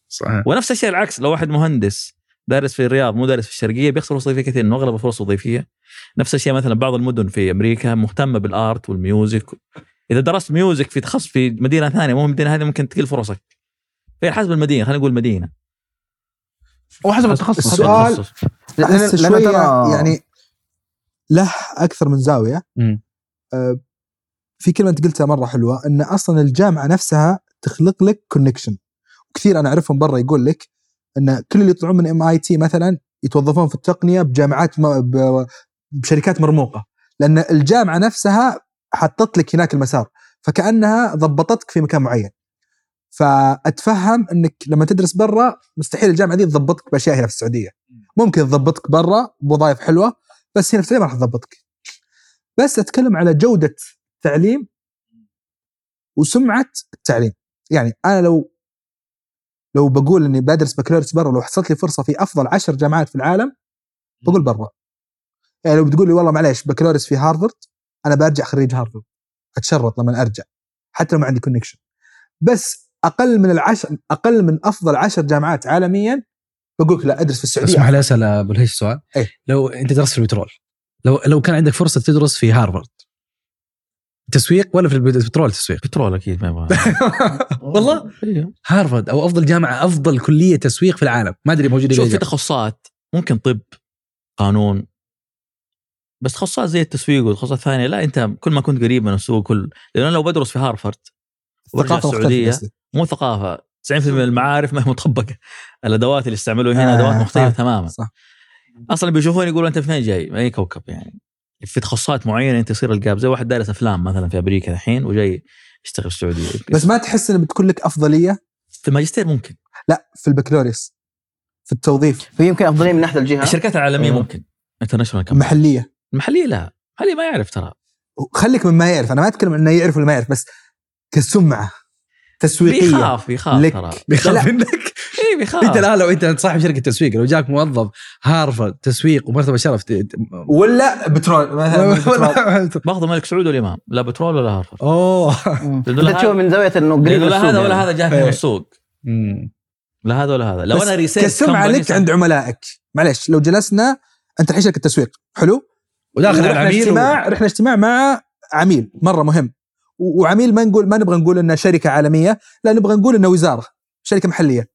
صحيح. ونفس الشيء العكس لو واحد مهندس دارس في الرياض مو دارس في الشرقية بيخسر فرص وظيفيه كثير انه اغلب الفرص وظيفيه نفس الشيء مثلا بعض المدن في أمريكا مهتمة بال art وال music. إذا درست music في تخصص في مدينة ثانية مو المدينة هذه ممكن تقل فرصك. في حسب المدينة خلينا نقول مدينة. وحسب التخصص. السؤال- التخصص. لأن- ترى- يعني له أكثر من زاوية. مم. في كلمة أنت قلتها مرة حلوة إن أصلا الجامعة نفسها تخلق لك connection كثير أنا أعرفهم برا يقول لك إن كل اللي يطلعون من MIT مثلا يتوظفون في التقنية بجامعات بشركات مرموقة. لأن الجامعة نفسها حطت لك هناك المسار فكأنها ضبطتك في مكان معين. فأتفهم إنك لما تدرس برا مستحيل الجامعة دي تضبطك بأشياء هنا في السعودية. ممكن تضبطك برا بوظائف حلوة بس هنا في السعودية ما راح تضبطك. بس أتكلم على جودة التعليم وسمعة التعليم. يعني أنا لو لو بقول إني بدرس بكالوريوس برا لو حصلت لي فرصة في أفضل عشر جامعات في العالم بقول برا. يعني لو بتقول لي والله معليش بكالوريوس في هارفرد أنا برجع خريج هارفرد. أتشرط لما أرجع حتى لو ما عندي connection بس أقل من العشر أقل من أفضل عشر جامعات عالميا بقول لا أدرس في السعودية. اسمح لي أسأل أبو الهيش سؤال. إيه. لو أنت درست في البترول لو لو كان عندك فرصة تدرس في هارفارد تسويق ولا في البترول تسويق؟ بترول أكيد ما يبغى. والله؟ أيوه. هارفارد أو أفضل جامعة أفضل كلية تسويق في العالم. ما أدري موجودة شوف في. تخصصات. ممكن طب قانون. بس تخصصات زي التسويق والتخصصات الثانية لا أنت كل ما كنت قريب من السوق كل. لأنه لو بدرس في هارفرد ثقافه السعودية. مو ثقافة. 90% من المعارف ما هي مطبقة. الأدوات اللي استعملوها هنا آه، ادوات مختلفة آه، تماما. صح. أصلا بيشوفون يقولوا أنت في فين جاي؟ من أي كوكب يعني؟ في تخصصات معينة أنت يصير الجاب زي واحد دارس أفلام مثلا في أمريكا الحين وجاي يشتغل في السعودية. بس ما تحس إن بتكون لك أفضلية؟ في الماجستير ممكن. لا في البكالوريوس في التوظيف. في يمكن أفضلية من ناحية الجهة؟ الشركات العالمية أيوه. ممكن. international محليه المحلية لا. المحلية ما يعرف ترى. خليك من ما يعرف. أنا ما أتكلم إنه يعرف ولا ما يعرف بس كسمعة. تسويقية. بيخاف بيخاف لك. ترى. بيخاف. منك؟ اي بيخاف. أنت الان لو انت صاحب شركة تسويق. لو جاك موظف هارفرد تسويق ومرتبة شرف ولا بترول مثلا بترول. باخذ الملك سعود والإمام. لا بترول ولا هارفرد أوه. انت لا تشوف من زاوية إنه قريب لا هذا ولا يعني. هذا جاك من إيه. السوق. مم. لا هذا ولا هذا. لو أنا ريسيل كسمعه لك عند عملائك. معلش لو جلسنا أنت الحين شركة تسويق. حلو؟ وداخل على رحنا العميل اجتماع رحنا اجتماع مع عميل. مرة مهم. وعميل ما نقول ما نبغى نقول إنه شركة عالمية لا نبغى نقول إنه وزارة شركة محلية.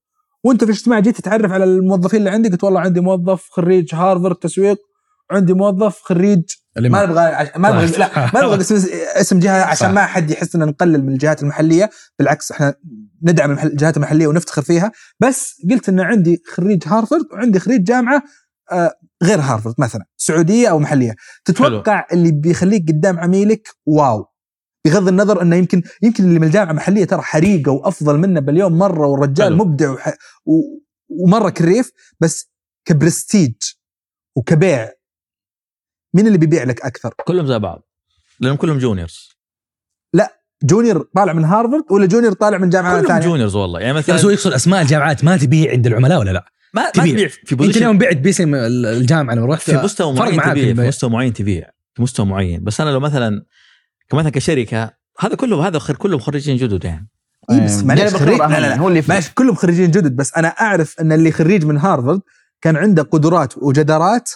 وأنت في الاجتماع جيت تتعرف على الموظفين اللي عندك قلت والله عندي موظف خريج هارفرد تسويق وعندي موظف خريج ما نبغى ما نبغى لا ما نبغى اسم جهة عشان صح. ما حد يحس ان نقلل من الجهات المحلية بالعكس إحنا ندعم الجهات المحلية ونفتخر فيها. بس قلت إن عندي خريج هارفرد وعندي خريج جامعة آه، غير هارفرد مثلا سعودية أو محلية. تتوقع اللي بيخليك قدام عميلك واو. بغض النظر إنه يمكن يمكن اللي من الجامعة محليه ترى حريقة وأفضل منه باليوم مرة والرجال حلو. مبدع وح... و... ومرة brief بس كبرستيج وكبيع مين اللي بيبيع لك أكثر؟ كلهم زي بعض لأنهم كلهم juniors junior طالع من هارفرد ولا junior طالع من جامعة كلهم ثانية؟ juniors والله يعني بس هو مثلا يقصد أسماء الجامعات ما تبيع عند العملاء ولا لا؟ ما ما تبيع. تبيع في أنت position اليوم بعت باسم ال- الجامعة لما رحت في مستوى معين تبيع في. مستوى معين تبيع في مستوى معين بس أنا لو مثلا كمثلا كشركة هذا كله هذا خر كلهم خريجين جدد يعني. إيه بس معلش جانب خريج لا لا لا هو اللي. ماشي كلهم خريجين جدد بس أنا أعرف أن اللي خريج من هارفرد كان عنده قدرات وجدارات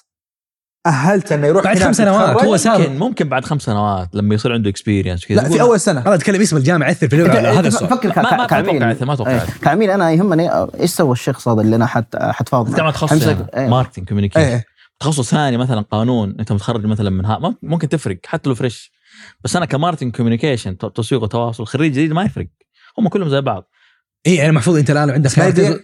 أهلته إنه يروح بعد خمس سنوات. هو صار ممكن ممكن بعد خمس سنوات لما يصير عنده experience كذا لا في أول سنة. أنا أتكلم اسم الجامعة يأثر في انت هذا أنت السؤال. فكر ك- ما ما ك- كعميل ما إيه، كعميل أنا يهمني إيش سوى الشخص هذا اللي أنا حت حتفاوض جامعه معه؟ تخصص. إيه. marketing communication إيه. تخصص ثاني مثلا قانون أنت متخرج مثلا من ممكن تفرق حتى لو fresh بس أنا ك marketing communication تسويق وتواصل خريج جديد ما يفرق هم كلهم زي بعض إي يعني محفوظ أنت الآن عندك ما خيار يدري- تقدر-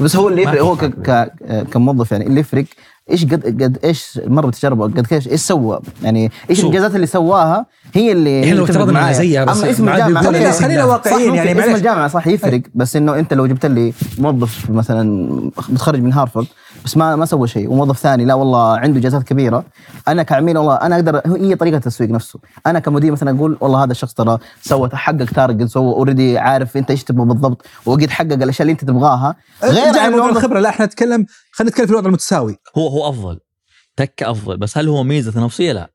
بس هو اللي يفرق هو. ك... ك... كموظف يعني اللي يفرق إيش قد قد إيش مر بتجربه قد إيش إيش سوى يعني إيش. الإنجازات اللي سواها هي اللي هي إحنا لو افترضنا معايا. زيها بس أما اسم الجامعة خلينا. واقعيين يعني اسم الجامعة صح يفرق بس إنه أنت لو جبت لي موظف مثلا متخرج من هارفرد بس ما ما سوى شيء. وموظف ثاني لا والله عنده انجازات كبيرة. أنا كعميل والله أنا أقدر هي طريقة التسويق نفسه. أنا كمدير مثلا أقول والله هذا الشخص ترى سوى حقق target سوى already عارف أنت إيش تبغى بالضبط وقد حقق الأشياء اللي أنت تبغاها. غير عن موضوع الخبرة. لا إحنا نتكلم خلينا نتكلم في الوضع المتساوي. هو هو أفضل. تك أفضل. بس هل هو ميزة تنافسية؟ لا.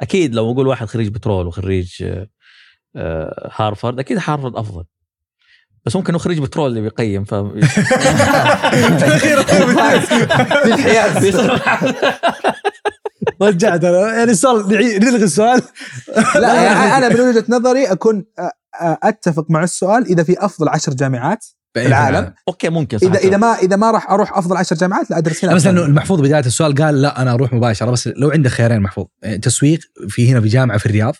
أكيد لو أقول واحد خريج بترول وخريج آه، آه، هارفرد أكيد هارفرد أفضل. بس ممكن هو خريج بترول اللي بيقيم ف رجعت أنا يعني السؤال نعي- نلغي السؤال. لا يعني أنا من وجهة نظري أكون أتفق مع السؤال إذا في أفضل عشر جامعات في العالم. okay ممكن صح اذا إذا ما إذا ما راح أروح أفضل عشر جامعات لا أدرس هنا. بس لأنه. المحفوظ بداية السؤال قال لا أنا أروح مباشرة. بس لو عندك خيارين محفوظ. يعني تسويق في هنا في جامعة في الرياض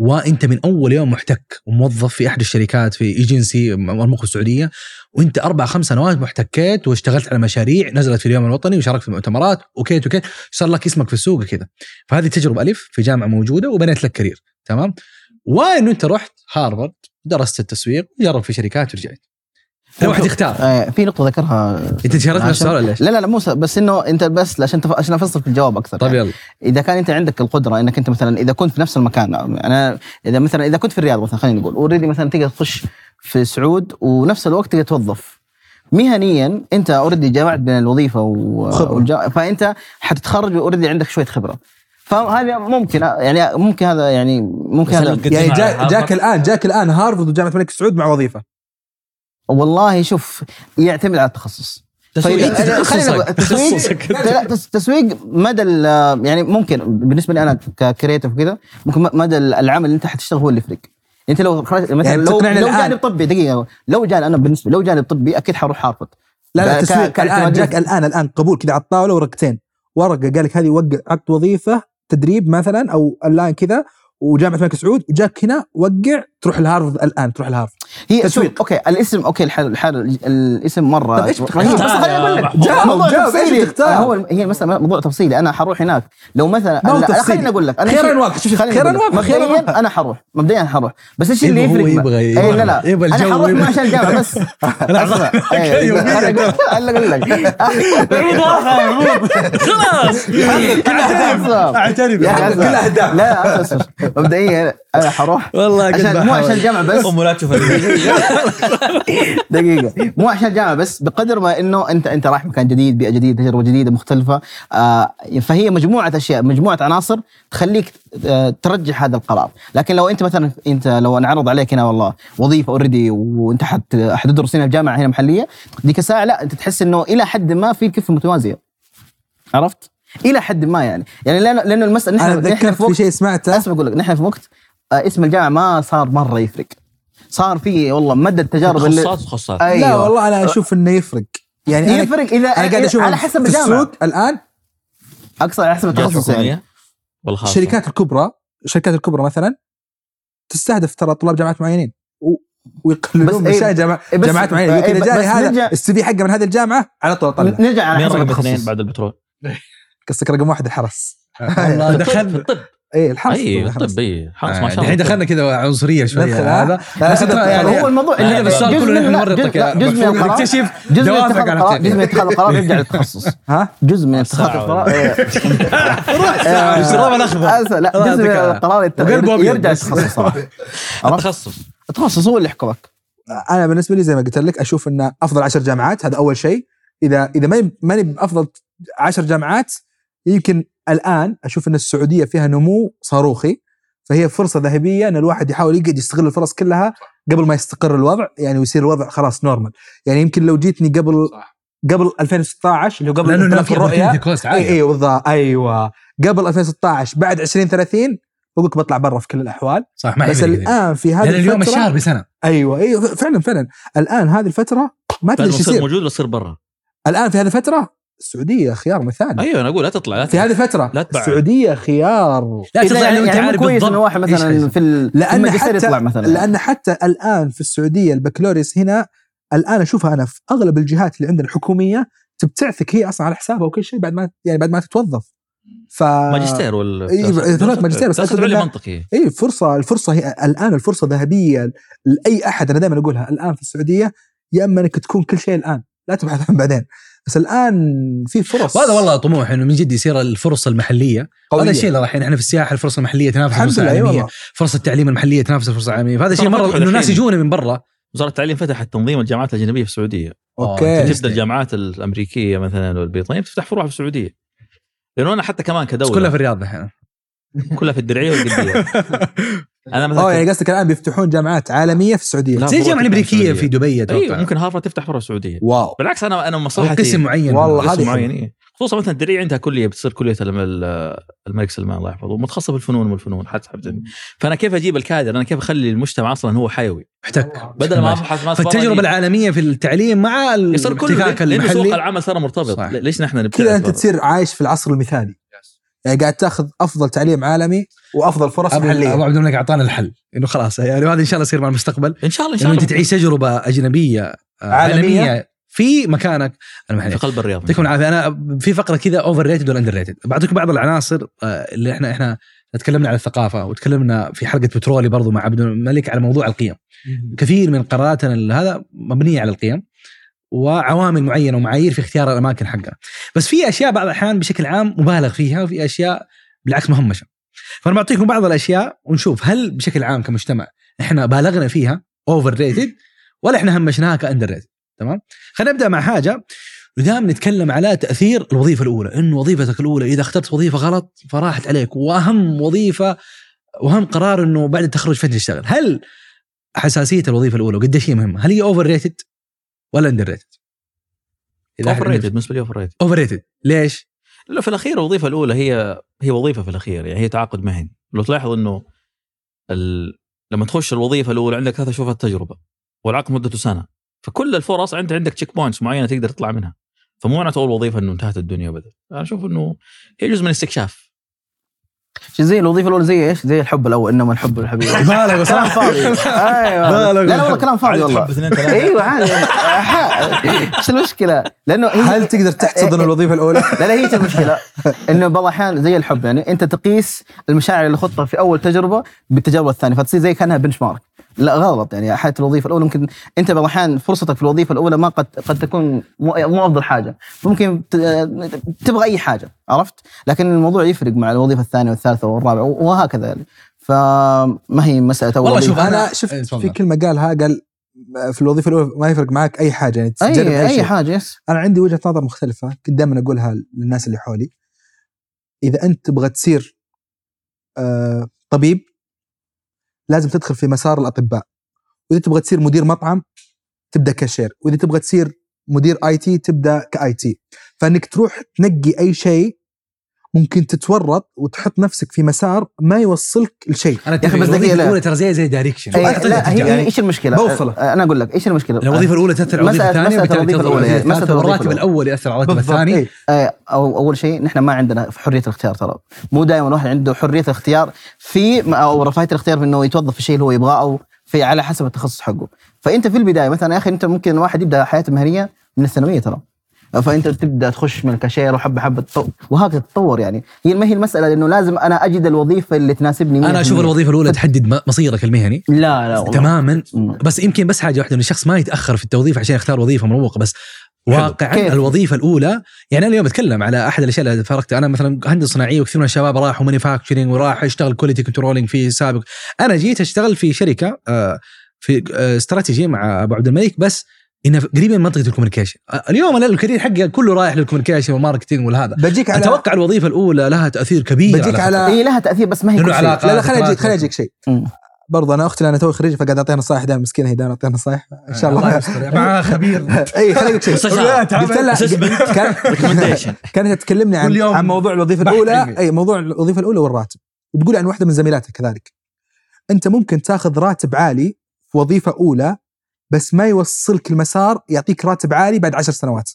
وانت من اول يوم محتك وموظف في احد الشركات في ايجنسي مرموق السعودية وانت أربع خمس سنوات محتكيت واشتغلت على مشاريع نزلت في اليوم الوطني وشاركت في المؤتمرات وكيت وكيت صار لك اسمك في السوق كذا فهذه تجربة ألف في جامعة موجودة وبنيت لك career تمام؟ وانه أنت رحت؟ هارفرد درست التسويق جرب في شركات ورجعت. لو واحد يختار. آه، في نقطة ذكرها إنت عشان- السؤال ولا إيش؟ لا لا لا مو س- بس إنه أنت بس عشان تف... عشان أفصل في الجواب أكثر. طيب يعني. يلا إذا كان أنت عندك القدرة إنك أنت مثلا إذا كنت في نفس المكان أنا إذا مثلا إذا كنت في الرياض مثلا خلينا نقول already مثلا تقدر تخش في سعود ونفس الوقت تقدر توظف. مهنيا أنت already جمعت بين الوظيفة و... والجا... فأنت حتتخرج already عندك شوية خبرة. فهذا ممكن يعني ممكن هذا يعني ممكن هذا يعني جا جاك؟ الآن جاك الآن هارفرد وجامعة الملك سعود مع وظيفة. والله شوف يعتمد على التخصص تسويق. تخصصك. التسويق تخصصك. لا تس- تسويق مدى يعني ممكن بالنسبة لي أنا ك creative وكذا ممكن مدى العمل اللي أنت حتشتغل هو اللي يفرق أنت لو خرجت مثلا يعني لو لو. جانب طبي دقيقة لو جانب أنا بالنسبة لو جانب طبي أكيد حروح هارفرد لا لا تسويق الآن. جاك الآن الآن قبول كذا على الطاولة ورقتين ورقة قال لك هذه وقع عقد وظيفة تدريب مثلا أو الان كذا وجامعة الملك سعود وجاك هنا وقع تروح الهارفرد الآن تروح الهارفرد هي تسويق. أوكي الاسم أوكي الحال الحال الاسم مرة رهيب بس خليني أقول لك؟ جاوب، موضوع جاوب، تفصيلي. بتختار؟ هو هي مسألة موضوع تفصيلي أنا حروح هناك لو مثلا ما هو لا، تفصيلي. خليني أقول لك أنا خيراً واضح. شوف، خيراً أقول لك. واضح، خيراً مبدئيا. أنا حروح مبدئيا حروح بس إيش اللي يفرق يبغى- اي لا لا يبغى أنا حروح يبغى- مو عشان الجامعة بس أسمع إيه،. أنا أقول لك خلاص أعترف أعترف أسمع. أهداف. لا. مبدئيا أنا حروح والله عشان. مو عشان الجامعة بس. أمه لا تشوف دقيقة. مو عشان الجامعة بس بقدر ما إنه انت أنت رايح مكان جديد بيئة جديدة تجربة جديدة مختلفة آه فهي مجموعة أشياء مجموعة عناصر تخليك آه ترجح هذا القرار. لكن لو أنت مثلا أنت لو نعرض عليك هنا والله وظيفة اوريدي وأنت حت حتدرس هنا الجامعة هنا محلية ديك الساعة لا أنت تحس إنه إلى حد ما في كفه متوازية. عرفت؟ إلى حد ما يعني. يعني لأنه لأنه المسألة أنا نحن نحن تذكرت في في شيء سمعته. اسمع أقول لك نحن في وقت اسم الجامعة ما صار مرة يفرق. صار في والله مدى التجارب اللي تخصصات تخصصات أيوة. لا والله أنا أشوف إنه يفرق. يعني يفرق إذا أنا قاعد أشوف على حسب في الجامعة. السوق الآن أقصد على حسب التخصص يعني. الشركات الكبرى الشركات الكبرى مثلا تستهدف ترى طلاب جامعات معينين. و- ويقللون بس إيه، جامع- إيه، بس- جامعات معينه إيه، يمكن اذا جاني بس هذا نرجع- السي في حقه من هذه الجامعة على طول اطلع نرجع على مين حسب رقم اثنين بعد البترول؟ قصدك رقم واحد الحرس. في دخلنا الطب. اي الحرس أي. الطب اي حرص ما شاء الله الحين دخلنا كذا عنصرية شوية. ها؟ هذا لا، بس يعني هو الموضوع لا، هذا السؤال جزء كله من- نحن نورطك جزء- من القرار- نكتشف جزء من دوافعك اتخاذ على. جزء من اتخاذ القرار يرجع للتخصص. ها؟ جزء من اتخاذ القرار الشراب الاخضر آه، لا جزء من القرار يرجع. للتخصص. صراحة عرفت؟ تخصص. التخصص هو اللي يحكمك. أنا بالنسبة لي زي ما قلت لك أشوف إن أفضل عشر جامعات هذا أول شيء. اذا إذا ماني ماني بأفضل عشر جامعات يمكن الآن أشوف إن السعودية فيها نمو صاروخي فهي فرصة ذهبية إن الواحد يحاول يقعد يستغل الفرص كلها قبل ما يستقر الوضع يعني ويصير الوضع خلاص نورمال يعني يمكن لو جيتني قبل قبل 2016 اللي هو قبل انطلاق في الرؤية. cost اي عالي اي بالضبط. أيوه. قبل 2016 بعد 2030 بقول لك بطلع برا في كل الأحوال. صح ما بس. الآن في هذه لأن اليوم الشهر بسنة. أيوه أيوه فعلا فعلا. الآن هذه الفترة ما تدري إيش يصير. موجود ولا يصير برا؟ الآن في هذه الفترة السعودية خيار مثالي. أيوه أنا أقول لا تطلع لا في هذه الفترة لا تبعد. السعودية خيار. لا تطلع يعني مو عارف كويس إنه واحد مثلا. في ال- لأن الماجستير حتى يطلع مثلا. لأن حتى الآن في السعودية البكالوريوس هنا الآن أشوفها أنا في أغلب الجهات اللي عندنا الحكومية تبتعثك هي أصلا على حسابها وكل شيء بعد ما يعني بعد ما تتوظف. ف ماجستير ولا إيه، ثلاث ماجستير، بس أقصد علم منطقي. اي فرصة الفرصة هي الآن الفرصة ذهبية لأي أحد أنا دائما أقولها الآن في السعودية يا إما إنك تكون كل شيء الآن لا تبحث عن بعدين. بس الآن في فرص. وهذا والله طموح إنه من جد يصير الفرصه المحلية. قوية. هذا الشيء اللي الحين إحنا في السياحة الفرصه المحلية تنافس لله اي العالمية. والله. فرصه التعليم المحلية تنافس الفرصه العالمية. فهذا شيء مره إنه الناس. يجونا من برا. وزارة التعليم فتحت تنظيم الجامعات الأجنبية في السعودية. أوكي. أنت تبدأ الجامعات الأمريكية مثلا والبريطانية تفتح فروع في السعودية. لأنه أنا حتى كمان كدولة. كلها في الرياض الحين. كلها في الدرعية والقبيه أنا مثلا آه يعني قصدك الآن بيفتحون جامعات عالمية في السعودية. زي الجامعة الأمريكية في دبي أيوه أتوقع. ممكن هارفرد تفتح برا السعودية. واو. بالعكس أنا أنا مصلحتي قسم معين والله قسم هذه معين. خصوصا مثلا الدرعية عندها كلية بتصير كلية الم- ال- الملك سلمان الله يحفظه متخصصة بالفنون والفنون حتى فأنا كيف أجيب الكادر؟ أنا كيف أخلي المجتمع أصلا هو حيوي؟ محتك بدل ما ابحث فالتجربة العالمية في التعليم مع يصير الاحتكاك لأنه سوق المحلي. العمل صار مرتبط. صح. ليش نحن نبتعد كذا أنت؟ تصير عايش في العصر المثالي. يعني قاعد تاخذ أفضل تعليم عالمي وأفضل فرص ابو محلية. أبو عبد الملك أعطانا الحل. إنه خلاص يعني وهذا إن شاء الله يصير مع المستقبل. إن شاء الله إن شاء الله أنت تعيش تجربة أجنبية آه، عالمية. عالمية في مكانك. المحلي في قلب الرياض. يعطيكم العافيه أنا في فقرة كذا overrated ولا underrated بعطيكم بعض العناصر آه، اللي إحنا إحنا تكلمنا عن الثقافة وتكلمنا في حلقة بترولي برضو مع عبد الملك على موضوع القيم. كثير من قراراتنا هذا مبنية على القيم. وعوامل معينة ومعايير في اختيار الأماكن حقها. بس في أشياء بعض الأحيان بشكل عام مبالغ فيها وفي أشياء بالعكس مهمشة. فأنا بعطيكم بعض الأشياء ونشوف هل بشكل عام كمجتمع إحنا بالغنا فيها overrated ولا إحنا همشناها ك underrated تمام؟ خلينا نبدأ مع حاجة. دائما نتكلم على تأثير الوظيفة الأولى إنه وظيفتك الأولى إذا اخترت وظيفة غلط فراحت عليك. وأهم وظيفة وأهم قرار إنه بعد التخرج فين تشتغل. هل حساسيه الوظيفة الأولى وقديش هي مهمة؟ هل هي overrated ولا underrated overrated بالنسبة لي overrated over rated ليش؟ لأنه في الأخير الوظيفه الأولى هي هي وظيفة في الأخير يعني هي تعاقد مهني. لو تلاحظ إنه ال... لما تخش الوظيفة الأولى عندك ثلاث شهور تجربة والعقد مدته سنة. فكل الفرص أنت عندك checkpoints معينة تقدر تطلع منها. فمو معناته أول وظيفة إنه انتهت الدنيا وبدت أنا أشوف إنه هي جزء من الاستكشاف. زي الوظيفة الأولى زي إيش؟ زي الحب الأول إنما الحب الحبيب. بالغ كلام فاضي. أيوه. لا لا والله كلام فاضي والله. أيوه عادي. إيش المشكلة؟ لأنه هل تقدر تحتضن الوظيفة الأولى؟ لا لا هي المشكلة. إنه بعض الأحيان زي الحب يعني أنت تقيس المشاعر اللي خطها في أول تجربة بالتجربة الثانية فتصير زي كأنها بنش مارك لا غلط يعني حياه الوظيفة الأولى ممكن أنت بعض الأحيان فرصتك في الوظيفة الأولى ما قد قد تكون مو, مو أفضل حاجة ممكن ت- تبغى أي حاجة عرفت لكن الموضوع يفرق مع الوظيفة الثانية والثالثة والرابعة وهكذا يعني فما هي مسألة أول والله. شوف أنا أنا- شفت إيه،. في كلمة قالها قال في الوظيفة الأولى ما يفرق معك أي حاجة يعني تجرب اي أي, أي شيء. حاجة يس أنا عندي وجهة نظر مختلفة كنت دائما أقولها للناس اللي حولي إذا أنت تبغى تصير آه طبيب لازم تدخل في مسار الأطباء. وإذا تبغى تصير مدير مطعم تبدأ كاشير وإذا تبغى تصير مدير IT تبدأ ك IT فإنك تروح تنقي أي شيء ممكن تتورط وتحط نفسك في مسار ما يوصلك لشيء أنا يا أخي بس لا. الأولى ترى زي زي direction أي أعتقد لا هي إيش المشكلة؟ بوصلة. آه، أنا أقول لك إيش المشكلة؟ الوظيفه الأولى تأثر على الوظيفه الثانية الوظيفه والراتب الأولى. الأول يأثر على الراتب الثاني إيه. آه، أو أول شيء نحن ما عندنا حرية الاختيار ترى مو دائما الواحد عنده حرية الاختيار في أو رفاهية الاختيار في إنه يتوظف في الشيء اللي هو يبغاه أو في على حسب التخصص حقه فأنت في البداية مثلا يا أخي أنت ممكن واحد يبدأ حياته المهنيه من الثانوية ترى فأنت تبدأ تخش من الكاشير وحبه حبه تطور وهكذا تتطور يعني هي ما هي المسألة انه لازم أنا أجد الوظيفة اللي تناسبني أنا أشوف 100%. الوظيفة الأولى تحدد مصيرك المهني لا لا والله. تماما. بس يمكن بس حاجة واحدة ان الشخص ما يتأخر في التوظيف عشان يختار وظيفة مروقة بس واقعا كيف؟ الوظيفة الأولى يعني أنا اليوم أتكلم على أحد الأشياء اللي فرقت أنا مثلا هندسه صناعيه وكثير من الشباب راحوا manufacturing وراح يشتغل quality controlling في سابق أنا جيت أشتغل في شركة آه، في آه، استراتيجي مع أبو عبد الملك بس انها قريبه من منطقة ال communication. اليوم أنا ال career حقي كله رايح لل communication وال marketing والهذا. بجيك على أتوقع الوظيفة الأولى لها تأثير كبير بجيك على هي لها تأثير بس ما هي كل شيء. علاقة. لا لا خليني اجيك خليني أجيك شيء. برضه أنا أختي أنا توي خريج فقاعد أعطيها نصائح دائما مسكينة هي دائما أعطيها نصائح إن شاء الله. مع خبير. اي خليني اجيك شيء. كانت تكلمني كل عن يوم عن موضوع الوظيفة الأولى. اي موضوع الوظيفة الأولى والراتب. وتقول عن واحدة من زميلاتها كذلك. أنت ممكن تاخذ راتب عالي في وظيفة أولى بس ما يوصلك المسار يعطيك راتب عالي بعد عشر سنوات.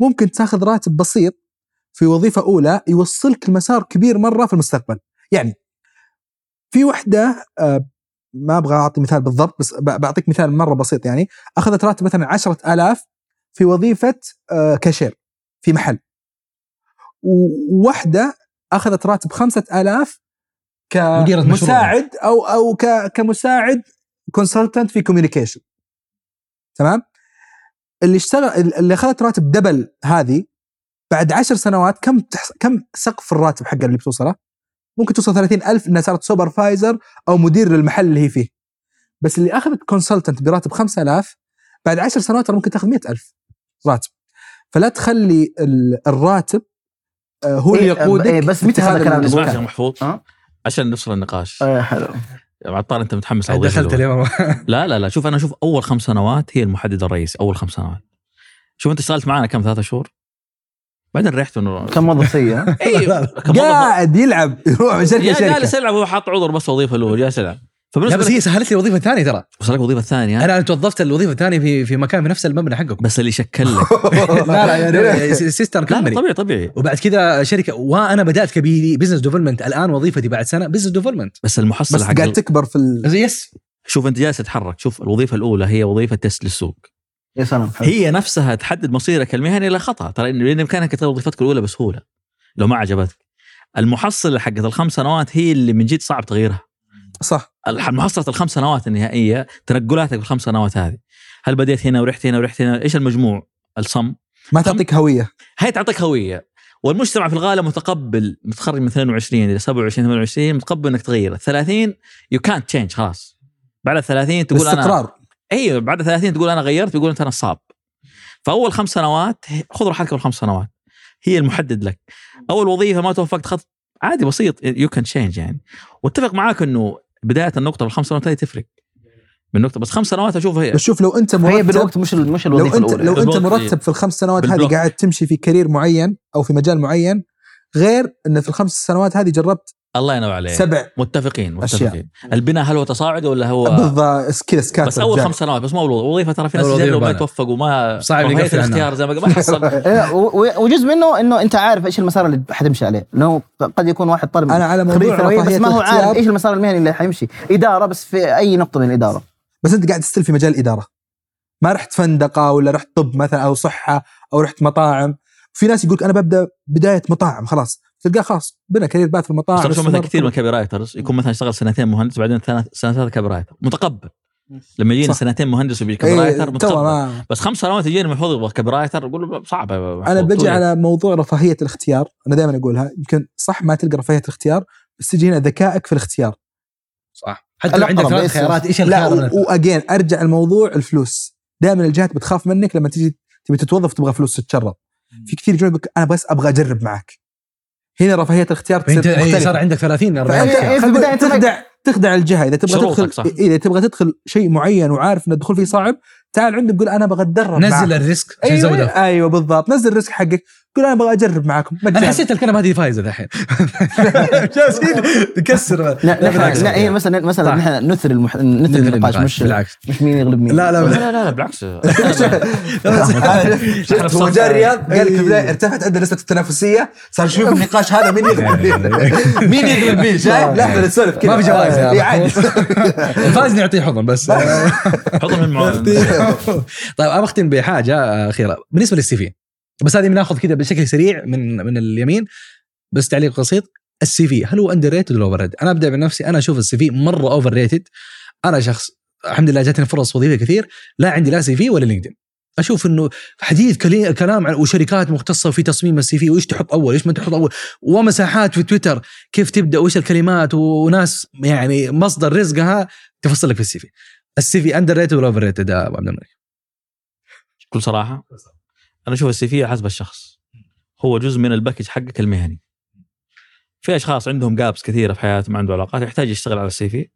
ممكن تاخذ راتب بسيط في وظيفة أولى يوصلك المسار كبير مرة في المستقبل. يعني في وحدة آه، ما أبغى أعطي مثال بالضبط بس بعطيك مثال مرة بسيط يعني. أخذت راتب مثلا 10000 في وظيفة آه، كاشير في محل. وواحده أخذت راتب 5000 مديرة مشروع. كمساعد أو ك- كمساعد consultant في communication تمام؟ اللي اشتغل اللي أخذت راتب double هذه بعد عشر سنوات كم تحس... كم سقف الراتب حقها اللي بتوصله؟ ممكن توصل 30000 إنها صارت supervisor أو مدير للمحل اللي هي فيه. بس اللي أخذت consultant براتب 5000 بعد عشر سنوات ترى ممكن تاخذ 100000 راتب. فلا تخلي ال- الراتب آه، هو اللي إيه، يقودك إيه، بس متى هذا الكلام اسمع محفوظ ها؟ عشان نفصل النقاش آه، حلو عطار أنت متحمس على دخلت. اليوم. لا لا لا شوف أنا أشوف أول خمس سنوات هي المحدد الرئيسي أول خمس سنوات. شوف أنت اشتغلت معنا كم ثلاثة شهور؟ بعدين ريحت انه كم موظف سيء ها؟ اي كم موظف- قاعد يلعب يروح من شركة يا لشركه جالس يلعب هو حاط عذر بس وظيفة الاولى جالس يلعب. لا فبالنسبه بس هي سهلت لي وظيفه ثانية ترى. وصل لك وظيفة ثانية؟ أنا توظفت الوظيفة الثانية في في مكان في نفس المبنى حقكم. بس اللي شكل لك. لا لا يعني sister company طبيعي طبيعي. وبعد كذا شركة وأنا بدأت كبيري business development الآن وظيفتي بعد سنة business development بس المحصلة بس قاعد تكبر في ال... yes شوف أنت جالس تتحرك. شوف الوظيفة الأولى هي وظيفة test للسوق. يا سلام. حلو. هي نفسها تحدد مصيرك المهني لا خطأ. ترى لأن بإمكانك تختار وظيفتك الأولى بسهولة. لو ما عجبتك. المحصلة حقت الخمس سنوات هي اللي من جد صعب تغييرها. صح. محصلة الخمس سنوات النهائية تنقلاتك بالخمس سنوات هذه. هل بديت هنا ورحت هنا ورحت هنا؟ إيش المجموع؟ ال sum. ما تعطيك هوية. هي تعطيك هوية. والمجتمع في الغالب متقبل متخرج من 22 إلى 27 28 متقبل إنك تغير. 30 يو كانت تشينج خلاص. بعد ال 30 تقول أنا استقرار أيوه بعد 30 تقول أنا غيرت يقول أنت أنا صعب فأول خمس سنوات خذ راحتك اول خمس سنوات. هي المحدد لك. أول وظيفة ما توفقت خط عادي بسيط you can change يعني. واتفق معاك إنه بداية النقطة بالخمس سنوات هذه تفرق من نقطة بس خمس سنوات أشوف هي بس شوف لو أنت هي مرتب بالوقت مش مش لو الوظيفة انت الأولى لو أنت. مرتب في الخمس سنوات هذه. قاعد تمشي في career معين أو في مجال معين غير إن في الخمس سنوات هذه جربت الله ينور عليك. سبع متفقين أشياء. متفقين. البناء هل هو تصاعدي ولا هو بالضبط كذا سكات بس أول خمس سنوات بس ما وظيفة ترى في ناس جربوا ما بنا. يتوفقوا ما صعب يقفل. الاختيار زي ما ما حصل. إيه، وجزء منه إنه أنت عارف إيش المسار اللي حتمشي عليه. لأنه قد يكون واحد طالب أنا على موضوع بس ما هو عارف إيش المسار المهني اللي حيمشي. إدارة بس في أي نقطة من الإدارة. بس أنت قاعد تستل في مجال الإدارة. ما رحت فندقة ولا رحت طب مثلا أو صحة أو رحت مطاعم. في ناس يقولك أنا ببدأ بداية مطاعم خلاص. تلقاه خلاص بنى career path في المطاعم مثلا. كثير من ال copywriters يكون مثلا اشتغل سنتين مهندس بعدين ثلاث سنتين copywriter متقبل لما يجينا. سنتين مهندس وبيجي copy إيه، writer متقبل. بس خمس سنوات يجيني المفروض يبغى copywriter أقول له صعب. أنا محفوظ. بجي تقول على موضوع رفاهية الاختيار أنا دائما أقولها يمكن صح ما تلقى رفاهية الاختيار بس تجي هنا ذكائك في الاختيار. صح. حتى لو عندك ثلاث خيارات إيش الخيار؟ وأجين أرجع الموضوع الفلوس. دائما الجهات بتخاف منك لما تيجي تبي تتوظف تبغى فلوس تتدرب. في كثير يجون يقول لك أنا بس أبغى أجرب معك. هنا رفاهيه الاختيار فانت تصير إيه، صار عندك 30 40 فانت إيه، تخدع تخدع الجهة. إذا تبغى تدخل صح. إذا تبغى تدخل شيء معين وعارف إن الدخول فيه صعب تعال عندي قول أنا أبغى اتدرب نزل معك. ال risk. عشان زوده أيوه بالضبط. نزل ال risk حقك. قول أنا أبغى اجرب معكم أنا. حسيت الكلمة هذه فايزه دحين جالسين نكسر لا لا, بالعكس. لا هي مثلا مثلا. نحن نثر المح... نثر النقاش مش بالعكس مش مين يغلب مين لا لا لا لا بالعكس شفت هو جاء الرياض قال في البدايه ارتفعت عندنا نسبه التنافسيه صار شوف النقاش هذا مين يغلب مين مين يغلب مين شايف لا إحنا نسولف كذا ما في جوائز يا إيه، عادي الفايز نعطيه حضن بس حضن من المعاون طيب أبغى اختم بحاجه اخيره بالنسبة لل CV بس هذه بناخذ كذا بشكل سريع من من اليمين. بس تعليق بسيط ال CV هل هو underrated ولا overrated؟ أنا أبدأ بنفسي أنا أشوف ال CV مرة overrated أنا شخص الحمد لله جاتني فرص وظيفيه كثير لا عندي لا CV ولا LinkedIn أشوف إنه حديث كلي- كلام عن وشركات مختصة في تصميم ال CV وإيش تحط أول إيش ما تحط أول ومساحات في تويتر كيف تبدأ وإيش الكلمات وناس يعني مصدر رزقها تفصل لك في ال CV. ال CV underrated ولا overrated يا أبو عبد الملك؟ بكل صراحة. أنا أشوف ال CV حسب الشخص. هو جزء من ال package حقك المهني. في أشخاص عندهم gaps كثيرة في حياتهم عنده علاقات يحتاج يشتغل على ال CV.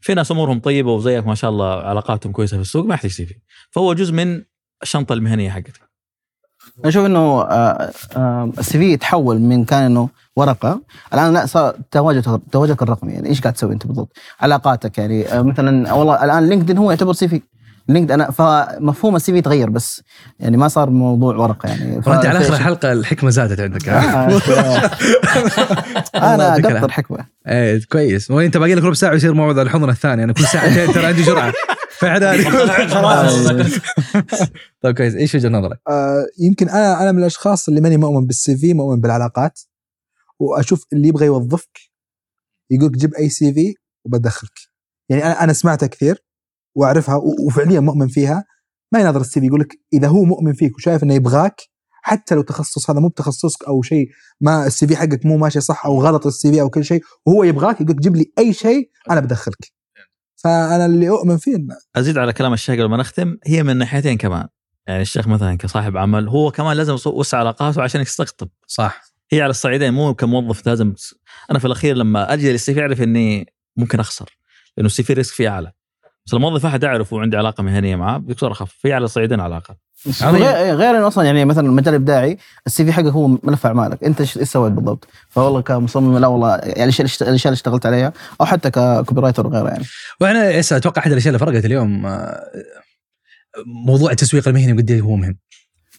في ناس أمورهم طيبة وزيك ما شاء الله علاقاتهم كويسة في السوق ما يحتاج CV. فهو جزء من الشنطة المهنية حقتك. أنا أشوف إنه آه، آه، ال CV يتحول من كان إنه ورقة. الآن لا صار تواجدك تواجدك الرقمي يعني إيش قاعد تسوي أنت بالضبط؟ علاقاتك يعني آه، مثلا والله الآن LinkedIn هو يعتبر CV. LinkedIn أنا فمفهوم ال CV تغير بس يعني ما صار موضوع ورقة يعني. فانت على آخر الحلقة الحكمة زادت عندك آه، أنا يعطيك قطر العافية. حكمة. إيه كويس. وانت باقي لك ربع ساعة ويصير موعد الحضن الثاني أنا كل ساعتين ترى عندي جرعة. فعدالي طيب كويس. إيش وجهة نظرك؟ آه، يمكن أنا أنا من الأشخاص اللي ماني مؤمن بالسي في مؤمن بالعلاقات وأشوف اللي يبغى يوظفك يقولك جيب أي سي في وبدخلك. يعني أنا أنا سمعتها كثير. وأعرفها وفعليا مؤمن فيها ما يناظر ال CV يقول لك إذا هو مؤمن فيك وشايف إنه يبغاك حتى لو تخصص هذا مو بتخصصك أو شيء ما ال CV حقك مو ماشي صح أو غلط ال CV أو كل شيء وهو يبغاك يقول لك جيب لي أي شيء أنا بدخلك. فأنا اللي أؤمن فيه إنه أزيد على كلام الشيخ قبل ما نختم هي من ناحيتين كمان. يعني الشيخ مثلا كصاحب عمل هو كمان لازم يوسع علاقاته عشان يستقطب. صح. هي على الصعيدين مو كموظف لازم أنا في الأخير لما أجي لل CV أعرف إني ممكن أخسر لأنه ال CV risk فيه أعلى. بس الموظف واحد اعرفه وعندي علاقة مهنية معاه بيكسر اخف في على الصعيدين علاقه. غير غير إنه أصلا يعني مثلا المجال الإبداعي ال CV حقك هو ملف اعمالك أنت إيش إيش سويت بالضبط؟ فوالله كمصمم لا والله يعني الأشياء اللي اشتغلت عليها أو حتى ك copywriter وغيره يعني. وأنا أتوقع أحد الأشياء اللي فرقت اليوم آه، موضوع التسويق المهني وقد إيه هو مهم.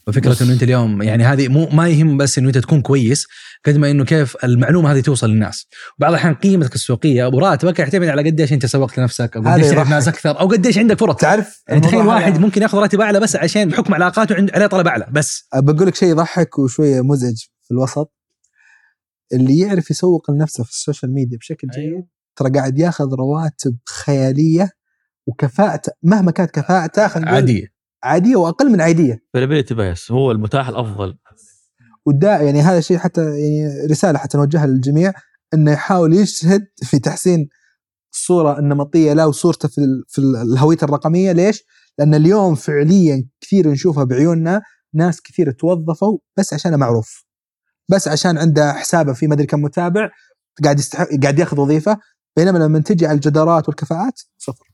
وفكرة بس. إنه أنت اليوم يعني هذه مو ما يهم بس إنه أنت تكون كويس قد ما إنه كيف المعلومة هذه توصل للناس. بعض الأحيان قيمتك السوقية وراتبك يعتمد على قديش أنت سوقت لنفسك أو قديش تعرف. ناس أكثر أو قديش عندك فرص. تعرف يعني تخيل واحد هذا- ممكن يأخذ راتب أعلى بس عشان بحكم علاقاته عند عليه طلب أعلى بس. بقول لك شيء يضحك وشوية مزعج في الوسط. اللي يعرف يسوق لنفسه في ال social media بشكل جيد ترى قاعد ياخذ رواتب خيالية وكفاءته مهما كانت كفاءته خلينا عادية. عادية وأقل من عادية. availability bias هو المتاح الأفضل. ودا يعني هذا الشيء حتى يعني رسالة حتى نوجهها للجميع إنه يحاول يجتهد في تحسين الصورة النمطية له وصورته في في ال- الهوية الرقمية. ليش؟ لأن اليوم فعليا كثير نشوفها بعيوننا ناس كثير توظفوا بس عشان معروف بس عشان عنده حسابه في مدري كم متابع قاعد يستحق قاعد ياخذ وظيفة بينما لما تجي على الجدارات والكفاءات صفر.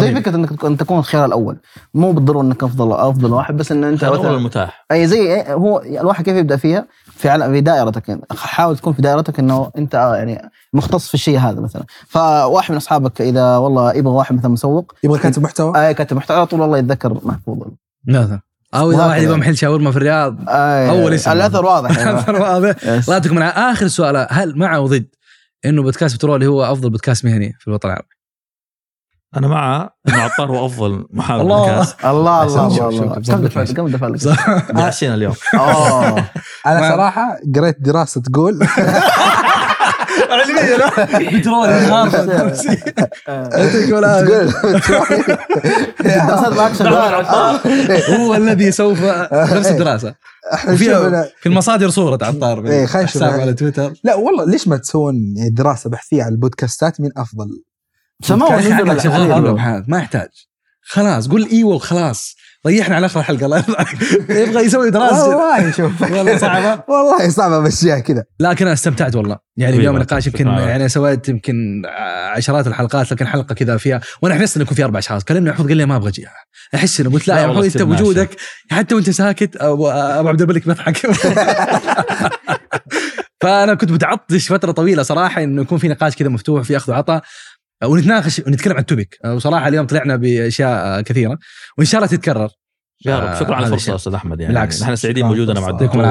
زي. فكرة إنك تكون- تكون الخيار الأول. مو بالضرورة إنك أفضل أفضل واحد بس إن أنت مثلا المتاح أي زي هو الواحد كيف يبدأ فيها؟ في في دائرتك. يعني حاول تكون في دائرتك إنه أنت آه يعني مختص في الشيء هذا مثلا. فواحد من أصحابك إذا والله يبغى واحد مثلا مسوق يبغى كاتب محتوى؟ أي كاتب محتوى على طول والله يتذكر محفوظ. مثلا أو إذا. واحد يبغى محل شاورما في الرياض أي أول اسم. الأثر واضح يعني. واضح. يس. الله يعطيكم العافيه آخر سؤال. هل مع أو ضد؟ إنه بودكاست بترولي هو أفضل بودكاست مهني في الوطن العربي؟ أنا مع إنه عطار هو أفضل محاور الله. بودكاست الله الله الله كم دفعت كم صح. عشينا اليوم اوه أنا صراحة قريت دراسة تقول بترولي يعطيكم العافيه تقول دراسات معك شغال هو الذي سوف نفس الدراسة. إحنا وفيها نشوف في المصادر صورة عطار إيه، خلينا نشوف. حساب على تويتر. لا والله ليش ما تسوون يعني دراسة بحثية على البودكاستات؟ مين أفضل؟ ما يحتاج. خلاص قول أيوه وخلاص ريحنا على آخر الحلقة الله يرضى يبغى يسوي دراسه والله شوف. والله صعبة. والله صعب امشيها كذا. لكن أنا استمتعت والله. يعني اليوم النقاش يمكن. يعني سويت يمكن عشرات الحلقات لكن حلقة كذا فيها وأنا حسيت إنه يكون في أربع اشخاص كلمني محمود قال لي ما أبغى أجي أحس إنه قلت لا لا يا محمود أنت بوجودك حتى وأنت ساكت ابو أبو عبد الملك بيضحك فأنا كنت متعطش فترة طويلة صراحة إنه يكون في نقاش كذا مفتوح في أخذ وعطاء. ونتناقش ونتكلم عن التوبيك وصراحة اليوم طلعنا بأشياء كثيرة وإن شاء الله تتكرر. يا رب. شكرا على الفرصة. أستاذ أحمد. يعني بالعكس. إحنا سعيدين بوجودنا مع الدكتور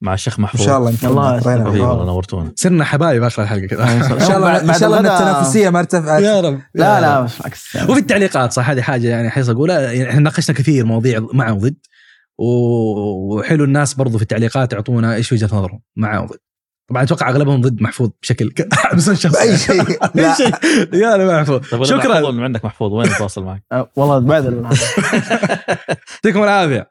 مع الشيخ إن محفوظ شاء الله الله. والله نورتونا. صرنا حبايب آخر الحلقة. كذا إن شاء الله إن شاء الله ان التنافسية ما ارتفعت. يا رب. لا لا بالعكس. وفي التعليقات صح هذه حاجة يعني حيص أقولها. يعني إحنا ناقشنا كثير مواضيع مع وضد وحلو الناس برضو في التعليقات يعطونا إيش وجهة نظرهم مع وضد طبعا أتوقع أغلبهم ضد محفوظ بشكل بس شخص بأي شيء. أي لا. شيء يا محفوظ طيب شكرا. من عندك محفوظ؟ وين نتواصل معك؟ أه، والله بعد يعطيكم العافية.